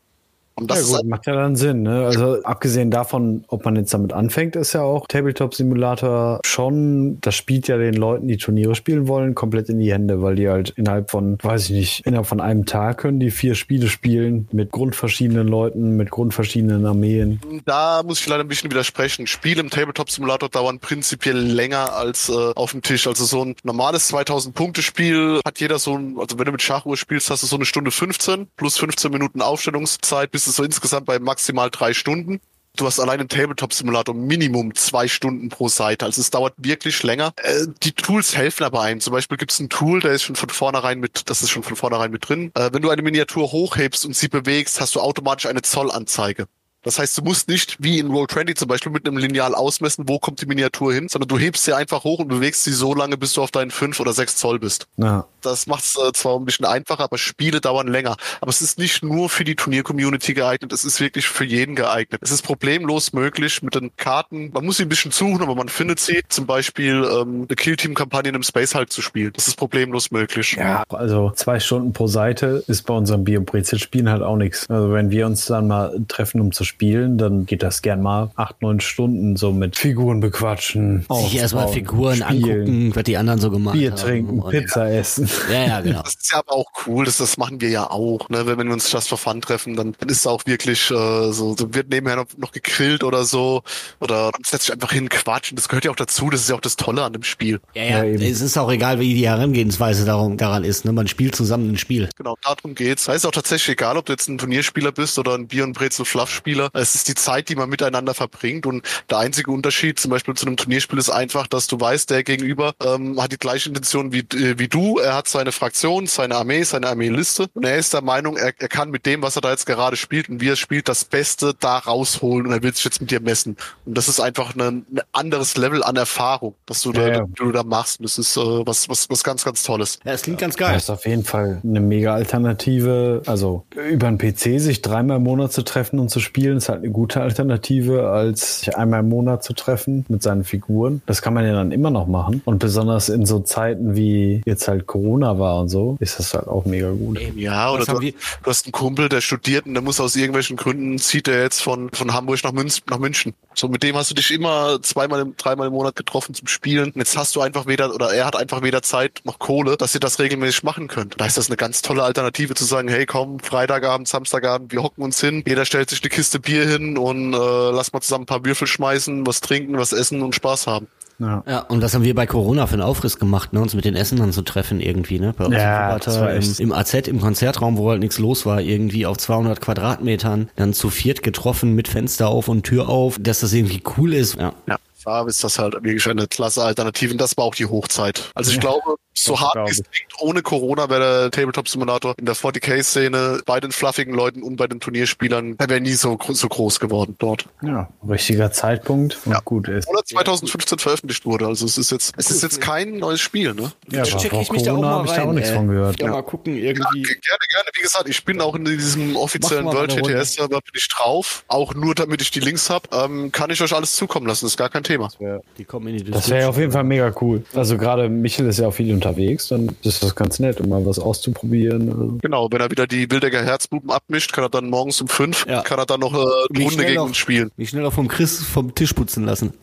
Und das ja, gut, macht ja dann Sinn. Ne? Also abgesehen davon, ob man jetzt damit anfängt, ist ja auch Tabletop Simulator schon, das spielt ja den Leuten, die Turniere spielen wollen, komplett in die Hände, weil die halt innerhalb von, weiß ich nicht, innerhalb von einem Tag können die vier Spiele spielen mit grundverschiedenen Leuten, mit grundverschiedenen Armeen. Da muss ich leider ein bisschen widersprechen. Spiele im Tabletop Simulator dauern prinzipiell länger als äh, auf dem Tisch. Also so ein normales 2000 Punkte Spiel hat jeder so ein, also wenn du mit Schachuhr spielst, hast du so eine Stunde 15 plus 15 Minuten Aufstellungszeit, bist du so insgesamt bei maximal drei Stunden. Du hast allein im Tabletop-Simulator Minimum zwei Stunden pro Seite. Also es dauert wirklich länger. Äh, die Tools helfen aber einem. Zum Beispiel gibt es ein Tool, der ist schon von vornherein mit, das ist schon von vornherein mit drin. Äh, wenn du eine Miniatur hochhebst und sie bewegst, hast du automatisch eine Zollanzeige. Das heißt, du musst nicht wie in Roll20 zum Beispiel mit einem Lineal ausmessen, wo kommt die Miniatur hin, sondern du hebst sie einfach hoch und bewegst sie so lange, bis du auf deinen 5 oder 6 Zoll bist. Ja. Das macht es äh, zwar ein bisschen einfacher, aber Spiele dauern länger. Aber es ist nicht nur für die Turnier-Community geeignet, es ist wirklich für jeden geeignet. Es ist problemlos möglich mit den Karten. Man muss sie ein bisschen suchen, aber man findet sie. Zum Beispiel ähm, eine Kill-Team-Kampagne in einem Space Hulk zu spielen. Das ist problemlos möglich. Ja, also zwei Stunden pro Seite ist bei unserem Brezel-Spielen halt auch nichts. Also wenn wir uns dann mal treffen, um zu spielen, dann geht das gern mal acht, neun Stunden so mit Figuren bequatschen. Sich erstmal Figuren spielen, angucken, was die anderen so gemacht Bier haben. trinken, Und- Pizza essen. Ja, ja, genau. Das ist ja aber auch cool, das, das machen wir ja auch. Ne? Wenn, wenn wir uns Just for Fun treffen, dann, dann ist es auch wirklich äh, so, so wird nebenher noch, noch gegrillt oder so. Oder man setzt sich einfach hin, quatschen. Das gehört ja auch dazu, das ist ja auch das Tolle an dem Spiel. Ja, ja, Ja, es ist auch egal, wie die Herangehensweise darum, daran ist. Ne? Man spielt zusammen ein Spiel. Genau, darum geht's. Ist auch tatsächlich egal, ob du jetzt ein Turnierspieler bist oder ein Bier- und Brezel-Fluff-Spieler. Es ist die Zeit, die man miteinander verbringt. Und der einzige Unterschied zum Beispiel zu einem Turnierspiel ist einfach, dass du weißt, der Gegenüber ähm, hat die gleiche Intention wie, äh, wie du. Er hat seine Fraktion, seine Armee, seine Armeeliste. Und er ist der Meinung, er, er kann mit dem, was er da jetzt gerade spielt und wie er spielt, das Beste da rausholen. Und er will sich jetzt mit dir messen. Und das ist einfach ein, ein anderes Level an Erfahrung, dass du, da, Ja, ja. du da machst. Und das ist äh, was, was, was ganz, ganz Tolles. Ja, es klingt ganz Das geil. ist auf jeden Fall eine mega Alternative. Also über einen PC sich dreimal im Monat zu treffen und zu spielen, ist halt eine gute Alternative, als sich einmal im Monat zu treffen mit seinen Figuren. Das kann man ja dann immer noch machen. Und besonders in so Zeiten wie jetzt halt Corona war und so, ist das halt auch mega gut. Ja, oder du, du hast einen Kumpel, der studiert und der muss aus irgendwelchen Gründen, zieht er jetzt von, von Hamburg nach, Münz, nach München. So, mit dem hast du dich immer zweimal, im, dreimal im Monat getroffen zum Spielen. Und jetzt hast du einfach weder, oder er hat einfach weder Zeit noch Kohle, dass ihr das regelmäßig machen könnt. Da ist das eine ganz tolle Alternative zu sagen, hey komm, Freitagabend, Samstagabend, wir hocken uns hin, jeder stellt sich eine Kiste Bier hin und äh, lass mal zusammen ein paar Würfel schmeißen, was trinken, was essen und Spaß haben. Ja. Ja, und was haben wir bei Corona für einen Aufriss gemacht, ne? uns mit den Essendern zu treffen irgendwie, ne? Bei uns Ja, im das war im, echt- im AZ, im Konzertraum, wo halt nichts los war, irgendwie auf 200 Quadratmetern, dann zu viert getroffen mit Fenster auf und Tür auf, dass das irgendwie cool ist. Ja. Ja, da ist das halt wirklich eine klasse Alternative und das war auch die Hochzeit. Also ich glaube, so hart wie es ich. klingt, ohne Corona wäre der Tabletop Simulator in der 40k-Szene bei den fluffigen Leuten und bei den Turnierspielern, der wäre nie so, so groß geworden dort. ja, richtiger Zeitpunkt und Ja. gut ist. Oder 2015 veröffentlicht wurde. Also es ist jetzt, es ist jetzt kein neues Spiel, ne? Ja, aber vor Corona habe ich da auch nichts von gehört. Ja, mal gucken, Ja, irgendwie. ge- gerne, gerne. Wie gesagt, ich bin auch in diesem offiziellen mal World eine Runde. TTS Server bin ich drauf. Auch nur damit ich die Links habe. Ähm, kann ich euch alles zukommen lassen. ist gar kein Thema. Das wäre ja auf jeden Fall mega cool. Also gerade Michel ist ja auch viel unterwegs, dann ist das ganz nett, um mal was auszuprobieren. Genau, wenn er wieder die Wildecker Herzbuben abmischt, kann er dann morgens um fünf, Ja. kann er dann noch äh, eine Mich Runde schnell gegen uns spielen. Mich schneller vom Chris vom Tisch putzen lassen. [laughs]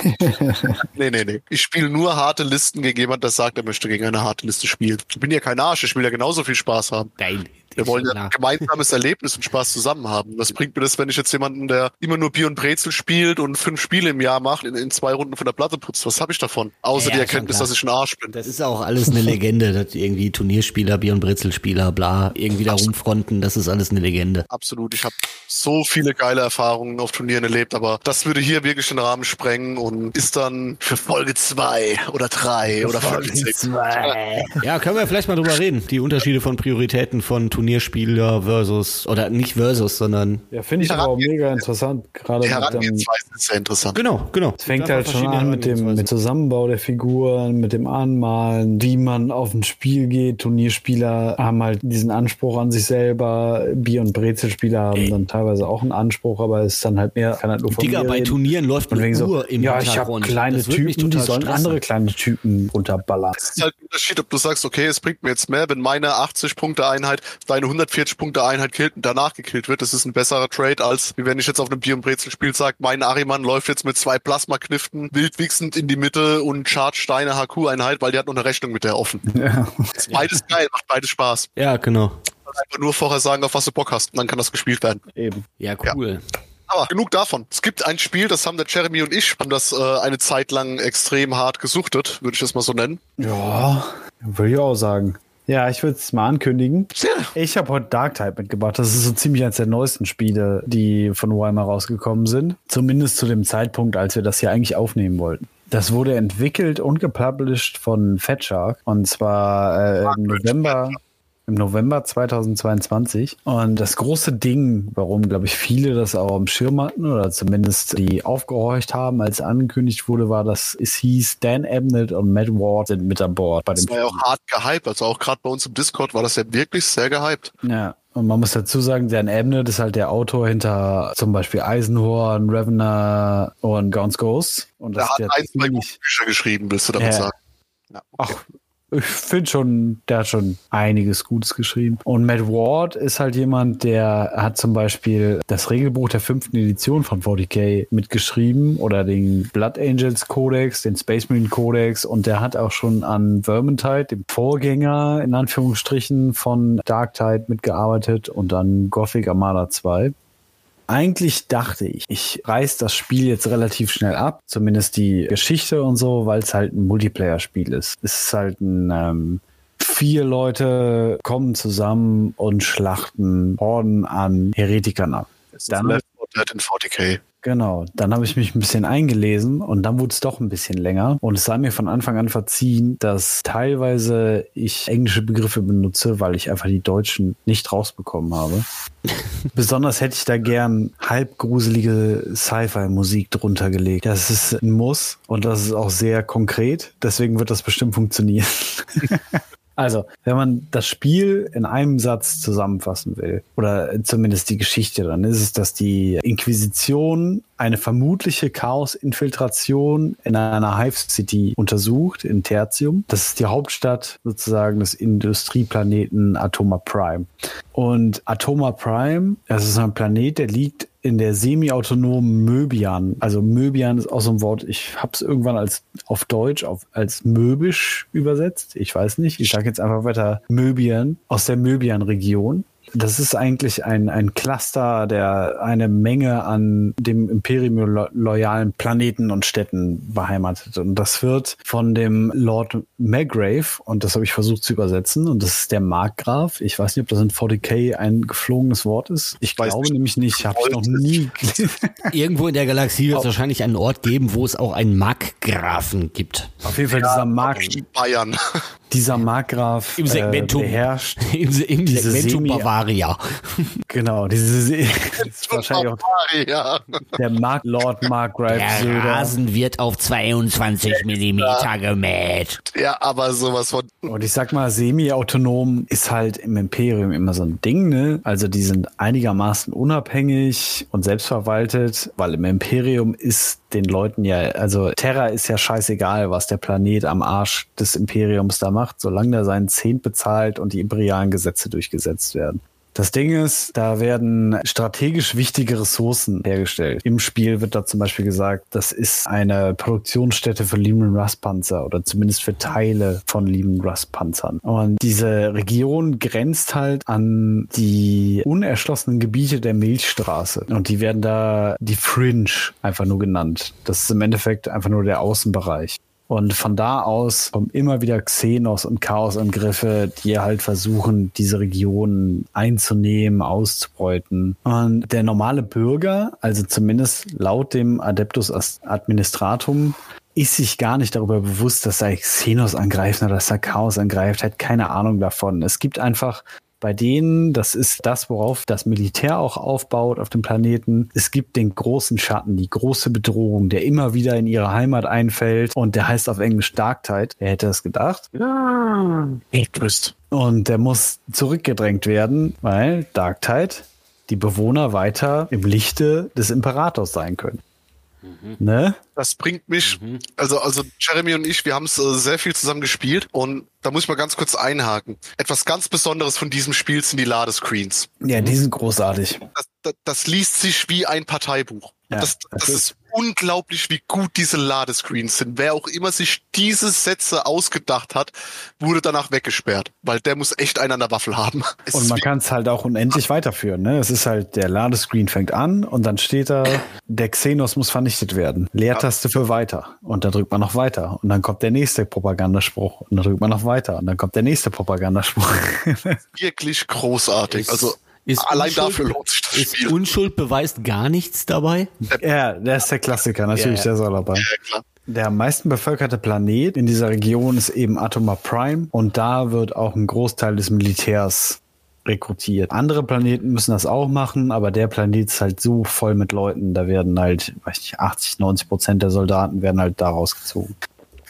[laughs] Nee, nee, nee. Ich spiele nur harte Listen gegen jemand, der sagt, er möchte gegen eine harte Liste spielen. Ich bin ja kein Arsch, ich will ja genauso viel Spaß haben. Nein. Wir wollen ja ein gemeinsames Erlebnis und Spaß zusammen haben. Was bringt mir das, wenn ich jetzt jemanden, der immer nur Bier und Brezel spielt und fünf Spiele im Jahr macht, in, in zwei Runden von der Platte putzt? Was habe ich davon? Außer Ja, die Erkenntnis, dass ich ein Arsch bin. Das ist auch alles eine Legende, dass irgendwie Turnierspieler, Bier- und Brezelspieler, bla, irgendwie da rumfronten, das ist alles eine Legende. Absolut. Ich habe so viele geile Erfahrungen auf Turnieren erlebt, aber das würde hier wirklich den Rahmen sprengen und ist dann für Folge zwei oder drei oder 50. Ja, können wir vielleicht mal drüber reden. Die Unterschiede von Prioritäten von Turnierspieler versus, oder nicht versus, sondern. ja, finde ich aber auch mega interessant. Gerade Die mit dem, Herangehensweise ist sehr interessant. Genau, genau. es fängt halt schon an mit dem mit Zusammenbau der Figuren, mit dem Anmalen, wie man auf ein Spiel geht. Turnierspieler haben halt diesen Anspruch an sich selber. Bier- und Brezelspieler haben dann teilweise auch einen Anspruch, aber es ist dann halt mehr, kann halt nur von Digga, mir bei reden. Turnieren läuft eine wegen so, Uhr im ja, ich habe Hintergrund. kleine Das wird mich Typen, die sollen stressen. andere kleine Typen runterballern. Es ist halt ein Unterschied, ob du sagst, okay, es bringt mir jetzt mehr, wenn meine 80 Punkte Einheit deine 140 Punkte Einheit killt und danach gekillt wird. Das ist ein besserer Trade, als wie wenn ich jetzt auf einem Bier- und Brezel-Spiel sage, mein Ariman läuft jetzt mit zwei Plasma-Kniften wildwichsend in die Mitte und charge deine HQ-Einheit, weil die hat noch eine Rechnung mit der offen. Ja. Ist beides geil, macht beides Spaß. Ja, genau. Einfach nur vorher sagen, auf was du Bock hast, und dann kann das gespielt werden. Eben. Ja, cool. Aber genug davon. Es gibt ein Spiel, das haben der Jeremy und ich, haben das äh, eine Zeit lang extrem hart gesuchtet, würde ich das mal so nennen. Ja, würde ich auch sagen. Ja, ich würde es mal ankündigen. Ich habe heute Dark Type mitgebracht. Das ist so ziemlich eines der neuesten Spiele, die von Weimar rausgekommen sind. Zumindest zu dem Zeitpunkt, als wir das hier eigentlich aufnehmen wollten. Das wurde entwickelt und gepublished von Fat Shark. Und zwar äh, im November. Im November 2022. Und das große Ding, warum, glaube ich, viele das auch am Schirm hatten oder zumindest die aufgehorcht haben, als angekündigt wurde, war, dass es hieß, Dan Abnett und Matt Ward sind mit an Bord bei dem Das war ja auch hart gehypt. Also auch gerade bei uns im Discord war das ja wirklich sehr gehypt. Ja. Und man muss dazu sagen, Dan Abnett ist halt der Autor hinter zum Beispiel Eisenhorn, Revener und Gaunt's Ghost. Und das hat ist ein, zwei Bücher geschrieben, willst du damit Ja. sagen? Ja, okay. Ach, ich finde schon, der hat schon einiges Gutes geschrieben. Und Matt Ward ist halt jemand, der hat zum Beispiel das Regelbuch der fünften Edition von 40k mitgeschrieben oder den Blood Angels Codex, den Space Marine Codex und der hat auch schon an Vermintide, dem Vorgänger in Anführungsstrichen von Darktide mitgearbeitet und an Gothic Armada 2. Eigentlich dachte ich, ich reiß das Spiel jetzt relativ schnell ab, zumindest die Geschichte und so, weil es halt ein Multiplayer-Spiel ist. Es ist halt ein ähm, vier Leute kommen zusammen und schlachten Horden an Heretikern ab. Es ist Dann- Left 4 Dead in 40k. Genau, dann habe ich mich ein bisschen eingelesen und dann wurde es doch ein bisschen länger. Und es sei mir von Anfang an verziehen, dass teilweise ich englische Begriffe benutze, weil ich einfach die deutschen nicht rausbekommen habe. [laughs] Besonders hätte ich da gern halbgruselige Sci-Fi-Musik drunter gelegt. Das ist ein Muss und das ist auch sehr konkret. Deswegen wird das bestimmt funktionieren. [laughs] Also, wenn man das Spiel in einem Satz zusammenfassen will, oder zumindest die Geschichte, dann ist es, dass die Inquisition eine vermutliche Chaos-Infiltration in einer Hive City untersucht, in Tertium. Das ist die Hauptstadt sozusagen des Industrieplaneten Atoma Prime. Und Atoma Prime, das ist ein Planet, der liegt in der semi-autonomen Möbian. Also Möbian ist auch so ein Wort, ich habe es irgendwann als auf Deutsch auf, als möbisch übersetzt. Ich weiß nicht. Ich sage jetzt einfach weiter Möbian aus der Möbian-Region. Das ist eigentlich ein, ein Cluster, der eine Menge an dem Imperium lo loyalen Planeten und Städten beheimatet. Und das wird von dem Lord Magrave, und das habe ich versucht zu übersetzen, und das ist der Markgraf. Ich weiß nicht, ob das in 40k ein geflogenes Wort ist. Ich Weiß glaube nicht. nämlich nicht, habe ich noch nie. [laughs] Irgendwo in der Galaxie wird es wahrscheinlich einen Ort geben, wo es auch einen Markgrafen gibt. Auf jeden Fall dieser Mark, Bayern. Dieser Markgraf Im Segmentum. äh, beherrscht. [laughs] Im, im Diese Segmentum Semi- Bavaria. Genau, diese Se- [laughs] das ist wahrscheinlich auch ja. der Mark Lord Markgrave Der Söder. Rasen wird auf 22 Millimeter gemäht. ja, aber sowas von. Und ich sag mal, semi-autonom ist halt im Imperium immer so ein Ding, ne? Also die sind einigermaßen unabhängig und selbstverwaltet, weil im Imperium ist den Leuten ja, also Terra ist ja scheißegal, was der Planet am Arsch des Imperiums da macht, solange er seinen Zehnt bezahlt und die imperialen Gesetze durchgesetzt werden. Das Ding ist, da werden strategisch wichtige Ressourcen hergestellt. Im Spiel wird da zum Beispiel gesagt, das ist eine Produktionsstätte für Lehman Russ Panzer oder zumindest für Teile von Lehman Russ Panzern. Und diese Region grenzt halt an die unerschlossenen Gebiete der Milchstraße. Und die werden da die Fringe einfach nur genannt. Das ist im Endeffekt einfach nur der Außenbereich. Und von da aus kommen immer wieder Xenos und Chaosangriffe, die halt versuchen, diese Regionen einzunehmen, auszubeuten. Und der normale Bürger, also zumindest laut dem Adeptus Administratum, ist sich gar nicht darüber bewusst, dass da Xenos angreifen oder dass da Chaos angreift, hat keine Ahnung davon. Es gibt einfach bei denen, das ist das, worauf das Militär auch aufbaut auf dem Planeten. Es gibt den großen Schatten, die große Bedrohung, der immer wieder in ihre Heimat einfällt und der heißt auf Englisch Darktide. Wer hätte das gedacht? Twist. Und der muss zurückgedrängt werden, weil Darktide die Bewohner weiter im Lichte des Imperators sein können. Ne? Das bringt mich, also, also Jeremy und ich, wir haben es äh, sehr viel zusammen gespielt und da muss ich mal ganz kurz einhaken. Etwas ganz Besonderes von diesem Spiel sind die Ladescreens. Ja, die sind großartig. Das, das, das liest sich wie ein Parteibuch. Ja, das, das das ist- ist unglaublich, wie gut diese Ladescreens sind. Wer auch immer sich diese Sätze ausgedacht hat, wurde danach weggesperrt, weil der muss echt einen an der Waffel haben. [laughs] Es Und man kann es halt auch unendlich weiterführen. Ne? Es ist halt, der Ladescreen fängt an und dann steht da, der Xenos muss vernichtet werden. Leertaste für weiter. Und dann drückt man noch weiter. Und dann kommt der nächste Propagandaspruch. Und dann drückt man noch weiter. Und dann kommt der nächste Propagandaspruch. [laughs] wirklich großartig. Also ist allein Unschuld- dafür lohnt sich das Ist Spiel. Unschuld beweist gar nichts dabei? ja, der ist der Klassiker. Natürlich, Ja, der ist auch dabei. ja, klar. Der am meisten bevölkerte Planet in dieser Region ist eben Atoma Prime und da wird auch ein Großteil des Militärs rekrutiert. Andere Planeten müssen das auch machen, aber der Planet ist halt so voll mit Leuten, da werden halt, weiß ich, 80, 90 Prozent der Soldaten werden halt da rausgezogen.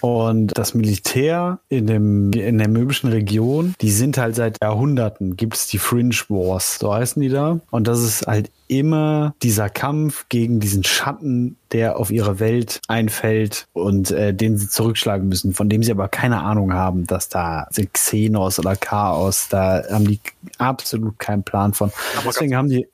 Und das Militär in, dem, in der möbischen Region, die sind halt seit Jahrhunderten, gibt es die Fringe Wars, so heißen die da. Und das ist halt immer dieser Kampf gegen diesen Schatten, der auf ihre Welt einfällt und äh, den sie zurückschlagen müssen, von dem sie aber keine Ahnung haben, dass da Xenos oder Chaos, da haben die absolut keinen Plan von. Aber Deswegen haben die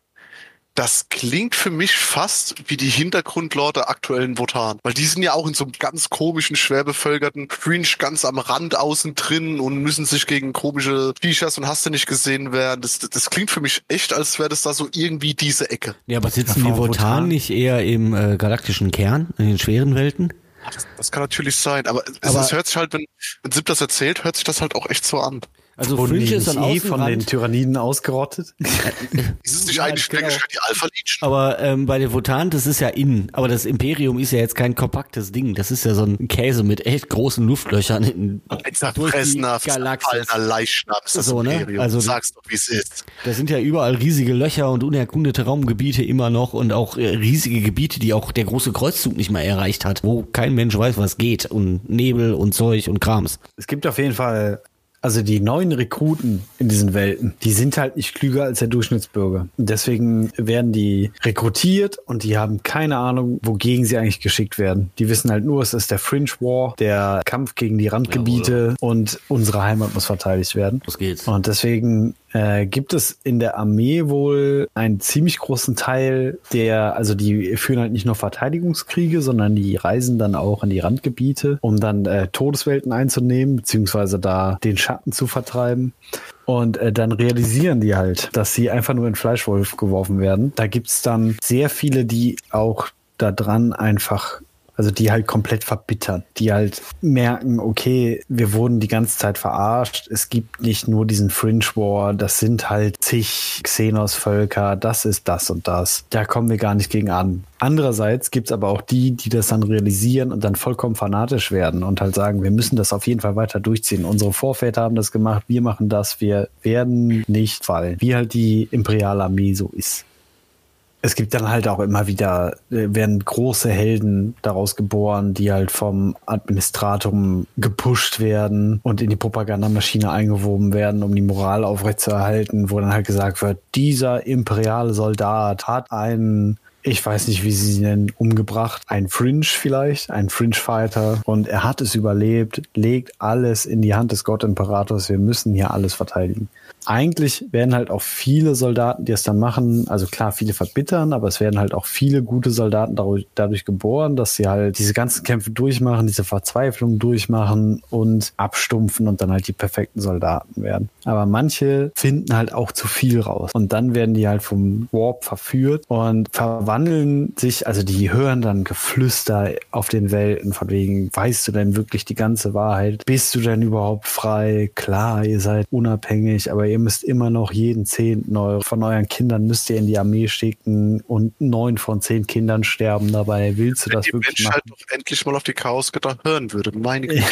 Das klingt für mich fast wie die Hintergrundlore der aktuellen Votan. Weil die sind ja auch in so einem ganz komischen, schwer bevölkerten Fringe ganz am Rand außen drin und müssen sich gegen komische Features und hast du nicht gesehen werden. Das, das klingt für mich echt, als wäre das da so irgendwie diese Ecke. Ja, aber sitzen die Votan nicht eher im äh, galaktischen Kern, in den schweren Welten? Das kann natürlich sein, aber, es, Aber- es hört sich halt, wenn, wenn Sim das erzählt, hört sich das halt auch echt so an. Also wurden Fringe ist an eh von den. Tyranniden ausgerottet. [laughs] Ist es nicht Ja, eigentlich genau. genau. die Alpha Legion? Aber ähm, bei den Votan, das ist ja innen. Aber das Imperium ist ja jetzt kein kompaktes Ding. Das ist ja so ein Käse mit echt großen Luftlöchern in, Ein durch die zerfressener, zerfallener Leichnam ist das So, ne? Imperium. Also- Sag's doch, wie es ist. Da sind ja überall riesige Löcher und unerkundete Raumgebiete immer noch und auch äh, riesige Gebiete, die auch der große Kreuzzug nicht mehr erreicht hat, wo kein Mensch weiß, was geht und Nebel und Zeug und Krams. Es gibt auf jeden Fall, also die neuen Rekruten in diesen Welten, die sind halt nicht klüger als der Durchschnittsbürger. Deswegen werden die rekrutiert und die haben keine Ahnung, wogegen sie eigentlich geschickt werden. Die wissen halt nur, es ist der Fringe War, der Kampf gegen die Randgebiete und unsere Heimat muss verteidigt werden. Los geht's. Und deswegen äh, gibt es in der Armee wohl einen ziemlich großen Teil, der, also die führen halt nicht nur Verteidigungskriege, sondern die reisen dann auch in die Randgebiete, um dann äh, Todeswelten einzunehmen, beziehungsweise da den Schatten zu vertreiben. Und äh, dann realisieren die halt, dass sie einfach nur in Fleischwolf geworfen werden. Da gibt's dann sehr viele, die auch da dran einfach also die halt komplett verbittern, die halt merken, okay, wir wurden die ganze Zeit verarscht. Es gibt nicht nur diesen Fringe War, das sind halt zig Xenos-Völker, das ist das und das. Da kommen wir gar nicht gegen an. Andererseits gibt's aber auch die, die das dann realisieren und dann vollkommen fanatisch werden und halt sagen, wir müssen das auf jeden Fall weiter durchziehen. Unsere Vorväter haben das gemacht, wir machen das, wir werden nicht fallen. Wie halt die imperiale Armee so ist es gibt dann halt auch immer wieder, äh, werden große Helden daraus geboren, die halt vom Administratum gepusht werden und in die Propagandamaschine eingewoben werden, um die Moral aufrechtzuerhalten, wo dann halt gesagt wird, dieser imperiale Soldat hat einen ich weiß nicht, wie sie ihn nennen, umgebracht. Ein Fringe vielleicht, ein Fringe-Fighter. Und er hat es überlebt, legt alles in die Hand des Gottimperators. Wir müssen hier alles verteidigen. Eigentlich werden halt auch viele Soldaten, die es dann machen, also klar, viele verbittern, aber es werden halt auch viele gute Soldaten dadurch, dadurch geboren, dass sie halt diese ganzen Kämpfe durchmachen, diese Verzweiflung durchmachen und abstumpfen und dann halt die perfekten Soldaten werden. Aber manche finden halt auch zu viel raus. Und dann werden die halt vom Warp verführt und verwandeln sich, also die hören dann Geflüster auf den Welten von wegen, weißt du denn wirklich die ganze Wahrheit? Bist du denn überhaupt frei? Klar, ihr seid unabhängig, aber ihr müsst immer noch jeden Zehnten eure, von euren Kindern müsst ihr in die Armee schicken und neun von zehn Kindern sterben dabei. Willst du Wenn das die wirklich Menschheit machen? doch endlich mal auf die Chaosgötter hören würde. Meine Güte.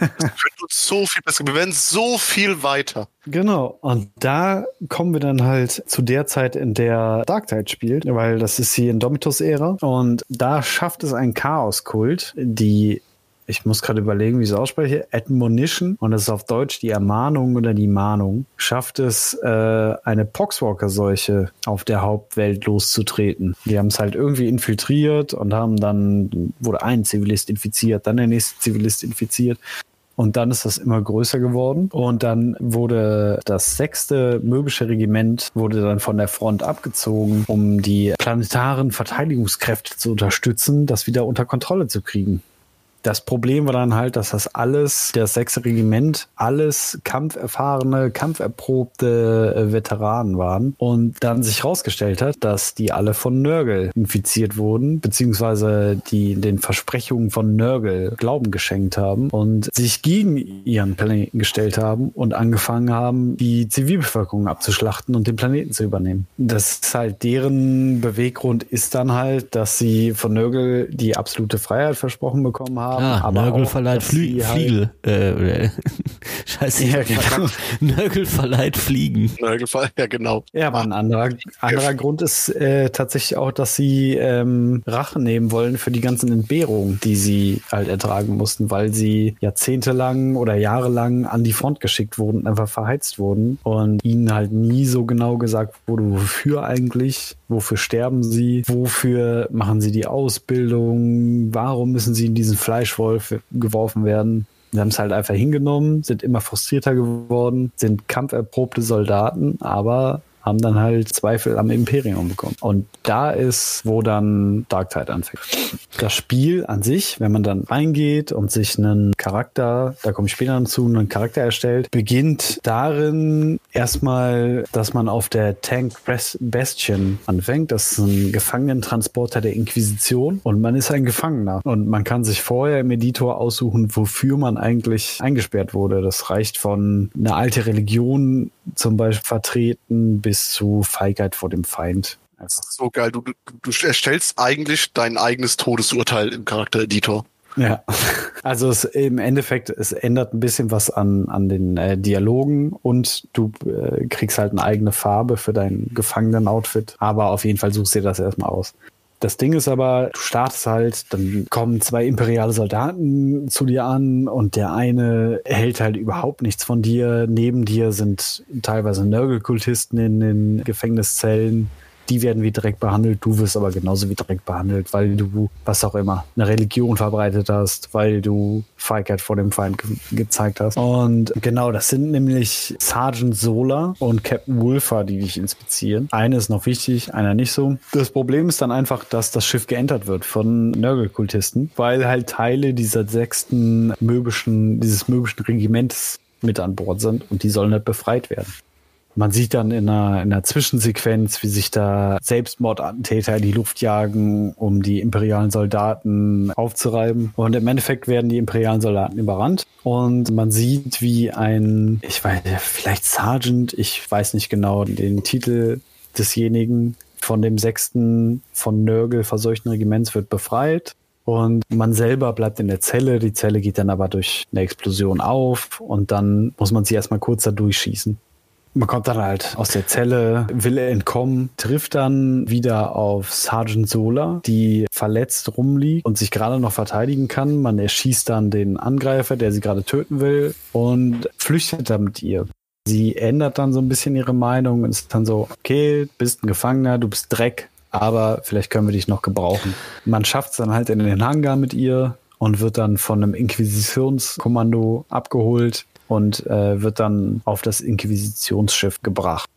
das wird uns so viel besser. Wir werden so viel weiter. Genau. Und da kommen wir dann halt zu der Zeit, in der Dark Tide spielt, weil das ist die Indomitus-Ära. Und da schafft es ein Chaos-Kult, die ich muss gerade überlegen, wie ich es ausspreche, Admonition, und das ist auf Deutsch die Ermahnung oder die Mahnung, schafft es, äh, eine Poxwalker-Seuche auf der Hauptwelt loszutreten. Die haben es halt irgendwie infiltriert und haben dann, wurde ein Zivilist infiziert, dann der nächste Zivilist infiziert. Und dann ist das immer größer geworden. Und dann wurde das sechste möbische Regiment wurde dann von der Front abgezogen, um die planetaren Verteidigungskräfte zu unterstützen, das wieder unter Kontrolle zu kriegen. Das Problem war dann halt, dass das alles, das sechste Regiment, alles kampferfahrene, kampferprobte äh, Veteranen waren und dann sich herausgestellt hat, dass die alle von Nörgel infiziert wurden, beziehungsweise die den Versprechungen von Nörgel Glauben geschenkt haben und sich gegen ihren Planeten gestellt haben und angefangen haben, die Zivilbevölkerung abzuschlachten und den Planeten zu übernehmen. Das ist halt deren Beweggrund ist dann halt, dass sie von Nörgel die absolute Freiheit versprochen bekommen haben. Ah, aber Nörgel auch, verleiht Flü halt- Fliegel. Äh, oder- [laughs] Scheiße. Ja, genau. [laughs] Nörgel verleiht Fliegen. Nörgelfall, ja genau. Ja, aber ein anderer, anderer Grund ist äh, tatsächlich auch, dass sie ähm, Rache nehmen wollen für die ganzen Entbehrungen, die sie halt ertragen mussten, weil sie jahrzehntelang oder jahrelang an die Front geschickt wurden, einfach verheizt wurden und ihnen halt nie so genau gesagt wurde, wofür eigentlich, wofür sterben sie, wofür machen sie die Ausbildung, warum müssen sie in diesen Fleischwolf geworfen werden. Sie haben es halt einfach hingenommen, sind immer frustrierter geworden, sind kampferprobte Soldaten, aber haben dann halt Zweifel am Imperium bekommen. Und da ist, wo dann Darktide anfängt. Das Spiel an sich, wenn man dann reingeht und sich einen Charakter, da komme ich später dazu, einen Charakter erstellt, beginnt darin erstmal, dass man auf der Tank Bas- Bastion anfängt. Das ist ein Gefangenentransporter der Inquisition und man ist ein Gefangener. Und man kann sich vorher im Editor aussuchen, wofür man eigentlich eingesperrt wurde. Das reicht von einer alte Religion zum Beispiel vertreten bis zu Feigheit vor dem Feind. Einfach. So geil. Du, du, du erstellst eigentlich dein eigenes Todesurteil im Charaktereditor. Ja, [laughs] also es, im Endeffekt, es ändert ein bisschen was an, an den äh, Dialogen und du äh, kriegst halt eine eigene Farbe für dein Gefangenen-Outfit. Aber auf jeden Fall suchst dir das erstmal aus. Das Ding ist aber, du startest halt, dann kommen zwei imperiale Soldaten zu dir an und der eine hält halt überhaupt nichts von dir. Neben dir sind teilweise Nörgelkultisten in den Gefängniszellen. Die werden wie direkt behandelt, du wirst aber genauso wie direkt behandelt, weil du, was auch immer, eine Religion verbreitet hast, weil du Feigheit vor dem Feind ge gezeigt hast. Und genau, das sind nämlich Sergeant Sola und Captain Wolfer, die dich inspizieren. Eine ist noch wichtig, einer nicht so. Das Problem ist dann einfach, dass das Schiff geentert wird von Nörgelkultisten, weil halt Teile dieser sechsten möbischen, dieses möbischen Regiments mit an Bord sind und die sollen halt befreit werden. Man sieht dann in einer, in einer Zwischensequenz, wie sich da Selbstmordattentäter in die Luft jagen, um die imperialen Soldaten aufzureiben. Und im Endeffekt werden die imperialen Soldaten überrannt. Und man sieht, wie ein, ich weiß, vielleicht Sergeant, ich weiß nicht genau den Titel desjenigen, von dem sechsten von Nörgel verseuchten Regiments wird befreit. Und man selber bleibt in der Zelle. Die Zelle geht dann aber durch eine Explosion auf und dann muss man sie erstmal kurz da durchschießen. Man kommt dann halt aus der Zelle, will entkommen, trifft dann wieder auf Sergeant Sola, die verletzt rumliegt und sich gerade noch verteidigen kann. Man erschießt dann den Angreifer, der sie gerade töten will und flüchtet dann mit ihr. Sie ändert dann so ein bisschen ihre Meinung und ist dann so, okay, bist ein Gefangener, du bist Dreck, aber vielleicht können wir dich noch gebrauchen. Man schafft es dann halt in den Hangar mit ihr und wird dann von einem Inquisitionskommando abgeholt und äh, wird dann auf das Inquisitionsschiff gebracht.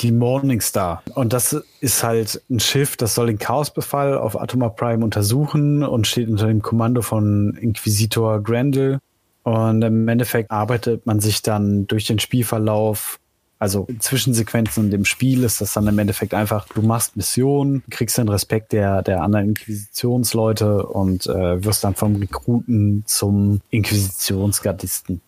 Die Morningstar. Und das ist halt ein Schiff, das soll den Chaosbefall auf Atoma Prime untersuchen und steht unter dem Kommando von Inquisitor Grendel. Und im Endeffekt arbeitet man sich dann durch den Spielverlauf, also in Zwischensequenzen in dem Spiel ist das dann im Endeffekt einfach, du machst Missionen, kriegst den Respekt der, der anderen Inquisitionsleute und äh, wirst dann vom Rekruten zum Inquisitionsgardisten.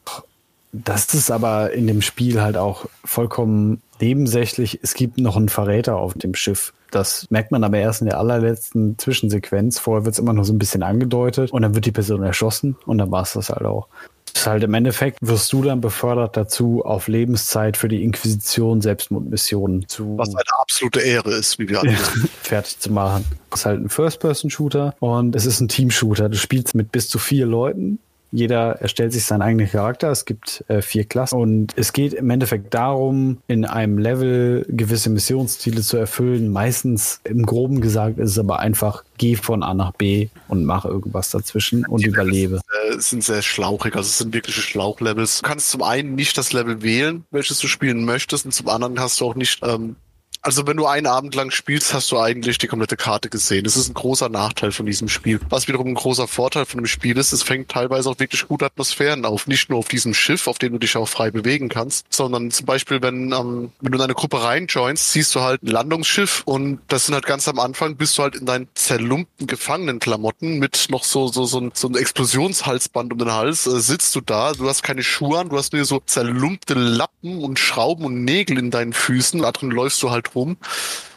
Das ist aber in dem Spiel halt auch vollkommen nebensächlich. Es gibt noch einen Verräter auf dem Schiff. Das merkt man aber erst in der allerletzten Zwischensequenz. Vorher wird es immer noch so ein bisschen angedeutet und dann wird die Person erschossen und dann war es das halt auch. ist halt im Endeffekt wirst du dann befördert dazu, auf Lebenszeit für die Inquisition Selbstmordmissionen zu Was eine absolute Ehre ist, wie wir alle [laughs] fertig zu machen. Es ist halt ein First-Person-Shooter und es ist ein Team-Shooter. Du spielst mit bis zu vier Leuten. Jeder erstellt sich seinen eigenen Charakter. Es gibt äh, vier Klassen und es geht im Endeffekt darum, in einem Level gewisse Missionsziele zu erfüllen. Meistens im Groben gesagt ist es aber einfach, geh von A nach B und mach irgendwas dazwischen und überlebe. äh, sind sehr schlauchig, also es sind wirkliche Schlauchlevels. Du kannst zum einen nicht das Level wählen, welches du spielen möchtest, und zum anderen hast du auch nicht, ähm, also wenn du einen Abend lang spielst, hast du eigentlich die komplette Karte gesehen. Das ist ein großer Nachteil von diesem Spiel. Was wiederum ein großer Vorteil von dem Spiel ist, es fängt teilweise auch wirklich gute Atmosphären auf. Nicht nur auf diesem Schiff, auf dem du dich auch frei bewegen kannst, sondern zum Beispiel, wenn, ähm, wenn du in eine Gruppe reinjoinst, siehst du halt ein Landungsschiff und das sind halt ganz am Anfang, bist du halt in deinen zerlumpten Gefangenenklamotten mit noch so, so, so, ein, so ein Explosionshalsband um den Hals, äh, sitzt du da, du hast keine Schuhe an, du hast nur so zerlumpte Lappen und Schrauben und Nägel in deinen Füßen, da drin läufst du halt rum.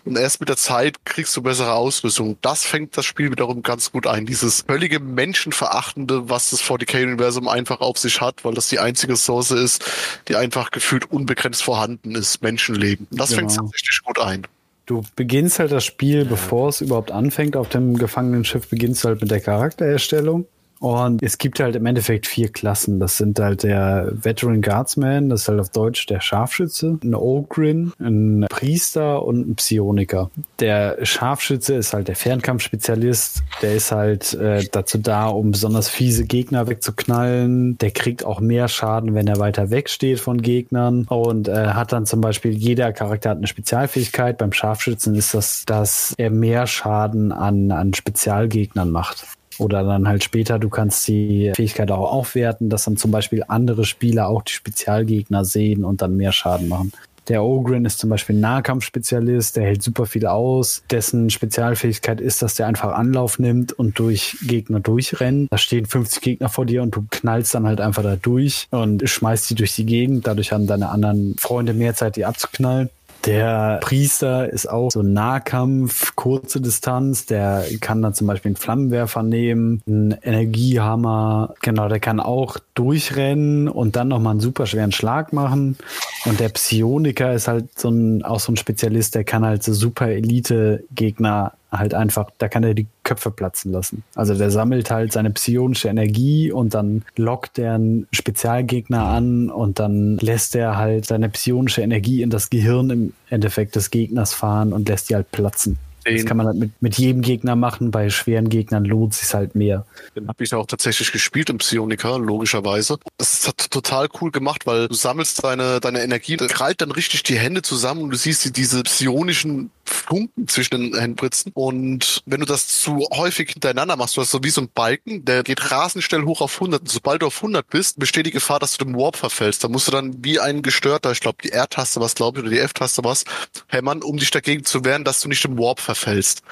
Und erst mit der Zeit kriegst du bessere Ausrüstung. Das fängt das Spiel wiederum ganz gut ein. Dieses völlige Menschenverachtende, was das 40k-Universum einfach auf sich hat, weil das die einzige Source ist, die einfach gefühlt unbegrenzt vorhanden ist. Menschenleben. Das fängt Genau. richtig gut ein. Du beginnst halt das Spiel, bevor es überhaupt anfängt, auf dem Gefangenenschiff beginnst du halt mit der Charaktererstellung. Und es gibt halt im Endeffekt vier Klassen. Das sind halt der Veteran Guardsman, das ist halt auf Deutsch der Scharfschütze, ein Ogrin, ein Priester und ein Psioniker. Der Scharfschütze ist halt der Fernkampfspezialist. Der ist halt äh, dazu da, um besonders fiese Gegner wegzuknallen. Der kriegt auch mehr Schaden, wenn er weiter weg steht von Gegnern und äh, hat dann zum Beispiel jeder Charakter hat eine Spezialfähigkeit. Beim Scharfschützen ist das, dass er mehr Schaden an, an Spezialgegnern macht. Oder dann halt später, du kannst die Fähigkeit auch aufwerten, dass dann zum Beispiel andere Spieler auch die Spezialgegner sehen und dann mehr Schaden machen. Der Ogrin ist zum Beispiel ein Nahkampfspezialist, der hält super viel aus. Dessen Spezialfähigkeit ist, dass der einfach Anlauf nimmt und durch Gegner durchrennt. Da stehen 50 Gegner vor dir und du knallst dann halt einfach da durch und schmeißt die durch die Gegend. Dadurch haben deine anderen Freunde mehr Zeit, die abzuknallen. Der Priester ist auch so Nahkampf, kurze Distanz. Der kann dann zum Beispiel einen Flammenwerfer nehmen, einen Energiehammer. Genau, der kann auch durchrennen und dann nochmal einen super schweren Schlag machen. Und der Psioniker ist halt so ein, auch so ein Spezialist, der kann halt so super Elite-Gegner halt einfach, da kann er die Köpfe platzen lassen. Also der sammelt halt seine psionische Energie und dann lockt er einen Spezialgegner an und dann lässt er halt seine psionische Energie in das Gehirn im Endeffekt des Gegners fahren und lässt die halt platzen. Das kann man halt mit, mit jedem Gegner machen. Bei schweren Gegnern lohnt sich halt mehr. Den habe ich auch tatsächlich gespielt im Psioniker, logischerweise. Das ist t- total cool gemacht, weil du sammelst deine, deine Energie, da krallt dann richtig die Hände zusammen und du siehst die- diese psionischen Funken zwischen den Händbritzen. Und wenn du das zu häufig hintereinander machst, du hast so wie so ein Balken, der geht rasend schnell hoch auf 100. Und sobald du auf 100 bist, besteht die Gefahr, dass du dem Warp verfällst. Da musst du dann wie ein Gestörter, ich glaube die R-Taste was, glaube ich, oder die F-Taste was, hämmern, um dich dagegen zu wehren, dass du nicht dem Warp verfällst.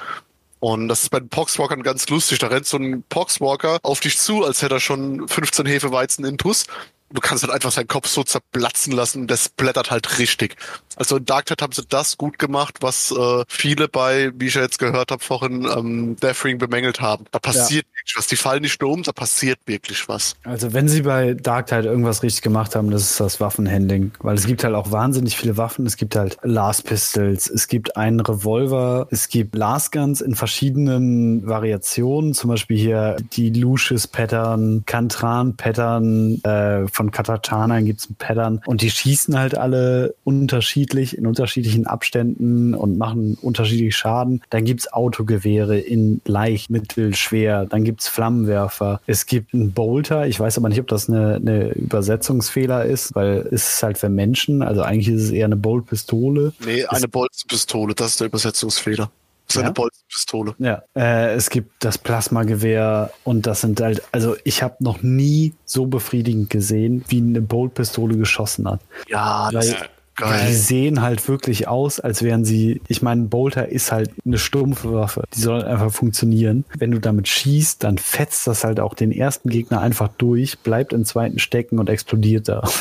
Und das ist bei den Poxwalkern ganz lustig. Da rennt so ein Poxwalker auf dich zu, als hätte er schon 15 Hefeweizen intus. Du kannst halt einfach seinen Kopf so zerplatzen lassen. Das blättert halt richtig. Also in Dark Tide haben sie das gut gemacht, was äh, viele bei, wie ich ja jetzt gehört habe, vorhin ähm, Deathring bemängelt haben. Da passiert wirklich was. Die fallen nicht nur um, da passiert wirklich was. Also wenn sie bei Dark Tide irgendwas richtig gemacht haben, das ist das Waffenhandling. Weil es gibt halt auch wahnsinnig viele Waffen. Es gibt halt Last Pistols, es gibt einen Revolver, es gibt Last Guns in verschiedenen Variationen. Zum Beispiel hier die Lucius Pattern, Kantran Pattern, äh, von Katatana gibt's ein Pattern. Und die schießen halt alle unterschiedlich, in unterschiedlichen Abständen und machen unterschiedlich Schaden. Dann gibt's Autogewehre in leicht, mittel, schwer. Dann gibt's Flammenwerfer. Es gibt einen Bolter. Ich weiß aber nicht, ob das eine, eine Übersetzungsfehler ist, weil es ist halt für Menschen. Also eigentlich ist es eher eine Boltpistole. Nee, eine Bolzenpistole, das ist der Übersetzungsfehler. Das ist Ja? eine Bolzenpistole. Ja, äh, es gibt das Plasmagewehr und das sind halt, also ich habe noch nie so befriedigend gesehen, wie eine Boltpistole geschossen hat. Ja, das Ist Die geil. sehen halt wirklich aus, als wären sie, ich meine, ein Bolter ist halt eine stumpfe Waffe. Die soll halt einfach funktionieren. Wenn du damit schießt, dann fetzt das halt auch den ersten Gegner einfach durch, bleibt im zweiten stecken und explodiert da. [laughs]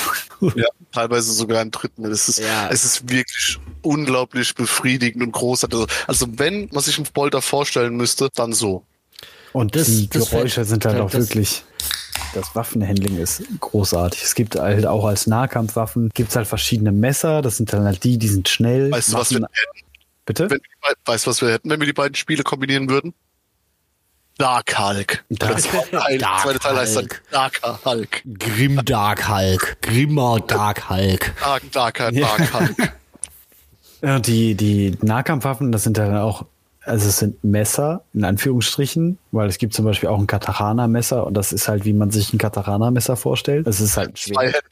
Ja, teilweise sogar im dritten. Es ist, Ja. es ist wirklich unglaublich befriedigend und großartig. Also, also wenn man sich einen Bolter vorstellen müsste, dann so. Und Das- die das Geräusche fällt- sind halt auch das- wirklich. Das Waffenhandling ist großartig. Es gibt halt auch als Nahkampfwaffen, gibt es halt verschiedene Messer. Das sind dann halt die, die sind schnell. Weißt du, was wir hätten? Bitte? Wenn, wir die beiden- weißt du, was wir hätten, wenn wir die beiden Spiele kombinieren würden? Dark Hulk. Dark- Der zweite Teil, Dark zweite Teil heißt dann. Darker Hulk. Grim Dark Hulk. Grimmer Dark Hulk. Dark, Darker, Dark Hulk. [laughs] Ja, die, die Nahkampfwaffen, das sind dann auch, also es sind Messer, in Anführungsstrichen, weil es gibt zum Beispiel auch ein Katahana-Messer und das ist halt, wie man sich ein Katahana-Messer vorstellt. Es ist halt ein Zwei Schwert.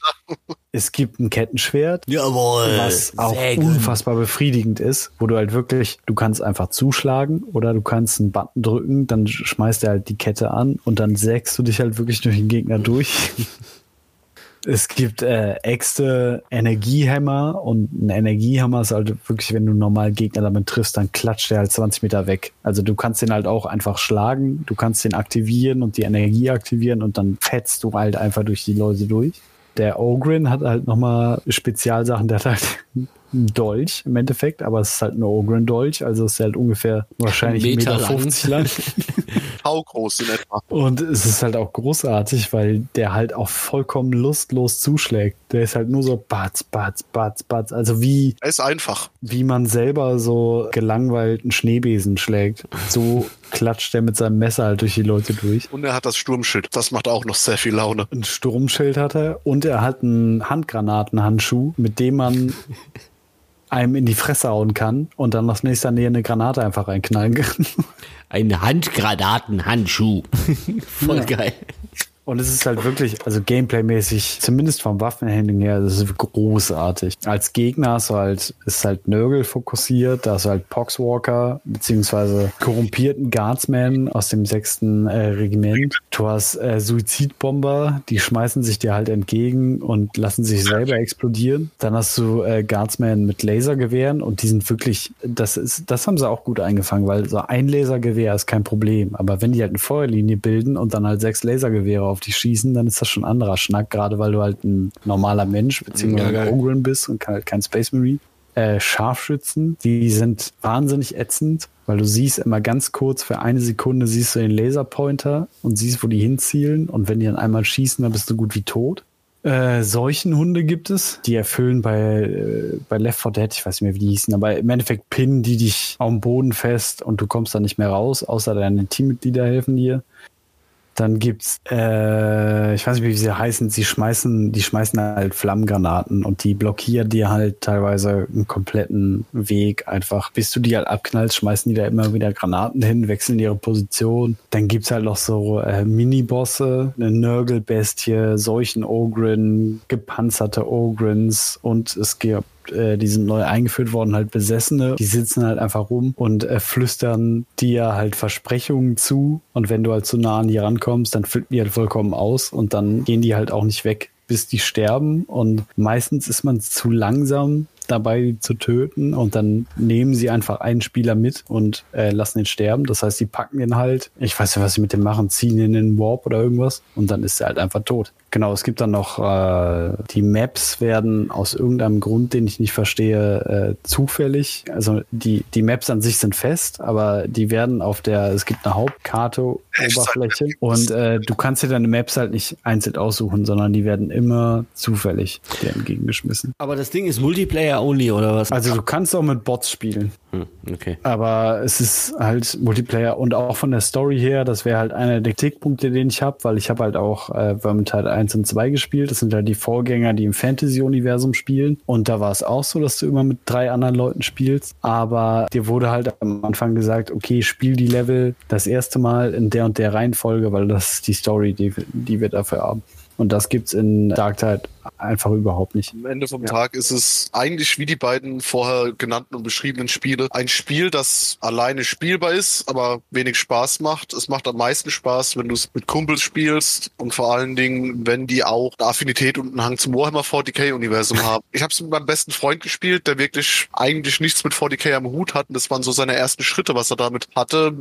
Es gibt ein Kettenschwert, Jawohl. was auch Sägen. unfassbar befriedigend ist, wo du halt wirklich, du kannst einfach zuschlagen oder du kannst einen Button drücken, dann schmeißt er halt die Kette an und dann sägst du dich halt wirklich durch den Gegner durch. Es gibt äh, Äxte, Energiehämmer und ein Energiehammer ist halt wirklich, wenn du normal Gegner damit triffst, dann klatscht der halt 20 Meter weg. Also du kannst den halt auch einfach schlagen, du kannst den aktivieren und die Energie aktivieren und dann fetzt du halt einfach durch die Leute durch. Der Ogrin hat halt nochmal Spezialsachen, der hat halt Dolch im Endeffekt, aber es ist halt ein Ogrin-Dolch, also es ist halt ungefähr wahrscheinlich 1,50 Meter Meter lang. [laughs] 50 lang. Tau groß in etwa. Und es ist halt auch großartig, weil der halt auch vollkommen lustlos zuschlägt. Der ist halt nur so batz, batz, batz, batz. Also wie, Er ist einfach. wie man selber so gelangweilt einen Schneebesen schlägt. So klatscht der mit seinem Messer halt durch die Leute durch. Und er hat das Sturmschild. Das macht auch noch sehr viel Laune. Ein Sturmschild hat er und er hat einen Handgranatenhandschuh, mit dem man einem in die Fresse hauen kann und dann aus nächster Nähe eine Granate einfach reinknallen kann. Ein Handgranatenhandschuh. [laughs] Voll Ja. geil. Und es ist halt wirklich, also gameplaymäßig, zumindest vom Waffenhandling her, das ist großartig. Als Gegner hast du halt, ist halt Nurgle fokussiert, da hast du halt Poxwalker, beziehungsweise korrumpierten Guardsmen aus dem sechsten äh, Regiment. Du hast äh, Suizidbomber, die schmeißen sich dir halt entgegen und lassen sich selber explodieren. Dann hast du äh, Guardsmen mit Lasergewehren und die sind wirklich, das ist, das haben sie auch gut eingefangen, weil so ein Lasergewehr ist kein Problem. Aber wenn die halt eine Feuerlinie bilden und dann halt sechs Lasergewehre auf dich schießen, dann ist das schon ein anderer Schnack, gerade weil du halt ein normaler Mensch beziehungsweise Ja, ein Ogren bist und kein, kein Space Marine. Äh, Scharfschützen, die sind wahnsinnig ätzend, weil du siehst immer ganz kurz für eine Sekunde siehst du den Laserpointer und siehst, wo die hinzielen und wenn die dann einmal schießen, dann bist du gut wie tot. Äh, Seuchenhunde gibt es, die erfüllen bei, äh, bei Left 4 Dead, ich weiß nicht mehr, wie die hießen, aber im Endeffekt pinnen die dich auf dem Boden fest und du kommst dann nicht mehr raus, außer deine Teammitglieder helfen dir. Dann gibt's, äh, ich weiß nicht, wie sie heißen, sie schmeißen, die schmeißen halt Flammengranaten und die blockieren dir halt teilweise einen kompletten Weg einfach. Bis du die halt abknallst, schmeißen die da immer wieder Granaten hin, wechseln ihre Position. Dann gibt's halt noch so äh, Mini-Bosse, eine Nurgle-Bestie, solchen Ogren, gepanzerte Ogrins und es gibt äh, die sind neu eingeführt worden, halt Besessene, die sitzen halt einfach rum und äh, flüstern dir halt Versprechungen zu. Und wenn du halt zu nah an die rankommst, dann flippen die halt vollkommen aus und dann gehen die halt auch nicht weg, bis die sterben. Und meistens ist man zu langsam dabei, die zu töten und dann nehmen sie einfach einen Spieler mit und äh, lassen ihn sterben. Das heißt, die packen ihn halt, ich weiß nicht, was sie mit dem machen, ziehen ihn in den Warp oder irgendwas und dann ist er halt einfach tot. Genau, es gibt dann noch, äh, die Maps werden aus irgendeinem Grund, den ich nicht verstehe, äh, zufällig, also die, die Maps an sich sind fest, aber die werden auf der, es gibt eine Hauptkarte, Oberfläche und äh, du kannst dir deine Maps halt nicht einzeln aussuchen, sondern die werden immer zufällig dir entgegengeschmissen. Aber das Ding ist Multiplayer only, oder was? Also du kannst auch mit Bots spielen. Hm, okay. Aber es ist halt Multiplayer und auch von der Story her, das wäre halt einer der Kritikpunkte, den ich habe, weil ich habe halt auch äh, Vermintide 1 und 2 gespielt. Das sind halt die Vorgänger, die im Fantasy-Universum spielen. Und da war es auch so, dass du immer mit drei anderen Leuten spielst. Aber dir wurde halt am Anfang gesagt, okay, spiel die Level das erste Mal in der und der Reihenfolge, weil das ist die Story, die, die wir dafür haben. Und das gibt's in Dark Tide einfach überhaupt nicht. Am Ende vom Tag ist es eigentlich wie die beiden vorher genannten und beschriebenen Spiele. Ein Spiel, das alleine spielbar ist, aber wenig Spaß macht. Es macht am meisten Spaß, wenn du es mit Kumpels spielst und vor allen Dingen, wenn die auch eine Affinität und einen Hang zum Warhammer 40k-Universum haben. Ich habe es mit meinem besten Freund gespielt, der wirklich eigentlich nichts mit 40k am Hut hat. Und das waren so seine ersten Schritte, was er damit hatte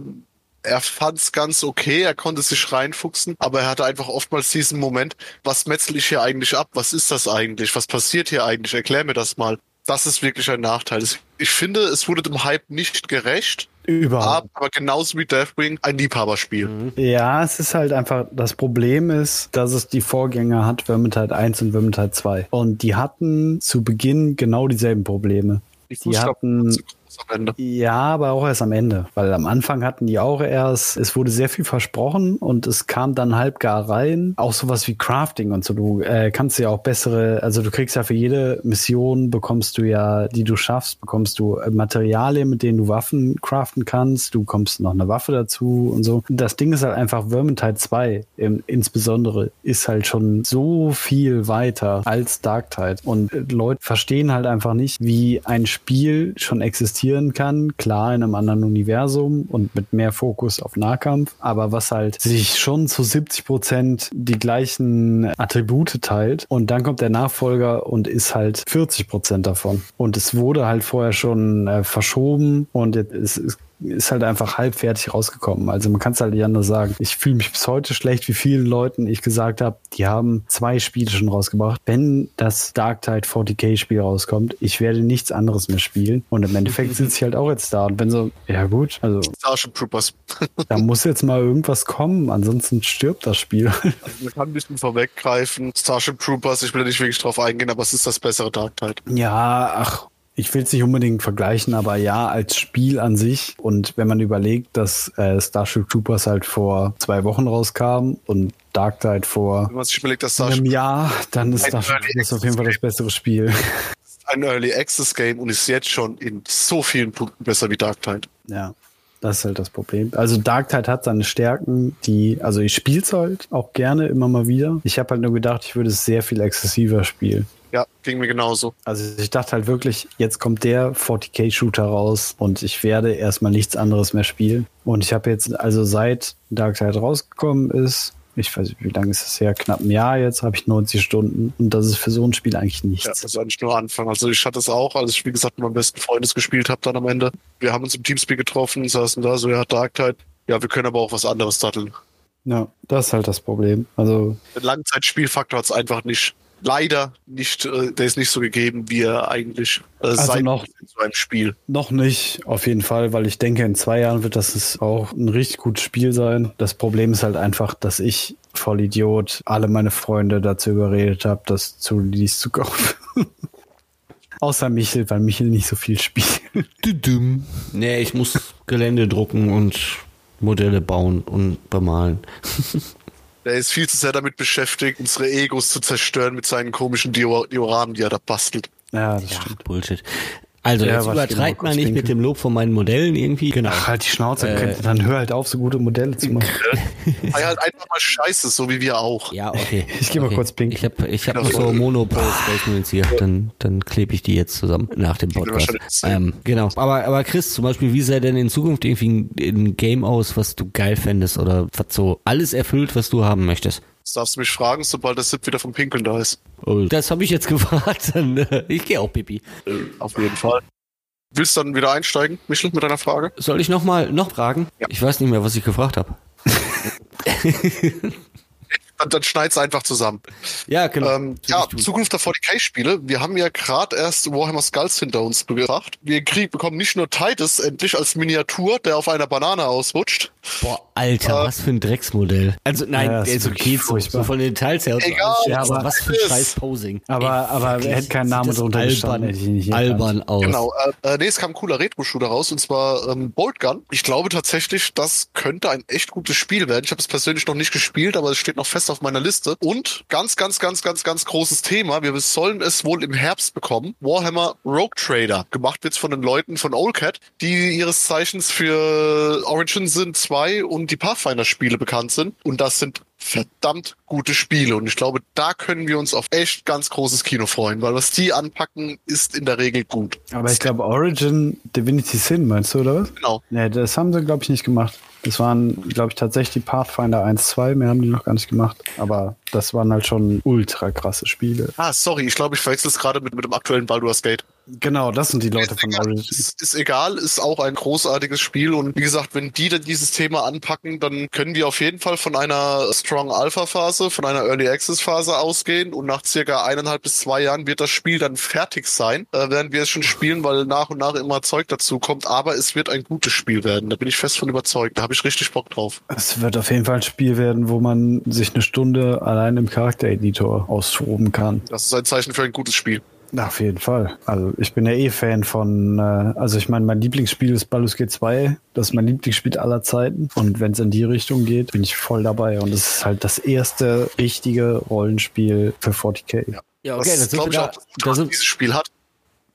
er fand's ganz okay, er konnte sich reinfuchsen, aber er hatte einfach oftmals diesen Moment, was metzel ich hier eigentlich ab? Was ist das eigentlich? Was passiert hier eigentlich? Erklär mir das mal. Das ist wirklich ein Nachteil. Es Ich finde, es wurde dem Hype nicht gerecht, Überhaupt. aber genauso wie Deathwing ein Liebhaberspiel. Ja, es ist halt einfach, das Problem ist, dass es die Vorgänger hat, Vermintide 1 und Vermintide 2. Und die hatten zu Beginn genau dieselben Probleme. Die Die hatten, groß am Ende. ja, aber auch erst am Ende, weil am Anfang hatten die auch erst, es wurde sehr viel versprochen und es kam dann halb gar rein. Auch sowas wie Crafting und so. Du äh, kannst ja auch bessere, also du kriegst ja für jede Mission bekommst du ja, die du schaffst, bekommst du äh, Materialien, mit denen du Waffen craften kannst. Du bekommst noch eine Waffe dazu und so. Das Ding ist halt einfach Vermintide 2 im, insbesondere ist halt schon so viel weiter als Darktide und äh, Leute verstehen halt einfach nicht, wie ein Spiel schon existieren kann, klar in einem anderen Universum und mit mehr Fokus auf Nahkampf, aber was halt sich schon zu 70 Prozent die gleichen Attribute teilt und dann kommt der Nachfolger und ist halt 40 Prozent davon. Und es wurde halt vorher schon äh, verschoben und es ist ist halt einfach halbfertig rausgekommen. Also man kann es halt nicht anders sagen. Ich fühle mich bis heute schlecht, wie vielen Leuten ich gesagt habe, die haben zwei Spiele schon rausgebracht. Wenn das Darktide 40k Spiel rauskommt, ich werde nichts anderes mehr spielen. Und im Endeffekt [laughs] sitze ich halt auch jetzt da und bin so, ja gut, also [laughs] Starship Troopers. [laughs] da muss jetzt mal irgendwas kommen, ansonsten stirbt das Spiel. Also man kann ein bisschen vorweggreifen. Starship Troopers, ich will da nicht wirklich drauf eingehen, aber es ist das bessere Dark Tide. Ja, ach, ich will es nicht unbedingt vergleichen, aber ja, als Spiel an sich. Und wenn man überlegt, dass äh, Starship Troopers halt vor zwei Wochen rauskam und Dark Tide vor Wenn man sich überlegt, dass einem Jahr, dann ist Starship Troopers auf jeden Fall das bessere Spiel. [laughs] ein Early Access Game und ist jetzt schon in so vielen Punkten besser wie Dark Tide. Ja. Das ist halt das Problem. Also Dark Tide hat seine Stärken, die, also ich spiele es halt auch gerne immer mal wieder. Ich habe halt nur gedacht, ich würde es sehr viel exzessiver spielen. Ja, ging mir genauso. Also ich dachte halt wirklich, jetzt kommt der 40k-Shooter raus und ich werde erstmal nichts anderes mehr spielen. Und ich habe jetzt, also seit Dark Tide rausgekommen ist, ich weiß nicht, wie lange ist es her, knapp ein Jahr jetzt, habe ich 90 Stunden. Und das ist für so ein Spiel eigentlich Ja, nichts. das ist eigentlich nur Anfang. Also ich hatte es auch, als ich, wie gesagt, mit meinem besten Freund es gespielt habe dann am Ende. Wir haben uns im Teamspeak getroffen, saßen da, so, ja, Dark Tide. Ja, wir können aber auch was anderes datteln. Ja, das ist halt das Problem. Also Den Langzeitspielfaktor hat es einfach nicht, leider nicht, äh, der ist nicht so gegeben, wie er eigentlich äh, Also sein noch- in so einem Spiel. Noch nicht, auf jeden Fall, weil ich denke, in zwei Jahren wird das es auch ein richtig gutes Spiel sein. Das Problem ist halt einfach, dass ich, Vollidiot, alle meine Freunde dazu überredet habe, das zu Release zu kaufen. [laughs] Außer Michel, weil Michel nicht so viel spielt. [laughs] Nee, ich muss Gelände drucken und Modelle bauen und bemalen. [laughs] Der ist viel zu sehr damit beschäftigt, unsere Egos zu zerstören mit seinen komischen Dior Dioramen, die er da bastelt. Ja, das Ja, stimmt. Bullshit. Also, Ja, jetzt mal übertreibt kurz man nicht mit dem Lob von meinen Modellen irgendwie. Genau. Ach, halt die Schnauze, Äh, dann hör halt auf, so gute Modelle zu machen. [laughs] Sei halt einfach mal scheiße, so wie wir auch. Ja, okay. [laughs] Ich geh mal okay. kurz pinkeln. Ich habe ich hab noch so Monopol Space hier. Dann, dann klebe ich die jetzt zusammen nach dem Podcast. Ähm, genau. Aber, aber Chris, zum Beispiel, wie sähe denn in Zukunft irgendwie ein, ein Game aus, was du geil fändest oder was so alles erfüllt, was du haben möchtest? Das darfst du mich fragen, sobald das Sip wieder vom Pinkeln da ist. Oh, das habe ich jetzt [laughs] gefragt. Äh, ich gehe auch Pipi. Auf jeden Fall. Willst du dann wieder einsteigen, Michel, mit deiner Frage? Soll ich noch mal noch fragen? Ja. Ich weiß nicht mehr, was ich gefragt habe. [laughs] [laughs] Dann, dann schneid's einfach zusammen. Ja, genau. Ähm, ja, Zukunft der 40k-Spiele. Wir haben ja gerade erst Warhammer Skulls hinter uns gebracht. Wir kriegen, bekommen nicht nur Titus endlich als Miniatur, der auf einer Banane ausrutscht. Boah, Alter, äh, was für ein Drecksmodell. Also nein, Ja, okay, wirklich so, so von den Details her. Egal, alles, ja, aber aber was für ein scheiß Posing. Aber, aber wirklich, er hätte keinen Namen drunter gestanden, hätte ich ihn nicht erkannt. albern aus. Genau. Äh, äh, nee, es kam ein cooler Retro-Shooter raus, und zwar ähm, Bolt Gun. Ich glaube tatsächlich, das könnte ein echt gutes Spiel werden. Ich habe es persönlich noch nicht gespielt, aber es steht noch fest auf meiner Liste. Und ganz, ganz, ganz, ganz, ganz großes Thema. Wir sollen es wohl im Herbst bekommen. Warhammer Rogue Trader. Gemacht wird's von den Leuten von Oldcat, die ihres Zeichens für Origin Sin 2 und die Pathfinder-Spiele bekannt sind. Und das sind verdammt gute Spiele. Und ich glaube, da können wir uns auf echt ganz großes Kino freuen, weil was die anpacken, ist in der Regel gut. Aber ich glaube, Origin Divinity Sin, meinst du, oder was? Genau. Nee, das haben sie, glaube ich, nicht gemacht. Das waren, glaube ich, tatsächlich die Pathfinder 1, 2. Mehr haben die noch gar nicht gemacht. Aber das waren halt schon ultra krasse Spiele. Ah, sorry, ich glaube, ich verwechsel es gerade mit, mit dem aktuellen Baldur's Gate. Genau, das sind die Leute von Origin. Ist, ist egal, ist auch ein großartiges Spiel und wie gesagt, wenn die dann dieses Thema anpacken, dann können wir auf jeden Fall von einer Strong Alpha Phase, von einer Early Access Phase ausgehen und nach circa eineinhalb bis zwei Jahren wird das Spiel dann fertig sein, äh, werden wir es schon spielen, weil nach und nach immer Zeug dazu kommt, aber es wird ein gutes Spiel werden, da bin ich fest von überzeugt, da habe ich richtig Bock drauf. Es wird auf jeden Fall ein Spiel werden, wo man sich eine Stunde allein im Charaktereditor austoben kann. Das ist ein Zeichen für ein gutes Spiel. Auf jeden Fall. Also ich bin ja eh Fan von, äh, also ich meine, mein Lieblingsspiel ist Baldur's Gate 2. Das ist mein Lieblingsspiel aller Zeiten. Und wenn es in die Richtung geht, bin ich voll dabei. Und es ist halt das erste richtige Rollenspiel für 40k. Ja. Ja, okay, das das glaube ich da, auch, das da, sind, dieses Spiel hat.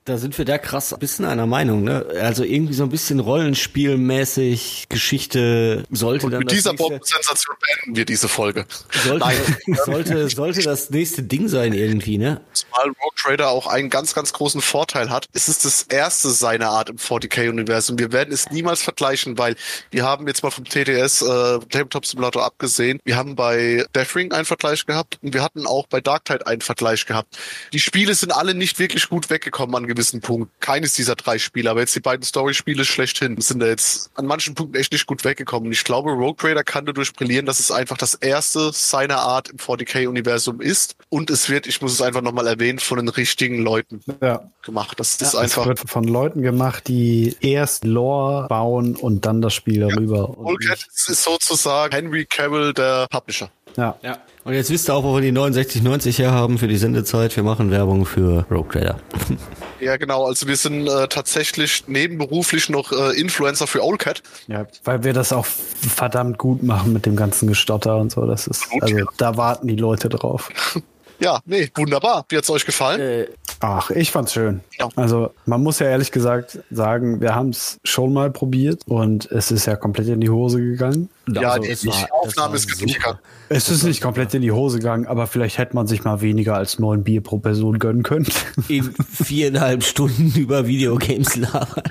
Da sind wir da krass ein bisschen einer Meinung, ne? Also irgendwie so ein bisschen Rollenspielmäßig, Geschichte sollte Und dann mit dieser Bombensensation beenden wir diese Folge. sollte, [laughs] sollte, sollte das nächste Ding sein irgendwie, ne? Zumal Rogue Trader auch einen ganz, ganz großen Vorteil hat. Es ist das erste seiner Art im 40k-Universum. Wir werden es niemals vergleichen, weil wir haben jetzt mal vom TDS äh, Tabletop Simulator abgesehen. Wir haben bei Deathring einen Vergleich gehabt und wir hatten auch bei Dark Tide einen Vergleich gehabt. Die Spiele sind alle nicht wirklich gut weggekommen an gewissen Punkten. Keines dieser drei Spiele, aber jetzt die beiden Story-Spiele schlechthin sind da jetzt an manchen Punkten echt nicht gut weggekommen. Ich glaube, Rogue Trader kann dadurch brillieren, dass es einfach das erste seiner Art im 40k-Universum ist. Und es wird, ich muss es einfach nochmal erwähnen, von den richtigen Leuten Ja. gemacht. Das ist Es einfach. wird von Leuten gemacht, die erst Lore bauen und dann das Spiel darüber. und Volcat ist sozusagen Henry Cavill, der Publisher. Ja. Ja. Und jetzt wisst ihr auch, wo wir die 6990 her haben für die Sendezeit. Wir machen Werbung für Rogue Trader. [laughs] Ja, genau. Also wir sind äh, tatsächlich nebenberuflich noch äh, Influencer für Owlcat. ja, weil wir das auch verdammt gut machen mit dem ganzen Gestotter und so. Das ist, Gut, also ja. da warten die Leute drauf. [laughs] Ja, nee, wunderbar. Wie hat's euch gefallen? Äh, Ach, ich fand's schön. Ja. Also man muss ja ehrlich gesagt sagen, wir haben es schon mal probiert und es ist ja komplett in die Hose gegangen. ja, also die, es die war- Aufnahme ist gesichert. Es ist nicht komplett in die Hose gegangen, aber vielleicht hätte man sich mal weniger als neun Bier pro Person gönnen können. in viereinhalb Stunden [laughs] über Videogames labern,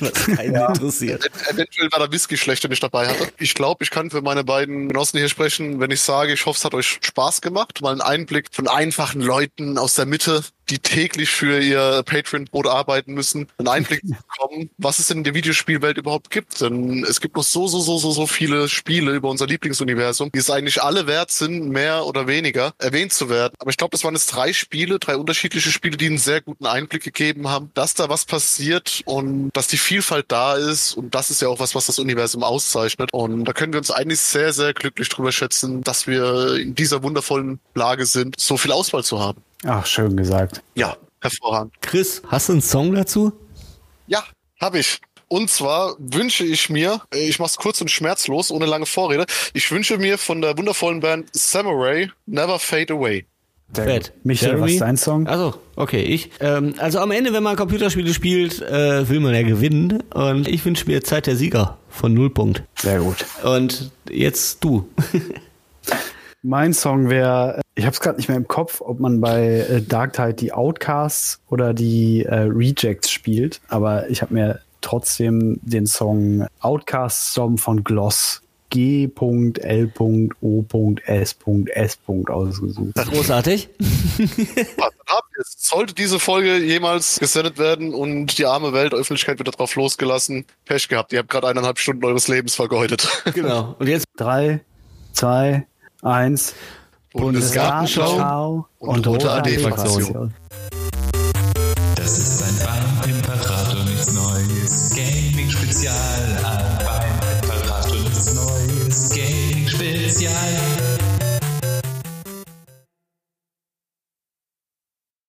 was keinen interessiert. Ev- Eventuell war der Whisky schlecht, den ich dabei hatte. Ich glaube, ich kann für meine beiden Genossen hier sprechen, wenn ich sage, ich hoffe, es hat euch Spaß gemacht. Mal einen Einblick von einfachen Leuten aus der Mitte, die täglich für ihr Patreon-Brot arbeiten müssen, einen Einblick bekommen, was es denn in der Videospielwelt überhaupt gibt. Denn es gibt noch so, so, so, so, so viele Spiele über unser Lieblingsuniversum, die es eigentlich alle wert sind, mehr oder weniger erwähnt zu werden. Aber ich glaube, das waren jetzt drei Spiele, drei unterschiedliche Spiele, die einen sehr guten Einblick gegeben haben, dass da was passiert und dass die Vielfalt da ist. Und das ist ja auch was, was das Universum auszeichnet. Und da können wir uns eigentlich sehr, sehr glücklich drüber schätzen, dass wir in dieser wundervollen Lage sind, so viel Auswahl zu haben. Ach, schön gesagt. Ja, hervorragend. Chris, hast du einen Song dazu? Ja, habe ich. Und zwar wünsche ich mir, äh, ich mach's kurz und schmerzlos, ohne lange Vorrede, ich wünsche mir von der wundervollen Band Samurai Never Fade Away. Fett. Michael, was Jeremy? ist dein Song? Also, okay, ich. Ähm, also am Ende, wenn man Computerspiele spielt, äh, will man ja gewinnen. Und ich wünsche mir Zeit der Sieger von Nullpunkt. Sehr gut. Und jetzt du. [laughs] Mein Song wäre, ich habe es gerade nicht mehr im Kopf, ob man bei äh, Dark Tide die Outcasts oder die äh, Rejects spielt, aber ich habe mir trotzdem den Song Outcast Storm von Gloss G.L.O.S.S. ausgesucht. Großartig. Dann haben wir es. Sollte diese Folge jemals gesendet werden und die arme Weltöffentlichkeit wird darauf losgelassen, Pech gehabt. Ihr habt gerade eineinhalb Stunden eures Lebens vergeudet. genau. Und jetzt Drei, zwei, eins. Bundesgartenschau Gartenschau und rote AD-Fraktion.